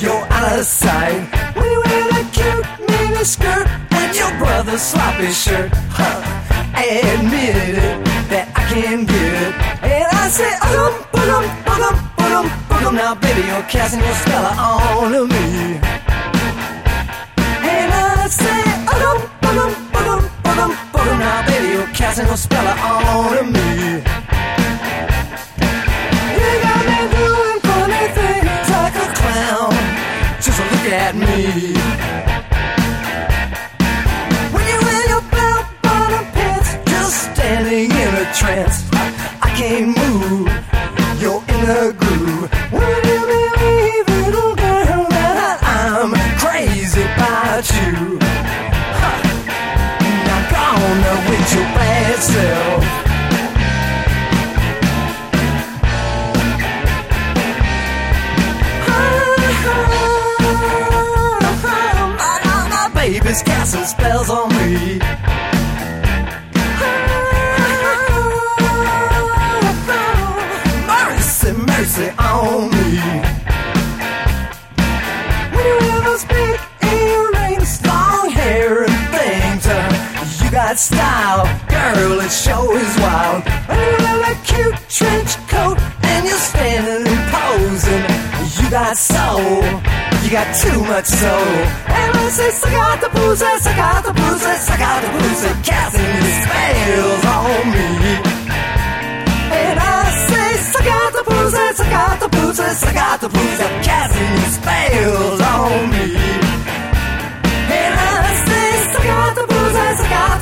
You're out of sight. We wear that cute mini skirt and your brother's sloppy shirt. Huh. I admit it that I can get it. And I say, um, bugum, bugum, bugum, bugum. Now, baby, you're casting your spell on me. And I say, um, bugum, bugum, bugum, bugum. Now, baby, you're casting your spell on me. I can't move. You're in the groove. When you believe, little girl, that I'm crazy about you. Huh. Now go on with your bad self. You got too much soul. And I say, I got the booze, I got the booze, I got the booze, casting these spells on me. And I say, I got the booze, I got the booze, I got the booze, casting these spells on me. And I say, I got the booze, I got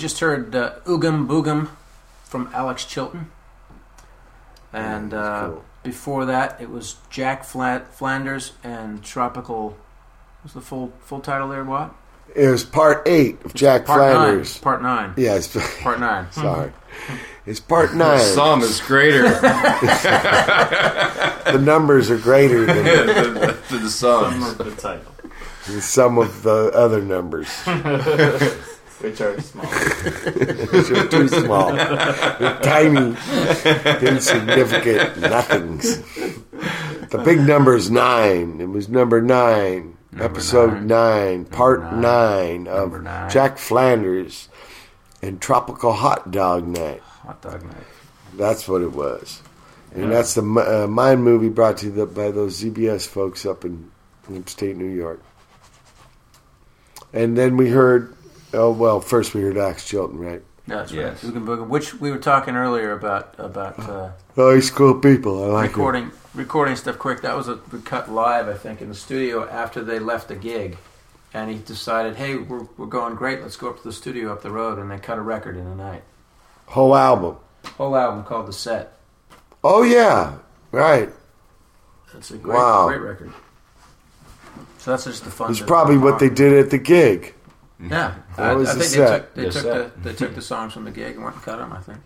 just heard uh, Oogum Boogum from Alex Chilton. And uh, before that, it was Jack Flat Flanders and Tropical. Was the full full title there? What? It was part eight of Jack Part Flanders. nine. Part nine. Yes. Part nine. Sorry. It's part nine. The sum is greater. the numbers are greater than the, the, the sums. the title. the sum of the other numbers. Which are small. Which are too small. They're tiny, insignificant nothings. The big number is nine. It was number nine. episode nine, part nine, of nine. Jack Flanders and Tropical Hot Dog Night. Hot Dog Night. That's what it was. And Yeah. that's the uh, Mind movie brought to you the, by those ZBS folks up in, in upstate New York. And then we heard, oh, well, first we heard Axe Chilton, right? That's Yes. right. Oogum which we were talking earlier about about uh, High school people, I like it. recording recording stuff quick. That was a we cut live, I think, in the studio after they left the gig, and he decided, hey, we're we're going great. Let's go up to the studio up the road, and they cut a record in a night. Whole album. Whole album called the set. Oh, yeah, right. That's a great Wow. great record. So that's just the fun. It's probably what they did at the gig. Yeah, That I, was I the think they took they The took the they took the songs from the gig and went and cut them. I think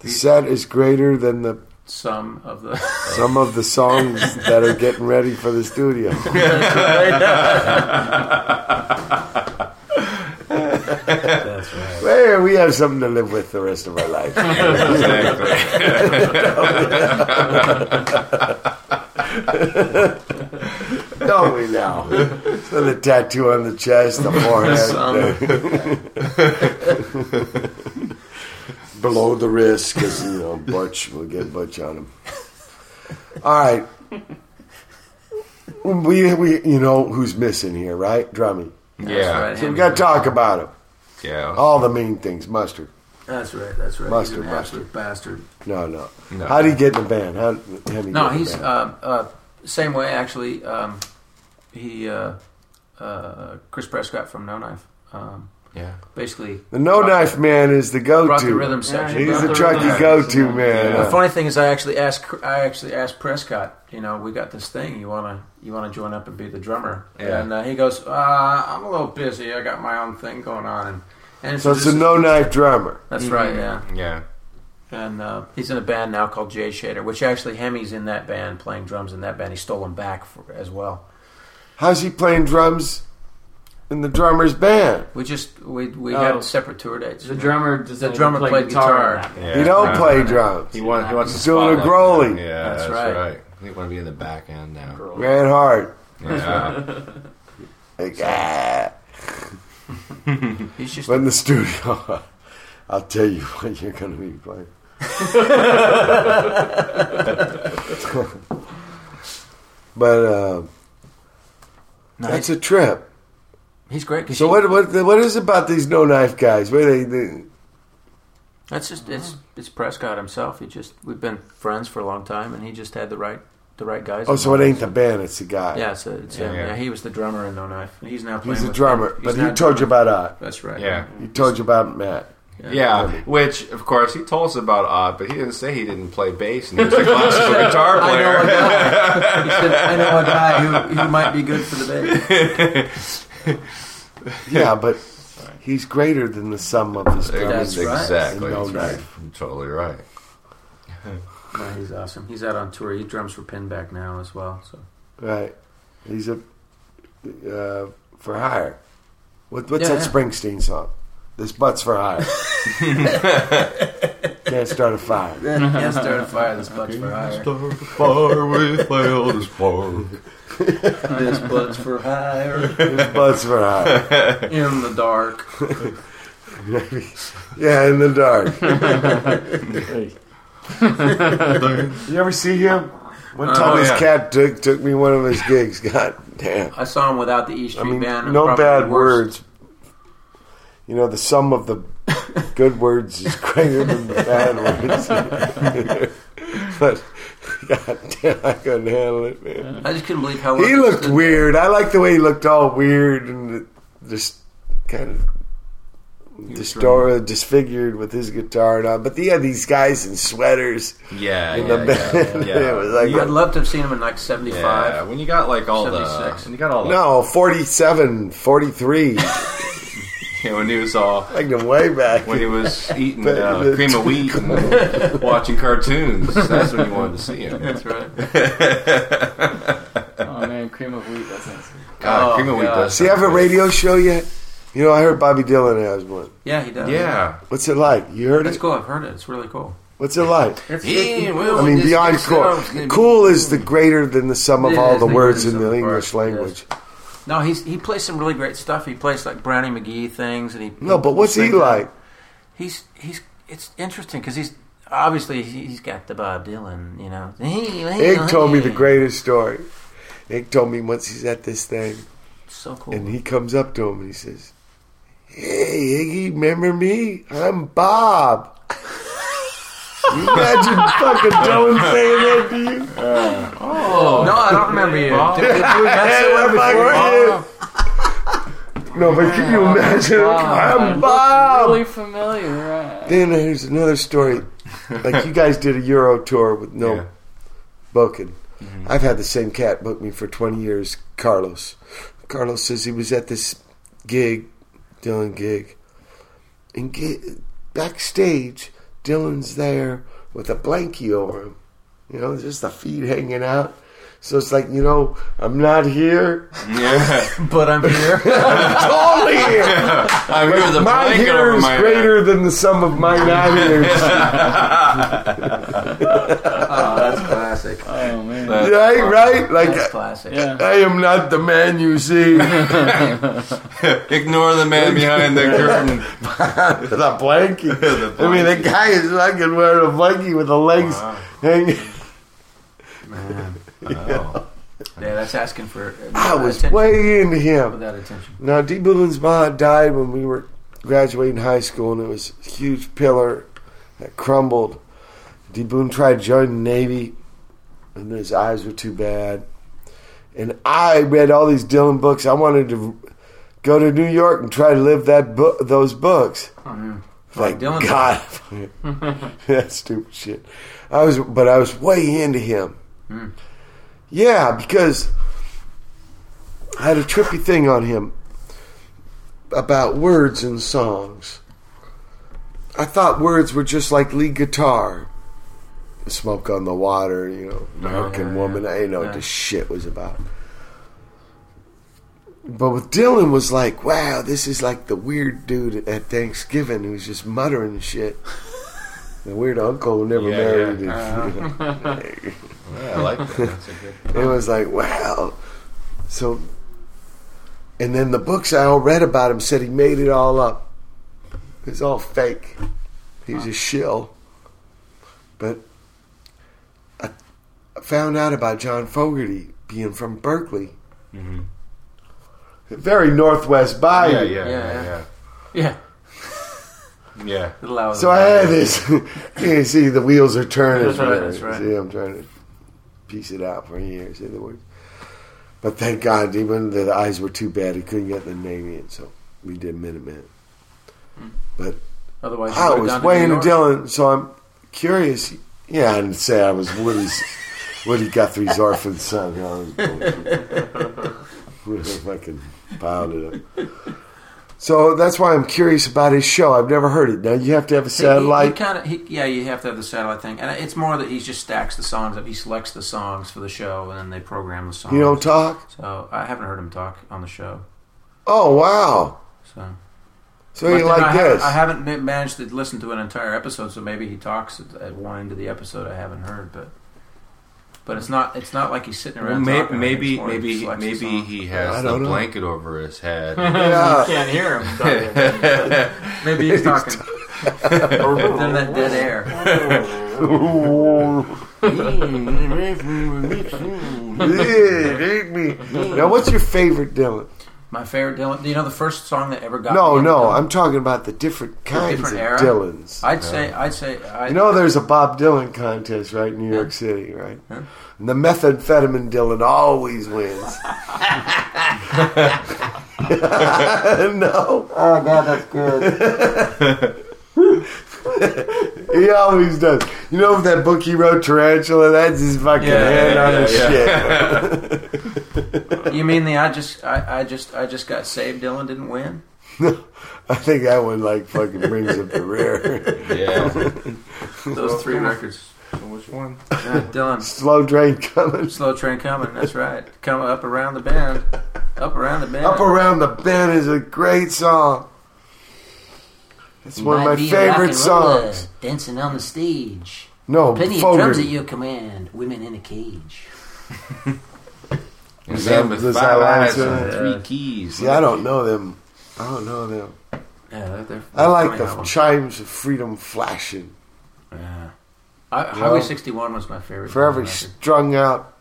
The set is greater than the some of the some of the songs that are getting ready for the studio. That's right. Well, we have something to live with the rest of our life. Don't we now? So the tattoo on the chest, the forehead, below the wrist, because you know Butch will get Butch on him. All right, we we you know who's missing here, right? Drummy. Yeah. right. So we got to talk about him. Yeah. All the mean things, mustard. That's right. That's right. Mustard, he's an absolute bastard. No, no. No. How did he get in the band? How, how did he No, get he's the band? uh, uh, same way actually. Um, he uh, uh, Chris Prescott from No Knife. Um, Yeah. basically, the no knife man is the go-to. brought the rhythm section. He's Brought the the trucky rhythm go-to section. man. The Uh, funny thing is, I actually asked I actually asked Prescott. You know, we got this thing. You wanna you wanna join up and be the drummer? Yeah. And uh, he goes, uh, I'm a little busy. I got my own thing going on. And, and so it's a no knife drummer. That's right. Yeah. Yeah. And uh, he's in a band now called Jay Shader, which actually Hemi's in that band, playing drums in that band. He stole him back for, as well. How's he playing drums in the drummer's band? We just we we Oh. had separate tour dates. The drummer does the drummer played guitar. in that band. Yeah. he don't Right. play drums. He wants. He wants He's to doing a spotlight growling. Yeah, That's that's, right. right. He want to be in the back end now. Ran hard. Yeah. Like, ah. He's just But in the studio, I'll tell you what you're going to be playing. but uh, No, that's a trip. he's great. 'cause So he- what what what is about these no knife guys? Where they, they That's just it's it's Prescott himself. He just we've been friends for a long time, and he just had the right the right guys. oh, so it ain't the band, it's the guy. Yeah, it's, it's him. Yeah. Yeah. he was the drummer in oh No Knife. He's now playing. he's a with drummer. he's But he now told you about Odd. That's right. Yeah. He told you about Matt. Yeah, which of course he told us about Odd, but he didn't say he didn't play bass and he was a classical guitar I know a player. guy. he said, "I know a guy who, who might be good for the bass." Yeah, but he's greater than the sum of his drumming. That's right. exactly. No That's right. You're totally right. No, he's awesome. He's out on tour. He drums for Pinback now as well. So Right. He's a uh, for hire. What, what's Yeah, that yeah. Springsteen song? This butt's for hire. Can't start a fire. can't start a fire. This butt's for hire. fire with Elders Park. this butt's for hire. This butt's for hire. In the dark. yeah, in the dark. You ever see him? One time his yeah. cat took took me one of his gigs. God damn. I saw him without the E Street I mean, band. no bad words. You know, the sum of the good words is greater than the bad words. but God damn, I couldn't handle it, man. I just couldn't believe how He looked weird. I like the way he looked all weird and just kind of distor- disfigured with his guitar and all. But he had these guys in sweaters. Yeah, in yeah, the band. yeah, it was like I'd love to have seen him in like '75. Yeah, when you got like all the 76. when you got all the no 47, 43. Yeah, when he was all like the way back when he was eating But uh, the- cream of wheat and watching cartoons. That's when you wanted to see him. That's right. Oh man, cream of wheat. That sounds. God, Oh, cream of wheat does. So you have a radio show yet? You know, I heard Bobby Dylan has one. Yeah, he does. Yeah. What's it like? You heard That's it? cool. I've heard it. It's really cool. What's it like? It's, Yeah, well, I mean, beyond next cool. song's Cool is the greater than the sum of It all the the words in the English language. No, he's he plays some really great stuff. He plays like Brownie McGhee things, and he No, but what's he sings- like? He's he's it's interesting because he's obviously he- he's got the Bob Dylan, you know. Ig told me the greatest story. Ig told me once he's at this thing, So cool. and he comes up to him and he says, "Hey, Iggy, remember me? I'm Bob." You Imagine fucking Dylan saying that to you. Oh no, I don't remember you. Did, did we mess Hey, it up before? fucking- No, but can you imagine? I'm Bob. Really familiar, right? Then there's another story. Like you guys did a Euro tour with no Yeah. booking. Mm-hmm. I've had the same cat book me for 20 years, Carlos. Carlos says he was at this gig, Dylan gig, and ga- backstage, Dylan's there with a blankie over him. You know, just the feet hanging out. So it's like, you know, I'm not here. Yeah. But I'm here. totally here. I'm here with a my blanket here over is my head. greater than the sum of my not ears. oh, that's classic. Oh man. That- right, right? Like, That's classic. Yeah. I am not the man you see. Ignore the man behind the curtain. the blankie. I mean, the guy is fucking wearing a blankie with the legs hanging. Man. Yeah, that's asking for. uh, I was attention way into him. without attention. Now, D. Boon's mom died when we were graduating high school, and it was a huge pillar that crumbled. D. Boone tried to join the Navy, and his eyes were too bad. And I read all these Dylan books. I wanted to go to New York and try to live that book, those books. Oh, like Dylan God, that's stupid shit. I was, but I was way into him. Hmm. Yeah, because I had a trippy thing on him about words and songs. I thought words were just like lead guitar. Smoke on the water, you know, uh-huh. American yeah, woman. I didn't know what this shit was about. But with Dylan was like, wow, this is like the weird dude at Thanksgiving who's just muttering shit. The weird uncle who never married. yeah. Uh-huh. his- Yeah, I like that. That's a good. it was like, wow. So, and then the books I all read about him said he made it all up. It's all fake. He was a shill. But found out about John Fogerty being from Berkeley. Mhm. Very Northwest Bayou. Yeah, yeah, Yeah, yeah, yeah. yeah. Yeah. Yeah. Little out of So I had this. you see, the wheels are turning. That's right, that's right. See, I'm trying to piece it out for years. In the words. But thank God, even the eyes were too bad. He couldn't get the Navy, and so we did Minutemen. But Otherwise, I was gone to way into Dylan, so I'm curious. Yeah, I didn't say I was Woody's Woody Guthrie's orphan son. I was bullshit. fucking piled it up. So that's why I'm curious about his show. I've never heard it. Now you have to have a He- he- satellite. He, kind of, he, yeah, you have to have the satellite thing, and it's more that he just stacks the songs up. He selects the songs for the show, and then they program the songs. You don't talk? So I haven't heard him talk on the show. Oh wow! So, So you like I haven't- this? I haven't managed to listen to an entire episode, so maybe he talks at, at one end of the episode I haven't heard, but but it's not it's not like he's sitting Well, around. may, talking. maybe It's more he maybe maybe he has the don't know. blanket over his head. Yeah. You can't hear him. maybe he's talking. Within that dead air. yeah, hate me. Now, what's your favorite Dylan? My favorite Dylan. Do you know the first song that ever got? No, me no, Dylan? I'm talking about the different The kinds different of era? Dylans. I'd say. I'd say. I, You know, there's a Bob Dylan contest, right, in New York City, right? And the methamphetamine Dylan always wins. no. Oh god, that's good. he always does. You know that book he wrote, Tarantula? That's his fucking Yeah, hand yeah, on yeah, his yeah. shit. you mean the I just I, I just I just got saved? Dylan didn't win. I think that one like fucking brings up the rear. Yeah. Those three records. Which one? Yeah, Dylan. Slow train coming. Slow train coming. That's right. Come up around the bend. Up around the bend. Up Around the Bend is a great song. It's You one of my be favorite songs. Dancing on the stage. No, Plenty of Fogerty. drums at your command. Women in a cage. Is Man that- with does five eyes and say- three keys. Yeah, I don't know them. I don't know them. Yeah, they're, they're I like the album. chimes of freedom flashing. Yeah. I, You Highway know? 61 was my favorite. For every strung out.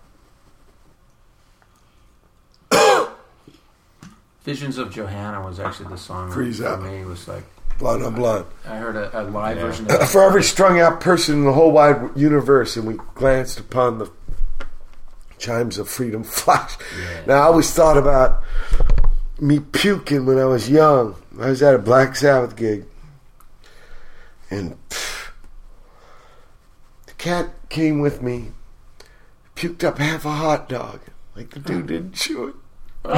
Visions of Johanna was actually the song Freeze that up. for me was like Blood on blood. I heard a, a live version of it. For every strung out person in the whole wide universe, and we glanced upon the chimes of freedom flash. Now, I always thought about me puking when I was young. I was at a Black Sabbath gig, and pff, the cat came with me, puked up half a hot dog. Like the dude didn't chew it. That's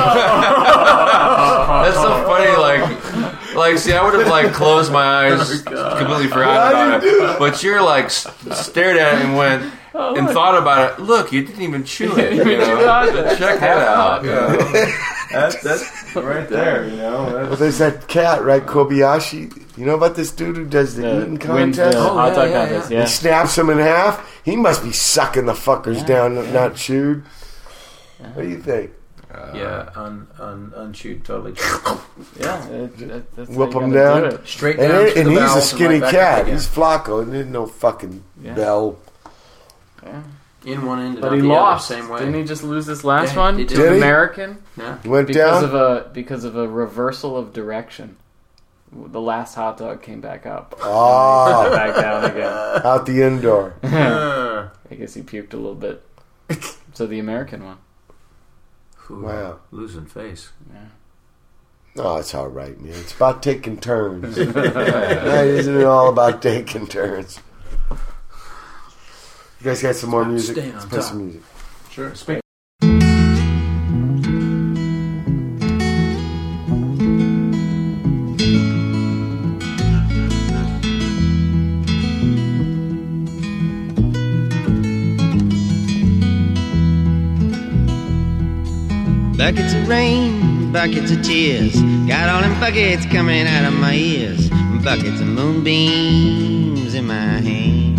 so funny. Like, like, see, I would have like closed my eyes, completely forgot about it. But you're like s- stared at it and went and thought about it. Look, you didn't even chew it. You know? Check that out. You know? That's that's right there. You know. Well, there's that cat, right, Kobayashi. You know about this dude who does the Yeah, eating wins the contest? hot dog contest, yeah. Oh, he snaps them in half. He must be sucking the fuckers Yeah, down, yeah. not chewed. What do you think? Yeah, un, un, unchewed, totally. Yeah, it, that, that's Whip him down. do it. Straight and down it- and the he's a skinny right cat. again. He's Flacco. And there's no fucking Yeah. bell. Yeah. In one end, But he the lost. other, same way. Didn't he just lose this last Yeah, one he to did. an Did he? American? Yeah. He went because down. of a because of a reversal of direction. The last hot dog came back up. Ah. Went back down again. out the indoor. Uh, I guess he puked a little bit. So the American one. Whew, uh, Wow. Losing face. Yeah. Oh, it's all right, man. It's about taking turns. isn't it all about taking turns? You guys got some more music? staying Let's play some music. Sure. Speak. Buckets of rain, buckets of tears. Got all them buckets coming out of my ears. Buckets of moonbeams in my hand.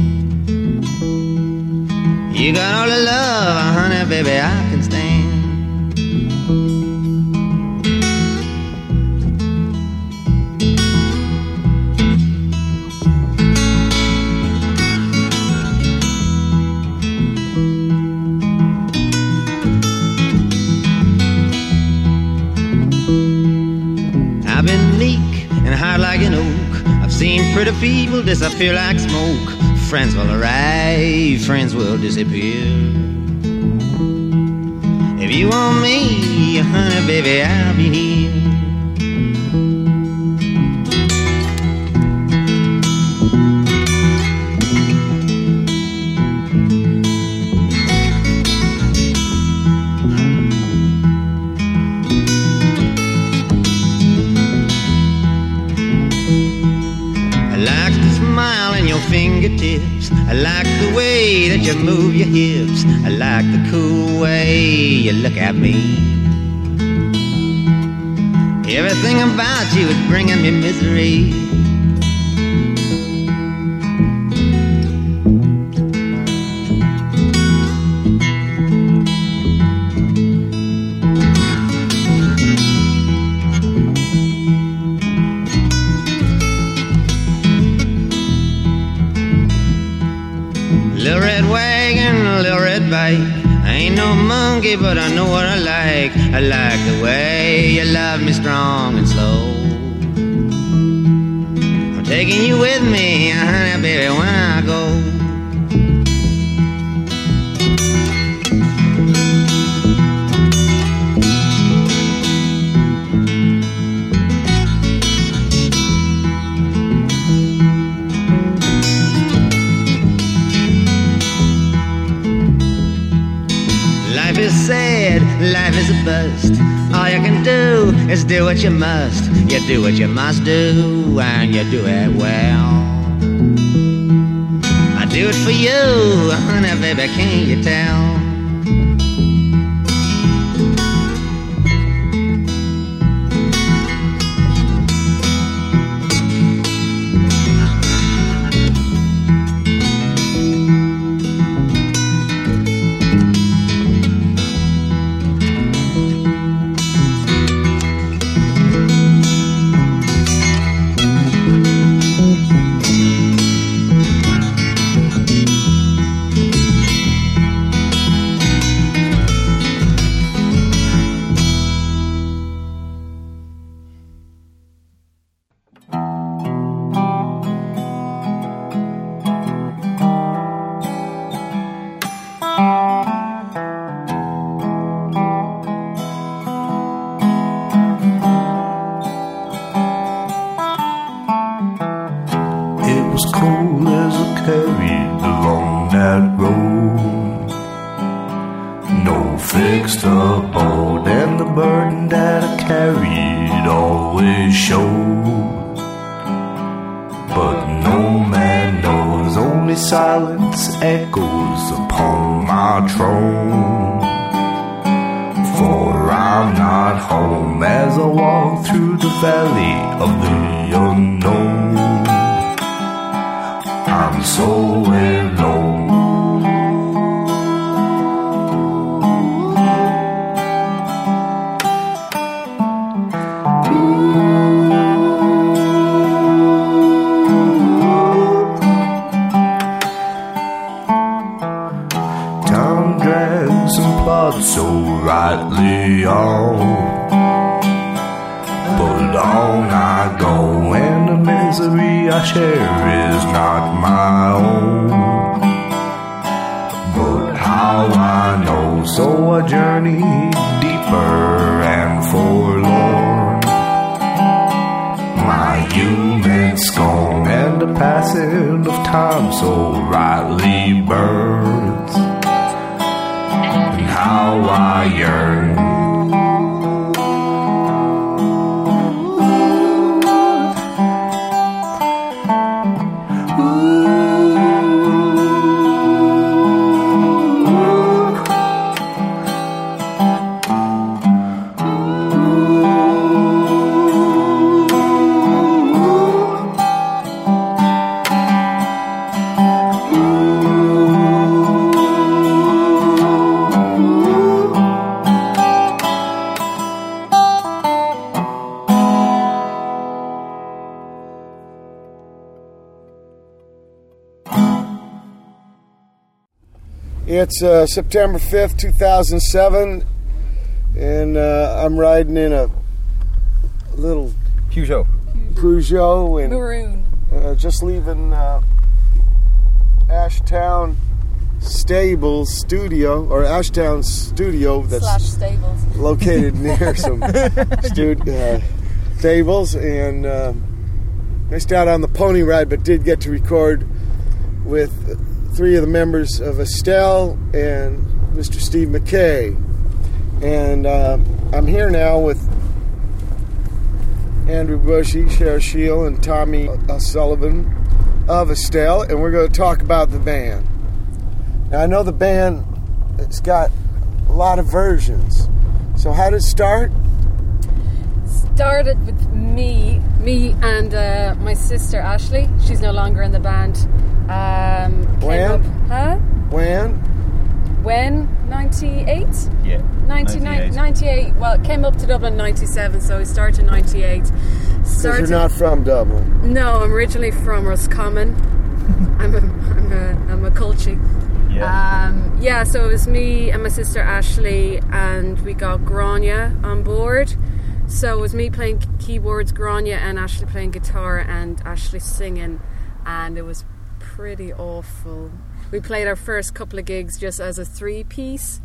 You got all the love, honey, baby, I can Pretty people disappear like smoke. Friends will arrive, friends will disappear. If you want me, honey, baby, I'll be here. You move your hips. I like the cool way you look at me. Everything about you is bringing me misery. But I know what I like. I like to bust. All you can do is do what you must. You do what you must do, and you do it well. I do it for you, honey, baby, can't you tell? It's uh, September 5th, 2007, and uh, I'm riding in a little Peugeot. Peugeot and Maroon. uh, just leaving uh, Ashtown Stables Studio or Ashtown Studio that's Slash stables. located near some stud- uh, stables and um, missed out on the pony ride, but did get to record with three of the members of Estel and Mr. Steve McKay. And uh, I'm here now with Andrew Bushy, Cher Shield, and Tommy Sullivan of Estel, and we're going to talk about the band. Now, I know the band has got a lot of versions. So, how did it start? Started with me, me and uh, my sister Ashley. She's no longer in the band. Came When? huh? When? When? 98? Yeah. 99, 98. Well, it came up to Dublin 97, so we started in 98. Because you're not from Dublin. No, I'm originally from Roscommon. I'm a, I'm a, I'm a culture. Yeah. Um, yeah, so it was me and my sister Ashley, and we got Grania on board. So it was me playing keyboards, Grania, and Ashley playing guitar, and Ashley singing, and it was pretty awful. We played our first couple of gigs just as a three piece,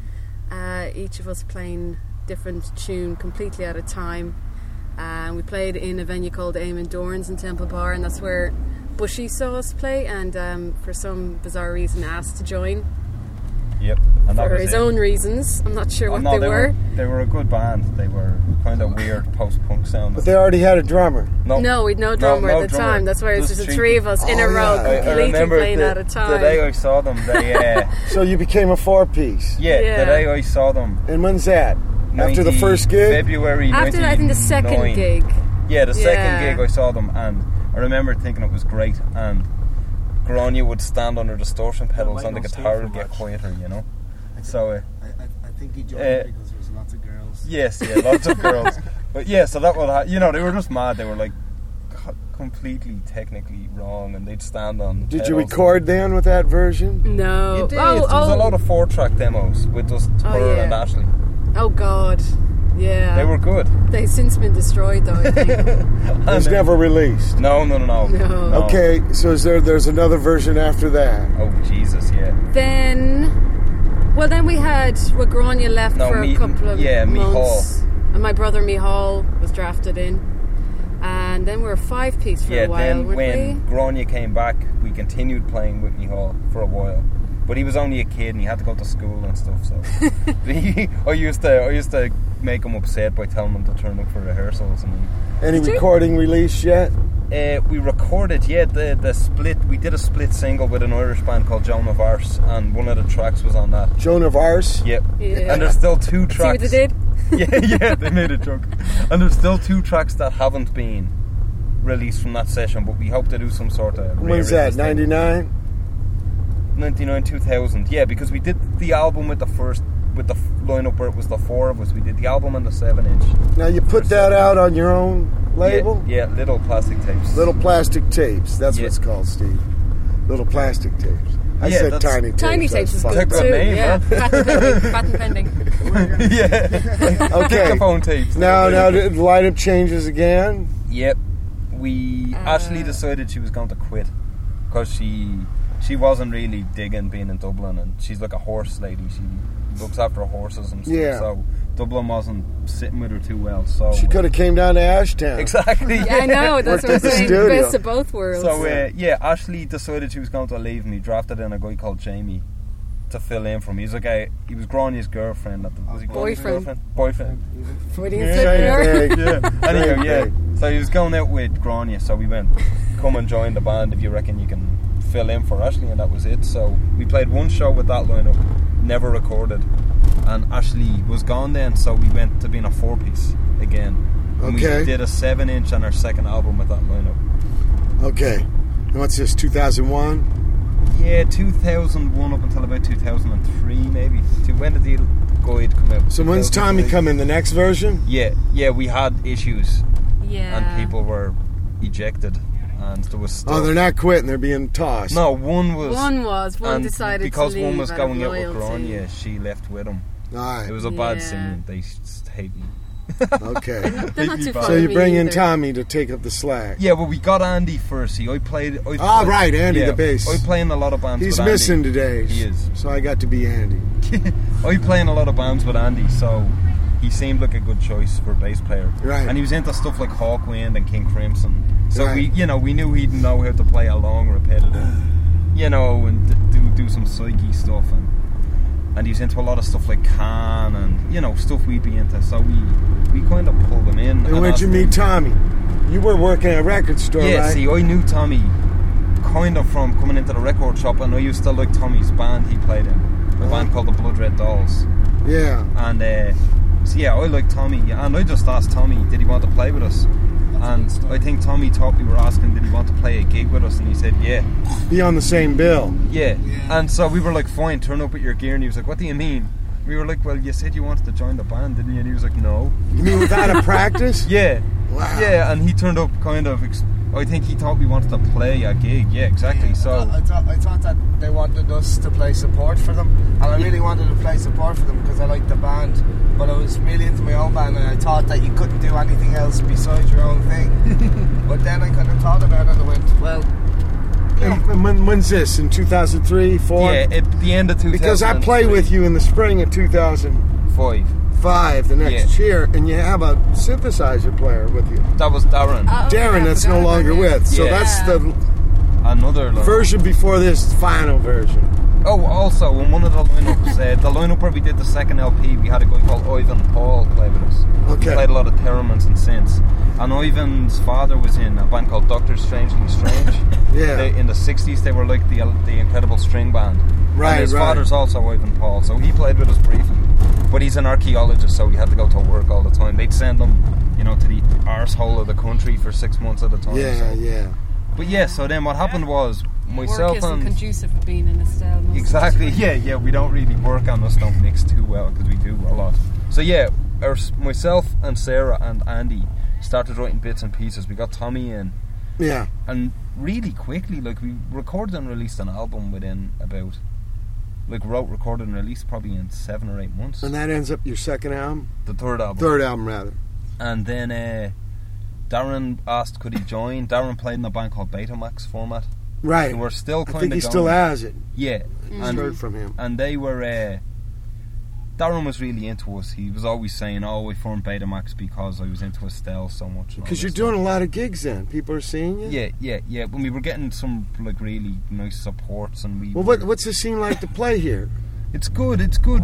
uh, each of us playing different tune completely at a time. And we played in a venue called Eamonn Doran's in Temple Bar, and that's where Bushy saw us play, and um, for some bizarre reason asked to join. Yep. And for his it. own reasons. I'm not sure Oh, what no, they, were. They were a good band. They were kind of weird post-punk sound. But they already had a drummer. No, No, we'd no drummer no at the drummer. time. That's why it was Just just the three three of us in a Oh, row, yeah. I, I completely remember playing the, out of time. the day I saw them. They, uh, So you became a four piece. yeah, Yeah. the day I saw them. And when's that? After the first gig? February. After that, I think the second gig. Yeah, the second Yeah. gig I saw them, and I remember thinking it was great. And Grania would stand under distortion pedals, and the guitar would get quieter, you know. So, uh, I, I, I think he joined Uh, because there was lots of girls. yes, yeah, lots of girls. But yeah, so that would, ha- you know, they were just mad. They were like completely technically wrong, and they'd stand on. Did you pedals. record then with that version? No. You did. Oh, there was oh. a lot of four-track demos with just Oh, her yeah. and Ashley. Oh God. Yeah. They were good. They've since been destroyed, though. I think. It was never released. No, no, no, no. No. Okay, so is there? There's another version after that. Oh Jesus, yeah. then, well, then we had well, Grania left No, for me- a couple of yeah, months, and my brother Mihal was drafted in, and then we were five piece for yeah, a while, then when we? Grania came back, we continued playing with Hall for a while. But he was only a kid and he had to go to school and stuff. So he, I used to, I used to make him upset by telling him to turn up for rehearsals. And Any recording release yet? Uh, we recorded, yeah, the the split. We did a split single with an Irish band called Joan of Arc, and one of the tracks was on that. Joan of Arc. Yep. Yeah. And there's still two See tracks. what they did? yeah, yeah, they made a joke. And there's still two tracks that haven't been released from that session, but we hope to do some sort of. When's that? Ninety nine. 99 2000 yeah because we did the album with the first with the f- lineup where it was the four of us we did the album on the 7 inch Now you put that out on your own label. yeah, yeah little plastic tapes Little plastic tapes. That's Yeah. what it's called, Steve. Little plastic tapes. I Yeah, said tiny tapes. Tiny tapes is good too. name, yeah, huh? patent pending. Patent pending. yeah Okay. dictaphone tapes Now, now the lineup changes again. yep we Uh. Ashley decided she was going to quit because she she wasn't really digging being in Dublin and she's like a horse lady she looks after horses and stuff Yeah. so Dublin wasn't sitting with her too well so She could have came down to Ashtown. exactly Yeah, I know. That's what I'm at the saying. studio. Best of both worlds. So uh, yeah, Ashley decided she was going to leave me. Drafted in a guy called Jamie to fill in for me. He was like a, he was Grania's girlfriend. At the, was he Grania's Boyfriend. girlfriend? Boyfriend. Freudian Yeah, slip yeah, there. yeah. Anyhow, yeah. So he was going out with Grania. So we went, come and join the band if you reckon you can fill in for Ashley, and that was it. So we played one show with that lineup, never recorded, and Ashley was gone then. So we went to being a four piece again. And Okay. We did a seven inch on our second album with that lineup. Okay. And what's this? Two thousand one. Yeah, 2001 up until about 2003, maybe. To when did the guide come out? So when's Tommy come in? The next version? Yeah, yeah, we had issues Yeah. and people were ejected, and there was stuff. Oh, they're not quitting. They're being tossed. No, one was. One was. One and decided because to leave one was going out with. Grania, she left with him. Alright. It was a bad Yeah. scene. They s- hate me. Okay. They're not too so you bring in either. Tommy to take up the slack. Yeah, well, we got Andy first. See, I played. I Ah, played- right, Andy, yeah, the bass. I play in a lot of bands. He's with Andy. missing today. He is. So I got to be Andy. I play in a lot of bands with Andy, so he seemed like a good choice for bass player. Right. And he was into stuff like Hawkwind and King Crimson. So Right. we, you know, we knew he'd know how to play along repetitive, you know, and do do some psyche stuff and. And he was into a lot of stuff like Can and you know stuff we'd be into. So we we kind of pulled him in. And where'd you meet Tommy? You were working at a record store, yeah, right? see, I knew Tommy kind of from coming into the record shop, and I used to like Tommy's band he played in, a band called the Blood Red Dolls. Yeah. And uh, so yeah, I like Tommy, and I just asked Tommy, did he want to play with us? And I think Tommy thought we were asking, did he want to play a gig with us? And he said, yeah, Be on the same bill. yeah. And so we were like, fine, turn up with your gear. And he was like, what do you mean? We were like, well, you said you wanted to join the band, didn't you? And he was like, no. You mean without a practice? Yeah. Wow. Yeah, and he turned up kind of. Ex- I think he thought we wanted to play a gig. Yeah, exactly. So I thought, I thought that they wanted us to play support for them, and I really wanted to play support for them because I liked the band. But I was really into my own band, and I thought that you couldn't do anything else besides your own thing. but then I kind of thought about it, and I went, well, And, and when, when's this? In 2003, 4? yeah, at the end of 2003. Because I play with you in the spring of 2005, five. the next year, and you have a synthesizer player with you. That was Darren. Oh, Darren, yeah, that's no longer about him. with. So Yeah. that's the Another version before this final version. Oh, also, in one of the lineups, uh, the lineup where we did the second LP, we had a guy called Ivan Pawle play with us. Okay. He played a lot of theremins and synths. And Ivan's father was in a band called Doctor Strangely Strange. Yeah. They, in the 60s, they were like the the incredible string band. Right, And his right. father's also Ivan Pawle, so he played with us briefly. But he's an archaeologist, so he had to go to work all the time. They'd send him, you know, to the arsehole of the country for six months at a time. Yeah, so. yeah. But yeah, so then what happened was myself Work isn't and conducive for being in Estel. most of the Exactly. Yeah, yeah. We don't really work on us. Don't mix too well because we do a lot. So yeah, our, myself and Sarah and Andy started writing bits and pieces. We got Tommy in, Yeah. and really quickly, like we recorded and released an album within about, like wrote, recorded, and released probably in seven or eight months. And that ends up your second album? the third album. Third album, rather. And then uh, Darren asked could he join. Darren played in a band called Betamax format. Right. We're still I kind of think he still has it. Yeah. Just heard from him. And they were. Uh, Darren was really into us. He was always saying, "Oh, we formed Betamax because I was into Estel so much." Because you're doing a lot of gigs then. People are seeing you? Yeah, yeah, yeah. When we were getting some like really nice supports, and we Well, what, what's the scene like to play here? It's good. It's good.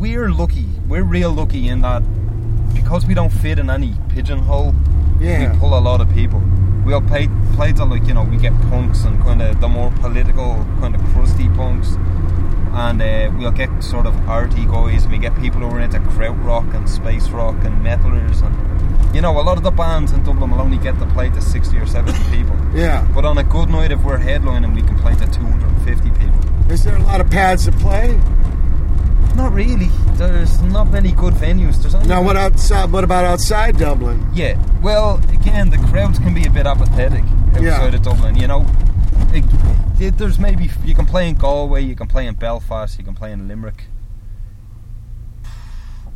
We're lucky. We're real lucky in that because we don't fit in any pigeonhole. Yeah. We pull a lot of people. We all play play to like you know we get punks and kind of the more political kind of crusty punks, and uh, we'll get sort of arty guys. And we get people who are into krautrock and space rock and metalers and you know a lot of the bands in Dublin will only get to play to sixty or seventy people. Yeah. But on a good night, if we're headlining, we can play to two hundred and fifty people. Is there a lot of pads to play? Not really. There's not many good venues. There's only Now, what outside? What about outside Dublin? Yeah. Well, again, the crowds can be a bit apathetic outside Yeah. of Dublin. You know, It- it- there's maybe you can play in Galway, you can play in Belfast, you can play in Limerick.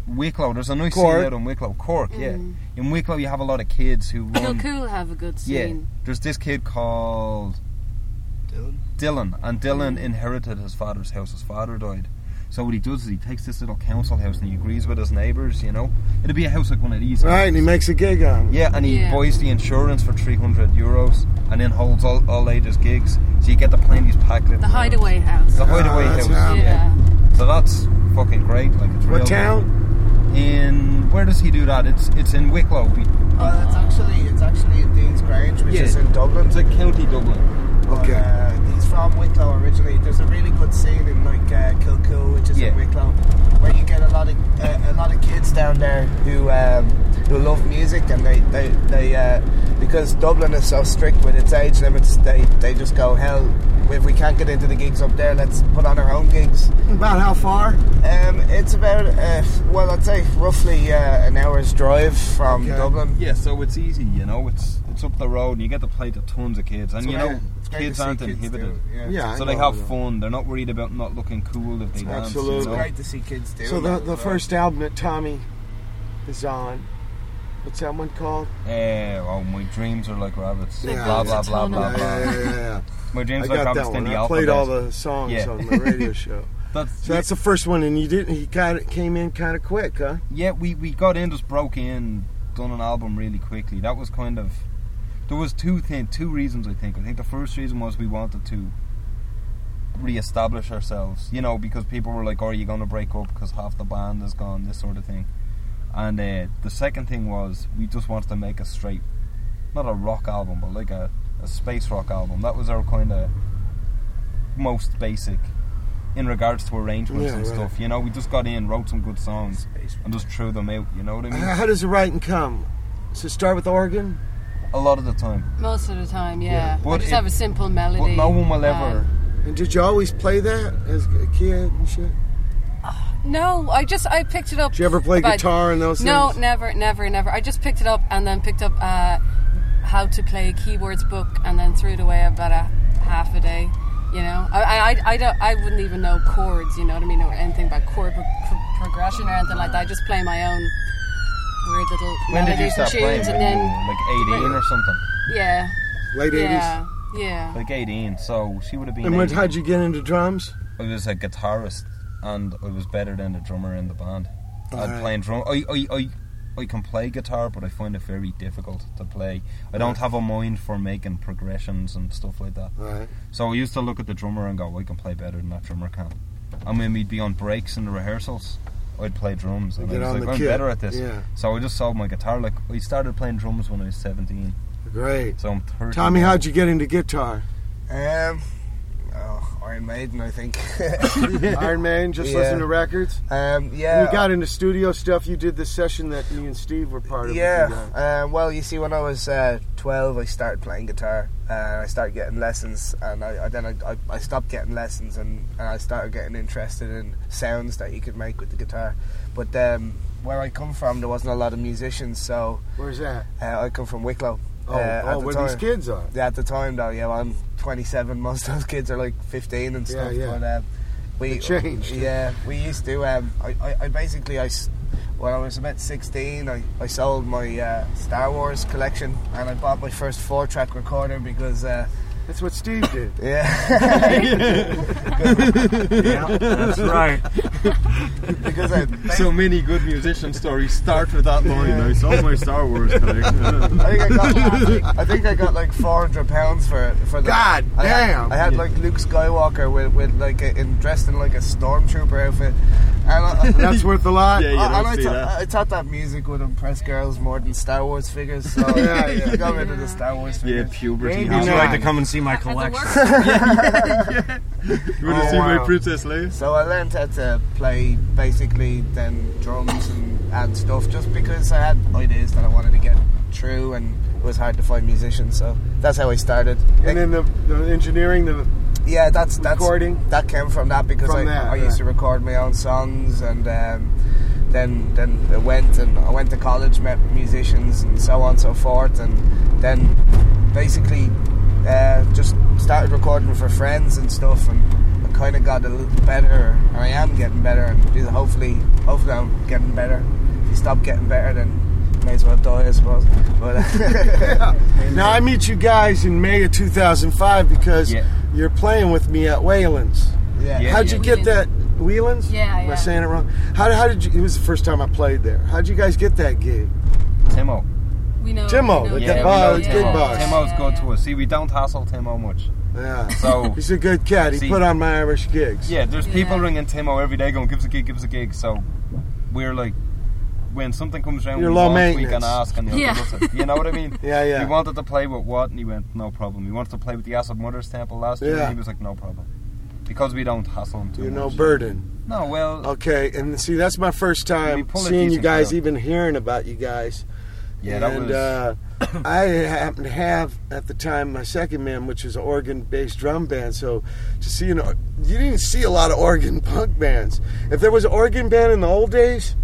Wicklow, there's a nice Cork. scene out in Wicklow, Cork. Yeah, Mm. in Wicklow you have a lot of kids who run. Kilcoole have a good scene. Yeah, scene. there's this kid called Dylan. Dylan, and Dylan inherited his father's house. His father died. So what he does is he takes this little council house and he agrees with his neighbours. You know, it'd be a house like one of these. Right, and he makes a gig on it. Yeah, and he Yeah. buys the insurance for three hundred euros, and then holds all, all ages gigs. So you get the play in these packed little The Hideaway House. the hideaway Oh, house. right. Yeah. So that's fucking great. Like it's What real town? In where does he do that? It's it's in Wicklow. Be- Well, it's actually it's actually in Deansgrange, which Yeah. is in Dublin. It's like County Dublin. Okay. uh, he's from Wicklow originally. There's a really good scene in like uh, Kilcoole, which is Yeah. in Wicklow, where you get a lot of uh, a lot of kids down there who um, who love music, and they they they uh, because Dublin is so strict with its age limits, they they just go hell. If we can't get into the gigs up there, let's put on our own gigs. About how far? Um, it's about uh, well, I'd say roughly uh, an hour's drive from Dublin. Yeah, so it's easy. You know, it's it's up the road, and you get to play to tons of kids, and It's you know, it's great to kids aren't kids inhibited. do it, yeah. Yeah, I so they know, have I fun. They're not worried about not looking cool if they dance. Absolutely. You know? Great to see kids do So the, the first album that Tommy is on, what's that one called? Eh, oh, my dreams are like rabbits. Yeah. blah blah blah blah blah. Yeah, yeah, yeah, yeah. My dreams I are like got rabbits that in one. the I played all the songs Yeah. on the radio show. That's, So that's the first one, and you didn't. He kind of came in kind of quick, huh? Yeah, we, we got in, just broke in, done an album really quickly. That was kind of there was two thing, two reasons I think. I think the first reason was we wanted to re-establish ourselves, you know, because people were like, "Oh, "Are you going to break up because half the band is gone?" This sort of thing. And uh, the second thing was we just wanted to make a straight, not a rock album, but like a, a space rock album. That was our kind of most basic in regards to arrangements Yeah, and right. stuff. You know, we just got in, wrote some good songs, and just threw them out. You know what I mean? How, does the writing come? Does it start with organ? A lot of the time. Most of the time, yeah. Yeah. I But just it- have a simple melody. no one will ever- um, And did you always play that as a kid and shit? No, I just I picked it up. Did you ever play about- guitar and those things? No, things? never, never, never. I just picked it up and then picked up uh, how to play a keyboards book and then threw it away about a half a day. You know, I, I, I, I, don't, I wouldn't even know chords. You know what I mean, or anything about chord pro- pro- progression or anything like that. I just play my own weird little When did you melodies and start playing? tunes, When and then like 18 or something? yeah, Late yeah, yeah. Like 18. So she would have been. And when, 18. how'd you get into drums? I was a guitarist, and I was better than the drummer in the band. I'd Alright. playing drum. I, I, I I can play guitar, but I find it very difficult to play. I don't have a mind for making progressions and stuff like that. Right. So I used to look at the drummer and go, I can play better than that drummer can. And when we'd be on breaks in the rehearsals, I'd play drums, and Get I was like, I'm kit, better at this. yeah. So I just sold my guitar. Like I started playing drums when I was 17. Great. So I'm 30. Tommy, now. how'd you get into guitar? Um, Iron Maiden, I think. Iron Maiden, just Yeah. listen to records. Um, And yeah. you got into studio stuff. You did the session that me and Steve were part of. with you guys. Yeah. Um, well, you see, when I was uh, 12, I started playing guitar. Uh, I started getting lessons, and I, I then I, I, I stopped getting lessons, and, and I started getting interested in sounds that you could make with the guitar. But um, where I come from, there wasn't a lot of musicians, so Where's that? uh, I come from Wicklow. Oh, uh, oh, the where these kids are. Yeah, at the time though, yeah, well, I'm 27. Most of those kids are like 15 and stuff. yeah. But um, we It changed. Yeah, we used to. Um, I, I, I basically, I when I was about 16, I, I sold my uh, Star Wars collection and I bought my first four-track recorder because. Uh, That's what Steve did. Yeah. that's right. because I, so many good musician stories start with that line. I sold my Star Wars collection. I think I got. I think I got like four hundred pounds for it. For the, God I had- damn. I had like Luke Skywalker with, with like a, in dressed in like a stormtrooper outfit, and I, That's worth a lot. Yeah, you I, don't and I, see that. I thought that music would impress girls more than Star Wars figures, so Yeah, yeah. I got rid of the Star Wars Yeah, puberty. Maybe you not. like to come and see my collection? You want to Oh, see my. Princess Leia? So I learned how to play basically then drums and, and stuff just because I had ideas that I wanted to get through and it was hard to find musicians. So that's how I started. And then the, the engineering, the Yeah, that's that's Recording? that came from that because From I, that, I used to record my own songs and um, then then I went and I went to college, met musicians and so on and so forth, and then basically uh, just started recording for friends and stuff, and I kind of got a little better. And I am getting better, and hopefully hopefully I'm getting better. If you stop getting better, then you may as well die, I suppose. But Now I meet you guys in May of 2005 because Yeah. you're playing with me at Wayland's. yeah. Yeah. How'd you get that? Whelan's? Yeah, Am I saying it wrong? How, how did you? It was the first time I played there. How'd you guys get that gig? Timo. We know. Timo, we know the Yeah, Yeah, we boss, know big Timo. boss. Timo's good to us. See, we don't hassle Timo much. Yeah. So He's a good cat. He See- put on my Irish gigs. yeah, there's people ringing Timo every day going, "Give us a gig, give us a gig." So we're like, when something comes around, You're we low want, we can ask, and he'll Yeah. give us it. You know what I mean? Yeah, yeah. He wanted to play with what, and he went, "No problem." He wanted to play with the Acid Mothers Temple last year, and he was like, "No problem," because we don't hassle him too much. You're no burden. No, well, Okay, and see, that's my first time seeing you guys, crowd. even hearing about you guys. Yeah, that and was. uh, I happened to have at the time my second band, which was an organ-based drum band. So to see an, or- you didn't see a lot of organ punk bands. If there was an organ band in the old days,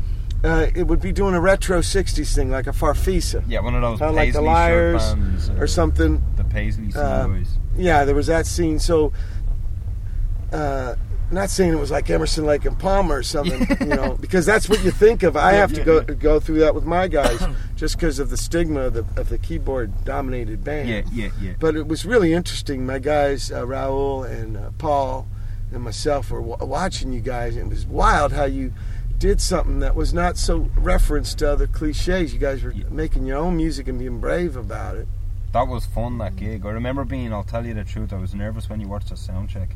uh, it would be doing a retro '60s thing, like a Farfisa, yeah, one of those Kinda like the Liars bands, or something. The paisley Uh. Yeah, there was that scene. So, uh, not saying it was like Emerson, Lake and Palmer or something, you know, because that's what you think of. I Yeah, have to yeah, go yeah. go through that with my guys, just because of the stigma of the, of the keyboard dominated band. Yeah, yeah, yeah. But it was really interesting. My guys, uh, Raul and uh, Paul and myself, were w- watching you guys, and it was wild how you did something that was not so referenced to other cliches. You guys were making your own music and being brave about it. That was fun. That gig. I remember being. I'll tell you the truth. I was nervous when you watched the sound check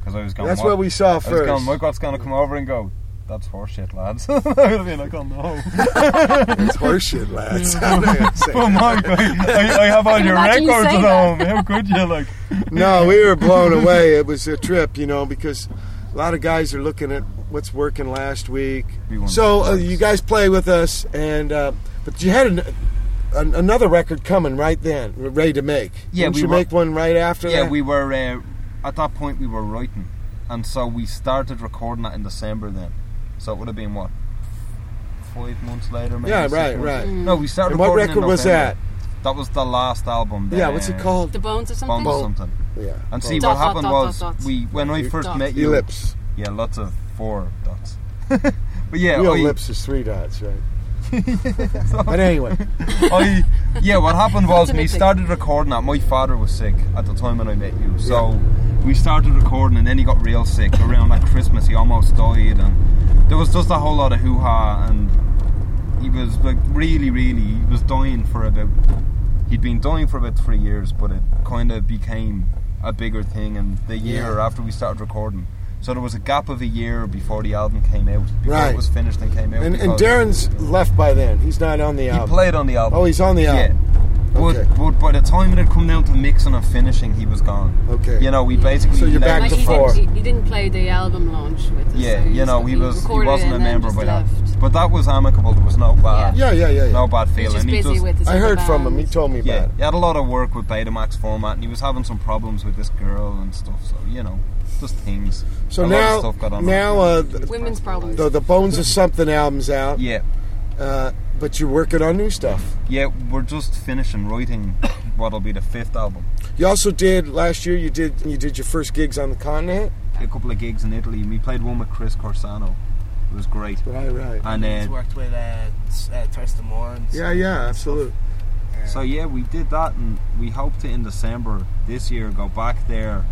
because I was going. That's what we saw I was first. going. Mike Watt's going to come over and go. That's horseshit, lads. I would have been like, oh no. It's horseshit, lads. I'm not gonna say oh my god! I, I have all can your records say at home. How could you like? no, we were blown away. It was a trip, you know, because a lot of guys are looking at what's working last week. We So uh, you guys play with us, and uh, but you had an, an, another record coming right then, ready to make. Yeah, Didn't we you were- make one right after Yeah, that? we were uh, at that point. We were writing, and so we started recording that in December. Then, so it would have been what five months later. Maybe Yeah, six right, months? right. No, we started. And what recording in record was November. That was the last album. yeah, what's it called? The bones or something. Bones something. Yeah. And see, Dot, what dot, happened dot, was dot, dots. we when I first Dots. met you. Ellipse. Yeah, lots of four dots. but yeah, Real I, ellipse is three dots, right? but anyway, I yeah, what happened was That's we started recording that. My father was sick at the time when I met you, so we started recording, and then he got real sick around like Christmas. He almost died, and there was just a whole lot of hoo ha. And he was like really, really. He was dying for about. He'd been dying for about three years, but it kind of became a bigger thing. And the year Yeah. after we started recording, so there was a gap of a year before the album came out. Before Right. it was finished and came out. And, and Darren's left by then. He's not on the album. he played on the album. Oh, he's on the album. Yeah. But, but by the time it had come down to mixing and finishing, he was gone. Okay. You know, we basically So you're let back him to he, four. Didn't, he, he didn't play the album launch with us. Yeah, so you know, he was he wasn't a member just by that. left. But that was amicable. There was no bad. Yeah, yeah, yeah, yeah. No bad He was feeling. just He just- with his I other heard from him. He told me Yeah, about it. he had a lot of work with Betamax format, and he was having some problems with this girl and stuff. So you know, just things. So a now, stuff got on. now uh, the, Women's problems. the, the Bones of Something album's out. yeah, Uh, but you're working on new stuff. yeah, we're just finishing writing what'll be the fifth album. You also did last year. You did you did your first gigs on the continent. A couple of gigs in Italy. We played one with Chris Corsano. It was great. Right, right. And He's uh, worked with uh, s- uh, Thurston Moore. And Yeah, yeah, absolutely. So yeah, we did that, and we hope to in December this year go back there,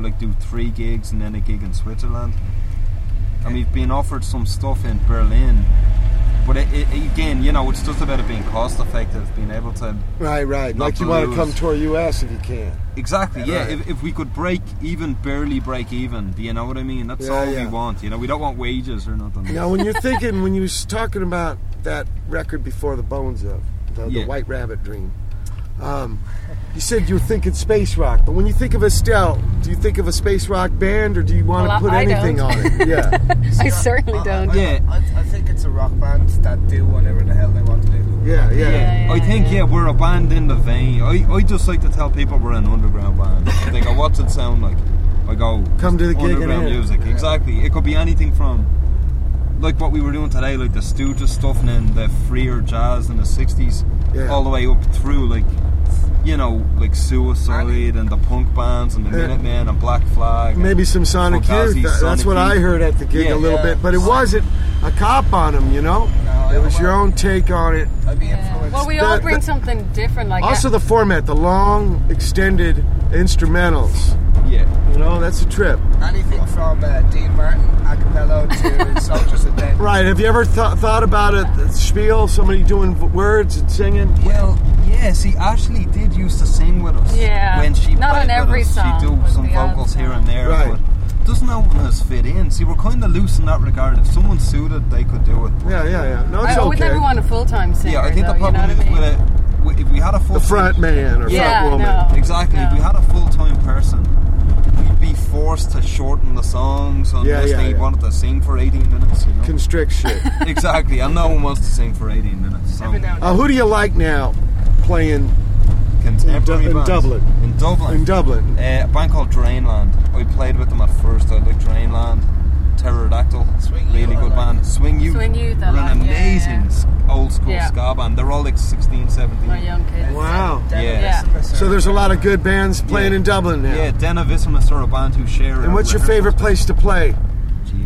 like do three gigs and then a gig in Switzerland. And we've been offered some stuff in Berlin, but it, it, again, you know, it's just about it being cost effective, being able to Right, right. Not like to you want to lose. come tour US if you can. exactly. Yeah, Right. if, if we could break even, barely break even, do you know what I mean? That's Yeah, all yeah. we want. You know, we don't want wages or nothing. Now, when you're thinking, when you was talking about that record before the Bones of the, Yeah. the White Rabbit Dream, um, you said you're thinking space rock. But when you think of Estel, do you think of a space rock band, or do you want to put I anything don't. on it? Yeah. I certainly don't. Yeah. I, I think it's a rock band that do whatever the hell they want to do. Yeah, yeah. I think yeah, we're a band in the vein. I, I just like to tell people we're an underground band. They go, "What's it sound like?" I go, oh, Come to the gig underground hear it." music." Exactly. It could be anything from like what we were doing today, like the Stooges stuff, and then the freer jazz in the '60s, Yeah. all the way up through like you know, like Suicide and the punk bands and the Yeah. Minutemen and Black Flag. Maybe some Sonic Youth. That- That's Sonic what I heard at the gig Yeah. a little Yeah. bit, but it wasn't a cop on them, you know. it was your own take on it. I'd be influenced. Well, we The- all bring the- something different. Like Also, uh, the format, the long, extended instrumentals. Yeah. You know, that's a trip. Anything from uh, Dean Martin a cappella to Soldiers of Death. Right. Have you ever th- thought about it? The spiel, somebody doing words and singing? Well, yeah. See, Ashley did used to sing with us. Yeah. When she Not on every us, song, She do some vocals here and there. Right. But doesn't that one has fit in? See, we're kind of loose in that regard. If someone suited, they could do it. Yeah, yeah, yeah. No, I, it's I would okay. never want a full time singer. Yeah, I think though, the problem you know is I mean? with it, if we had a full The front man or Yeah, front woman. no. Exactly. If we had a full time person, we'd be forced to shorten the songs unless Yeah, yeah, they yeah. wanted to sing for 18 minutes. You know? Constrict shit. exactly. And no one wants to sing for 18 minutes. So Uh, who do you like now playing contemporary in, Du- in bands. Dublin? In Dublin. In Dublin. Uh, a band called Drainland. We played with them at first. I like Drainland. Pterodactyl. Swing really Youth, good I band. Swing Youth. Swing Youth, I We're an like, yeah, amazing yeah. old school Yeah. ska band. They're all like 16, 17. My young kids. Wow. Yeah. So there's a lot of good bands playing Yeah. in Dublin now. Yeah, Denivissimus are a band who share. And what's your favorite place to play?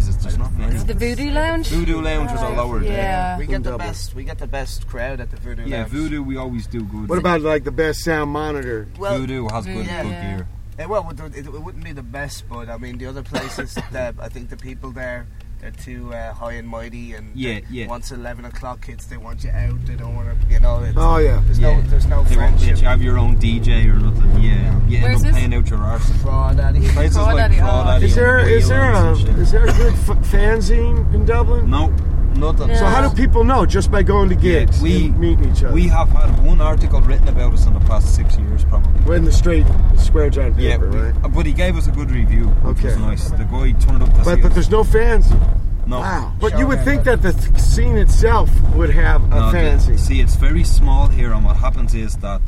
Jesus, there's not many. Is it the Voodoo Lounge? Voodoo Lounge was a lower day. Yeah. We get the best. We get the best crowd at the Voodoo Yeah, Lounge. Voodoo we always do good. What about like the best sound monitor? Well, Voodoo has good, Yeah. good gear. Uh, well, it, it, it wouldn't be the best, but I mean the other places. that I think the people there, they're too uh, high and mighty, and Yeah, yeah. Once eleven o'clock hits, they want you out. They don't want to, you know. It's, Oh, yeah. There's Yeah. no, there's no They won't let you have your own DJ or nothing. Yeah, yeah. end Where's up this? paying out your arse. Crawdaddy. Places like Crawdaddy, oh. Crawdaddy. Is there and is there a Wheelers and shit. is there a good f- fanzine in Dublin? No, nothing. So how do people know? Just by going to gigs, Yeah, we- meet each other. We have had one article written about us in the past six years, probably. We're in the straight square giant Yeah, paper, we- right? but he gave us a good review, which Okay. was nice. The guy turned up to But see but us. there's no fans. no. Wow. But you would think that the th- scene itself would have a No, the- see, it's very small here, and what happens is that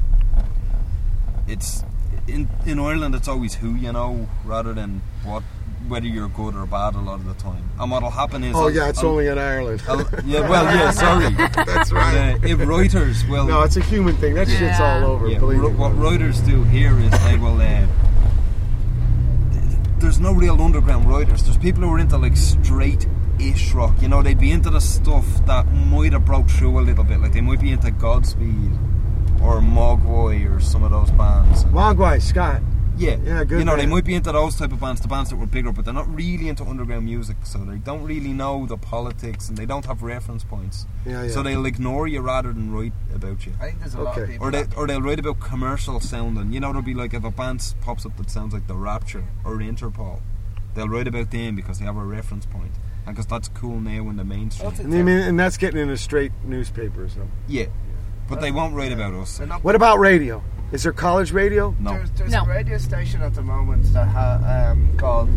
it's in in Ireland. It's always who you know rather than what whether you're good or bad a lot of the time. And what'll happen is Oh I'll- yeah, it's I'll- only in Ireland. I'll- yeah, well, yeah, sorry. That's But, right. uh, if writers, well, no, it's a human thing. That shit's all over. yeah, believe ri- me. what Reuters do here is they will. Uh, there's no real underground writers. There's people who are into like straight ish rock. You know, they'd be into the stuff that might have broke through a little bit. Like they might be into Godspeed or Mogwai or some of those bands. And- Mogwai, Scott. Yeah, Yeah, good You know, they might be into those type of bands, the bands that were bigger, but they're not really into underground music, so they don't really know the politics and they don't have reference points. Yeah, yeah. So they'll ignore you rather than write about you. I think there's a lot of people. Or they or they'll write about commercial sounding. You know, there'll be like if a band pops up that sounds like the Rapture or Interpol, they'll write about them because they have a reference point and because that's cool now in the mainstream. And, mean, and that's getting into straight newspapers. Though. Yeah, but they won't write about us. What about radio? Is there college radio? No. There's, there's a radio station at the moment that ha, um, called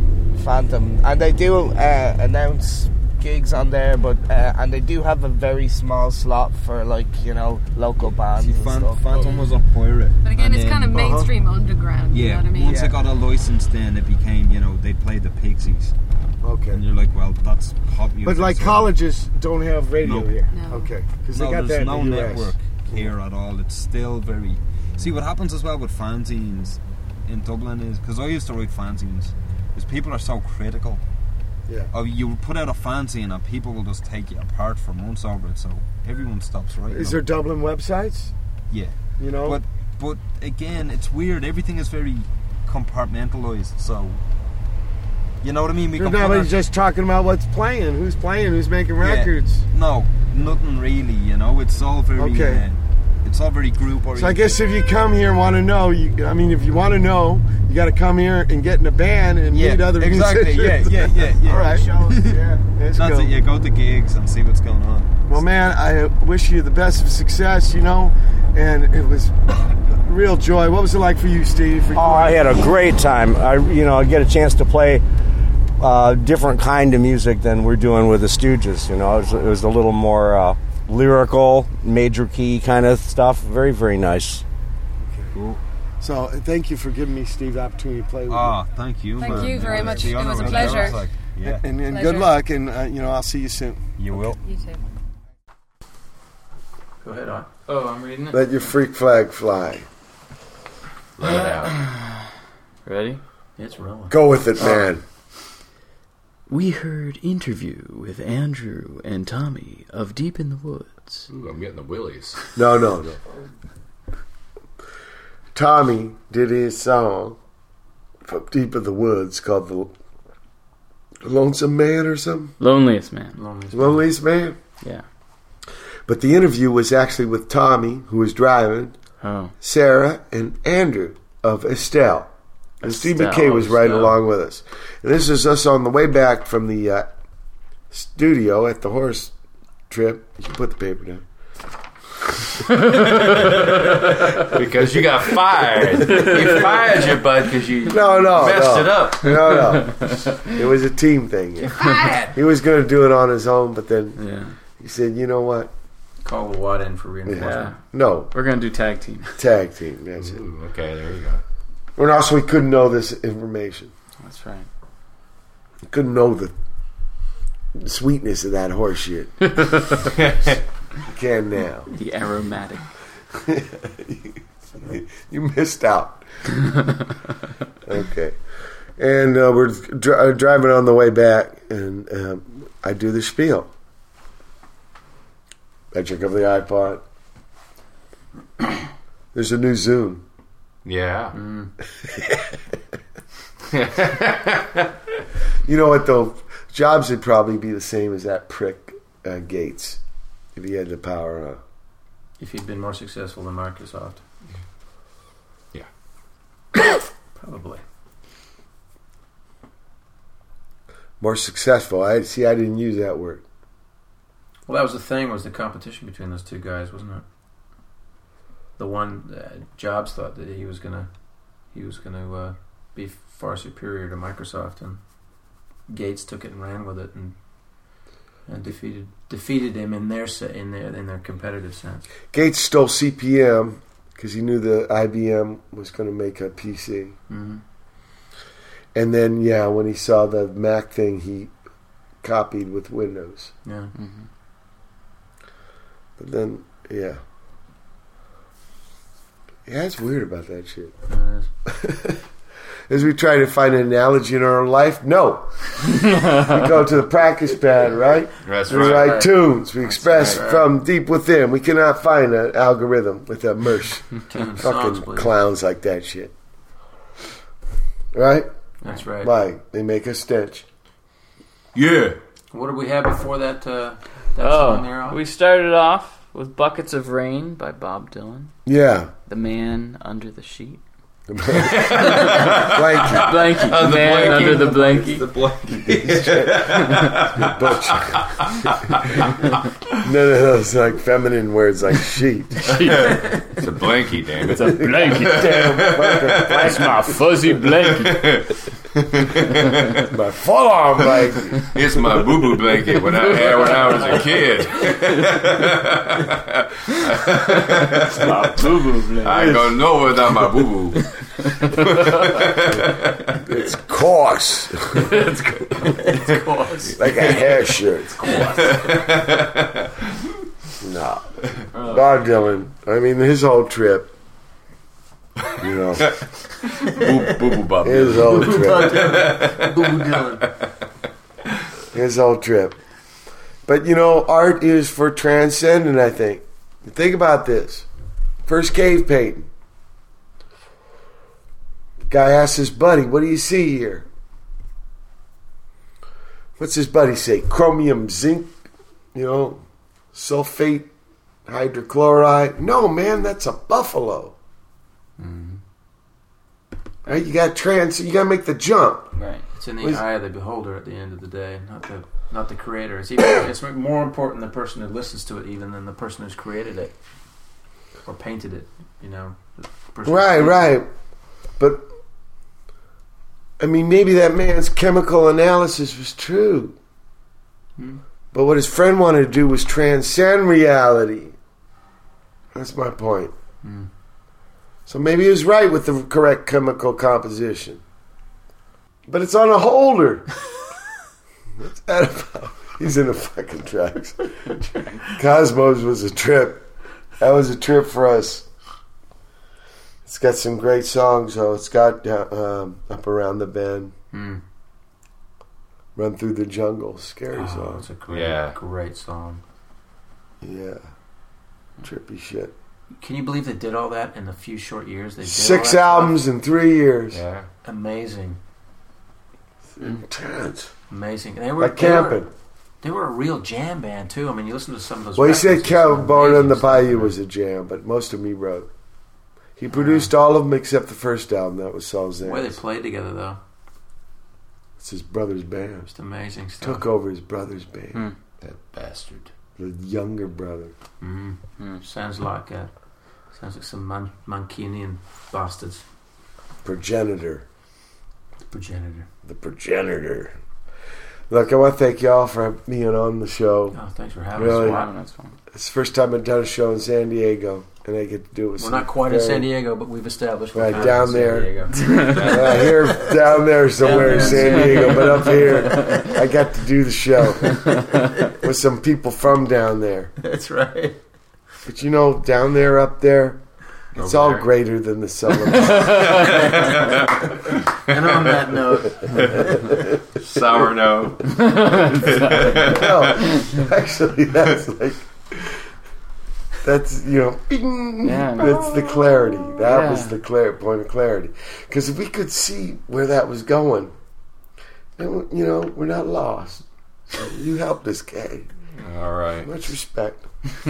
Phantom, and they do uh, announce gigs on there, but uh, and they do have a very small slot for like you know local bands. and Fan- stuff. Phantom was a pirate. But again, and it's then- kind of mainstream underground. Yeah, You know what I mean? once it got a license, then it became you know they played the Pixies. Okay. And you're like, well, that's pop music. But like so- colleges don't have radio No. here. No. Okay, because no, they got there's that no the US. network here at all. It's still very. See what happens as well with fanzines in Dublin is because I used to write fanzines. Is people are so critical. Yeah. Oh, you put out a fanzine and people will just take you apart for months over it. So everyone stops writing. Is them. there Dublin websites? Yeah. You know. But but again, it's weird. Everything is very compartmentalized. So you know what I mean? We Nobody's just talking about what's playing, who's playing, who's making Yeah. records. No, nothing really. You know, it's all very. Okay. Uh, it's all very group oriented. So I guess if you come here and want to know, you, I mean, if you want to know, you got to come here and get in a band and Yeah, meet other exactly. Yeah, musicians. yeah, yeah, yeah. All right. yeah. That's go. it. Yeah, go to gigs and see what's going on. Well, man, I wish you the best of success, you know, and it was real joy. What was it like for you, Steve? Oh, I had a great time. I, you know, I get a chance to play uh, different kind of music than we're doing with the Stooges. You know, it was, it was a little more uh, lyrical, major key kind of stuff. Very, very nice. Okay, Cool. So thank you for giving me, Steve, the opportunity to play with you. Ah, thank you. Thank man. you very Yeah, much. It was a pleasure. ours, like, yeah, And, and Pleasure. good luck, and uh, you know, I'll see you soon. you will. You too. Go ahead on. Oh, I'm reading it. Let your freak flag fly. Let it out. Ready? It's rolling. Go with it, man. We heard interview with Andrew and Tommy of Deep in the Woods. Ooh, I'm getting the willies. No, no, no. Tommy did his song from Deep in the Woods called the Lonesome Man or something. Loneliest man. Loneliest Loneliest Man. Yeah. But the interview was actually with Tommy, who was driving, Oh. Sarah, and Andrew of Estel. And Steve McKay was right Estel. along with us. And this is us on the way back from the uh, studio at the horse trip. You can put the paper down. because you got fired. You fired your bud because you No, no, messed no. it up. No, no. It was a team thing. He was going to do it on his own, but then Yeah. he said, "You know what? Call the Watt in for reinforcement. Yeah. No, We're gonna do tag team. tag team. That's it." Okay, there you go. And also, we couldn't know this information. That's right. We couldn't know the sweetness of that horse shit. you can now. The aromatic. you missed out. okay. And uh, we're dri- uh, driving on the way back, and um, I do the spiel. I check up the iPod. There's a new Zune. Yeah. You know what, though? Jobs would probably be the same as that prick uh, Gates if he had the power on. If he'd been more successful than Microsoft. Yeah. Probably. More successful. I see. I didn't use that word. Well, that was the thing. Was the competition between those two guys, wasn't it? The one uh, Jobs thought that he was gonna, he was gonna uh, be far superior to Microsoft, and Gates took it and ran with it, and and defeated defeated him in their se- in their in their competitive sense. Gates stole CP/M because he knew the IBM was going to make a PC. Mhm. And then, yeah, when he saw the Mac thing, he copied with Windows. Yeah. But then, yeah. Yeah, it's weird about that shit. Yeah. As we try to find an analogy in our own life, no. we go to the practice pad, right? That's we right. write tunes. We express right, right. from deep within. We cannot find an algorithm with a merch. Tune songs, Fucking clowns like that shit. right? That's right. Like they make a stench. Yeah. What did we have before that? Uh, that song there? Oh, we started off with "Buckets of Rain" by Bob Dylan. Yeah. The man under the sheet. Blanky. Blanky. Oh, the man blankie. under the blankie. The blankie. None of those like feminine words like sheet. it's a blankie, damn it. It's a blanket. Damn, blanket. That's my fuzzy blanket. my full arm blanket. It's my boo boo blanket when I had when I was a kid. It's my boo boo blanket. I ain't gonna know without my boo boo. It's coarse. it's, it's coarse. like a hair shirt. It's coarse. no. Bob Dylan. I mean, his whole trip. You know, Boo boo boo Bob. his whole Bob trip. Dylan. Boo Boo Dylan. His whole trip. But you know, art is for transcendent. I think. Think about this. First cave painting. Guy asks his buddy, "What do you see here?" What's his buddy say? Chromium, zinc, you know, sulfate, hydrochloride. No, man, that's a buffalo. Right? You got trans. You got to make the jump. Right. It's in the Was- eye of the beholder at the end of the day, not the not the creator. It's even it's more important the person who listens to it even than the person who's created it or painted it. You know, the person who Right, right. But I mean, maybe that man's chemical analysis was true. Hmm. But what his friend wanted to do was transcend reality. That's my point. Hmm. So maybe he was right with the correct chemical composition. But it's on a holder. What's that about? He's in the fucking tracks. Cosmos was a trip. That was a trip for us. It's got some great songs, though. It's got uh, um, Up Around the Bend, Hmm. Run Through the Jungle, scary Oh, song. it's a great, Yeah. great song. Yeah. Trippy shit. Can you believe they did all that in a few short years? They did all Six that albums in three years. Yeah. stuff? Amazing, Intense. amazing. They were Like they were- camping. They were a real jam band too. I mean, you listen to some of those. Well, he said records, there's some Cowboy on the stuff. Bayou was a jam, but most of them he wrote. He produced all of them except the first album. That was Saul's The way they played together, though, It's his brother's band. just amazing stuff. Took over his brother's band. Hmm. That bastard. The younger brother. Mm-hmm. Sounds like uh, sounds like some Man- Mancunian bastards. Progenitor. The progenitor. The progenitor. Look, I want to thank y'all for being on the show. Oh, thanks for having Really? us. Wow, Wow. that's fun. It's the first time I've done a show in San Diego, and I get to do it with We're not quite in San Diego, but we've established we're Right, kind down in San there. Diego. Uh, here, down there somewhere in San. Diego, but up here, I got to do the show with some people from down there. That's right. But you know, down there, up there, it's Over all there. greater than the sum of And on that note, Sour note. No, actually, that's like that's you know, bing, Yeah. that's the clarity. That Yeah. was the clear point of clarity. Because if we could see where that was going, then you know, we're not lost. So you helped us, Kay. All right. Much respect.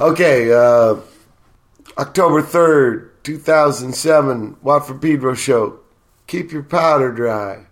okay, uh, October 3rd, 2007, Watt from Pedro Show. Keep your powder dry.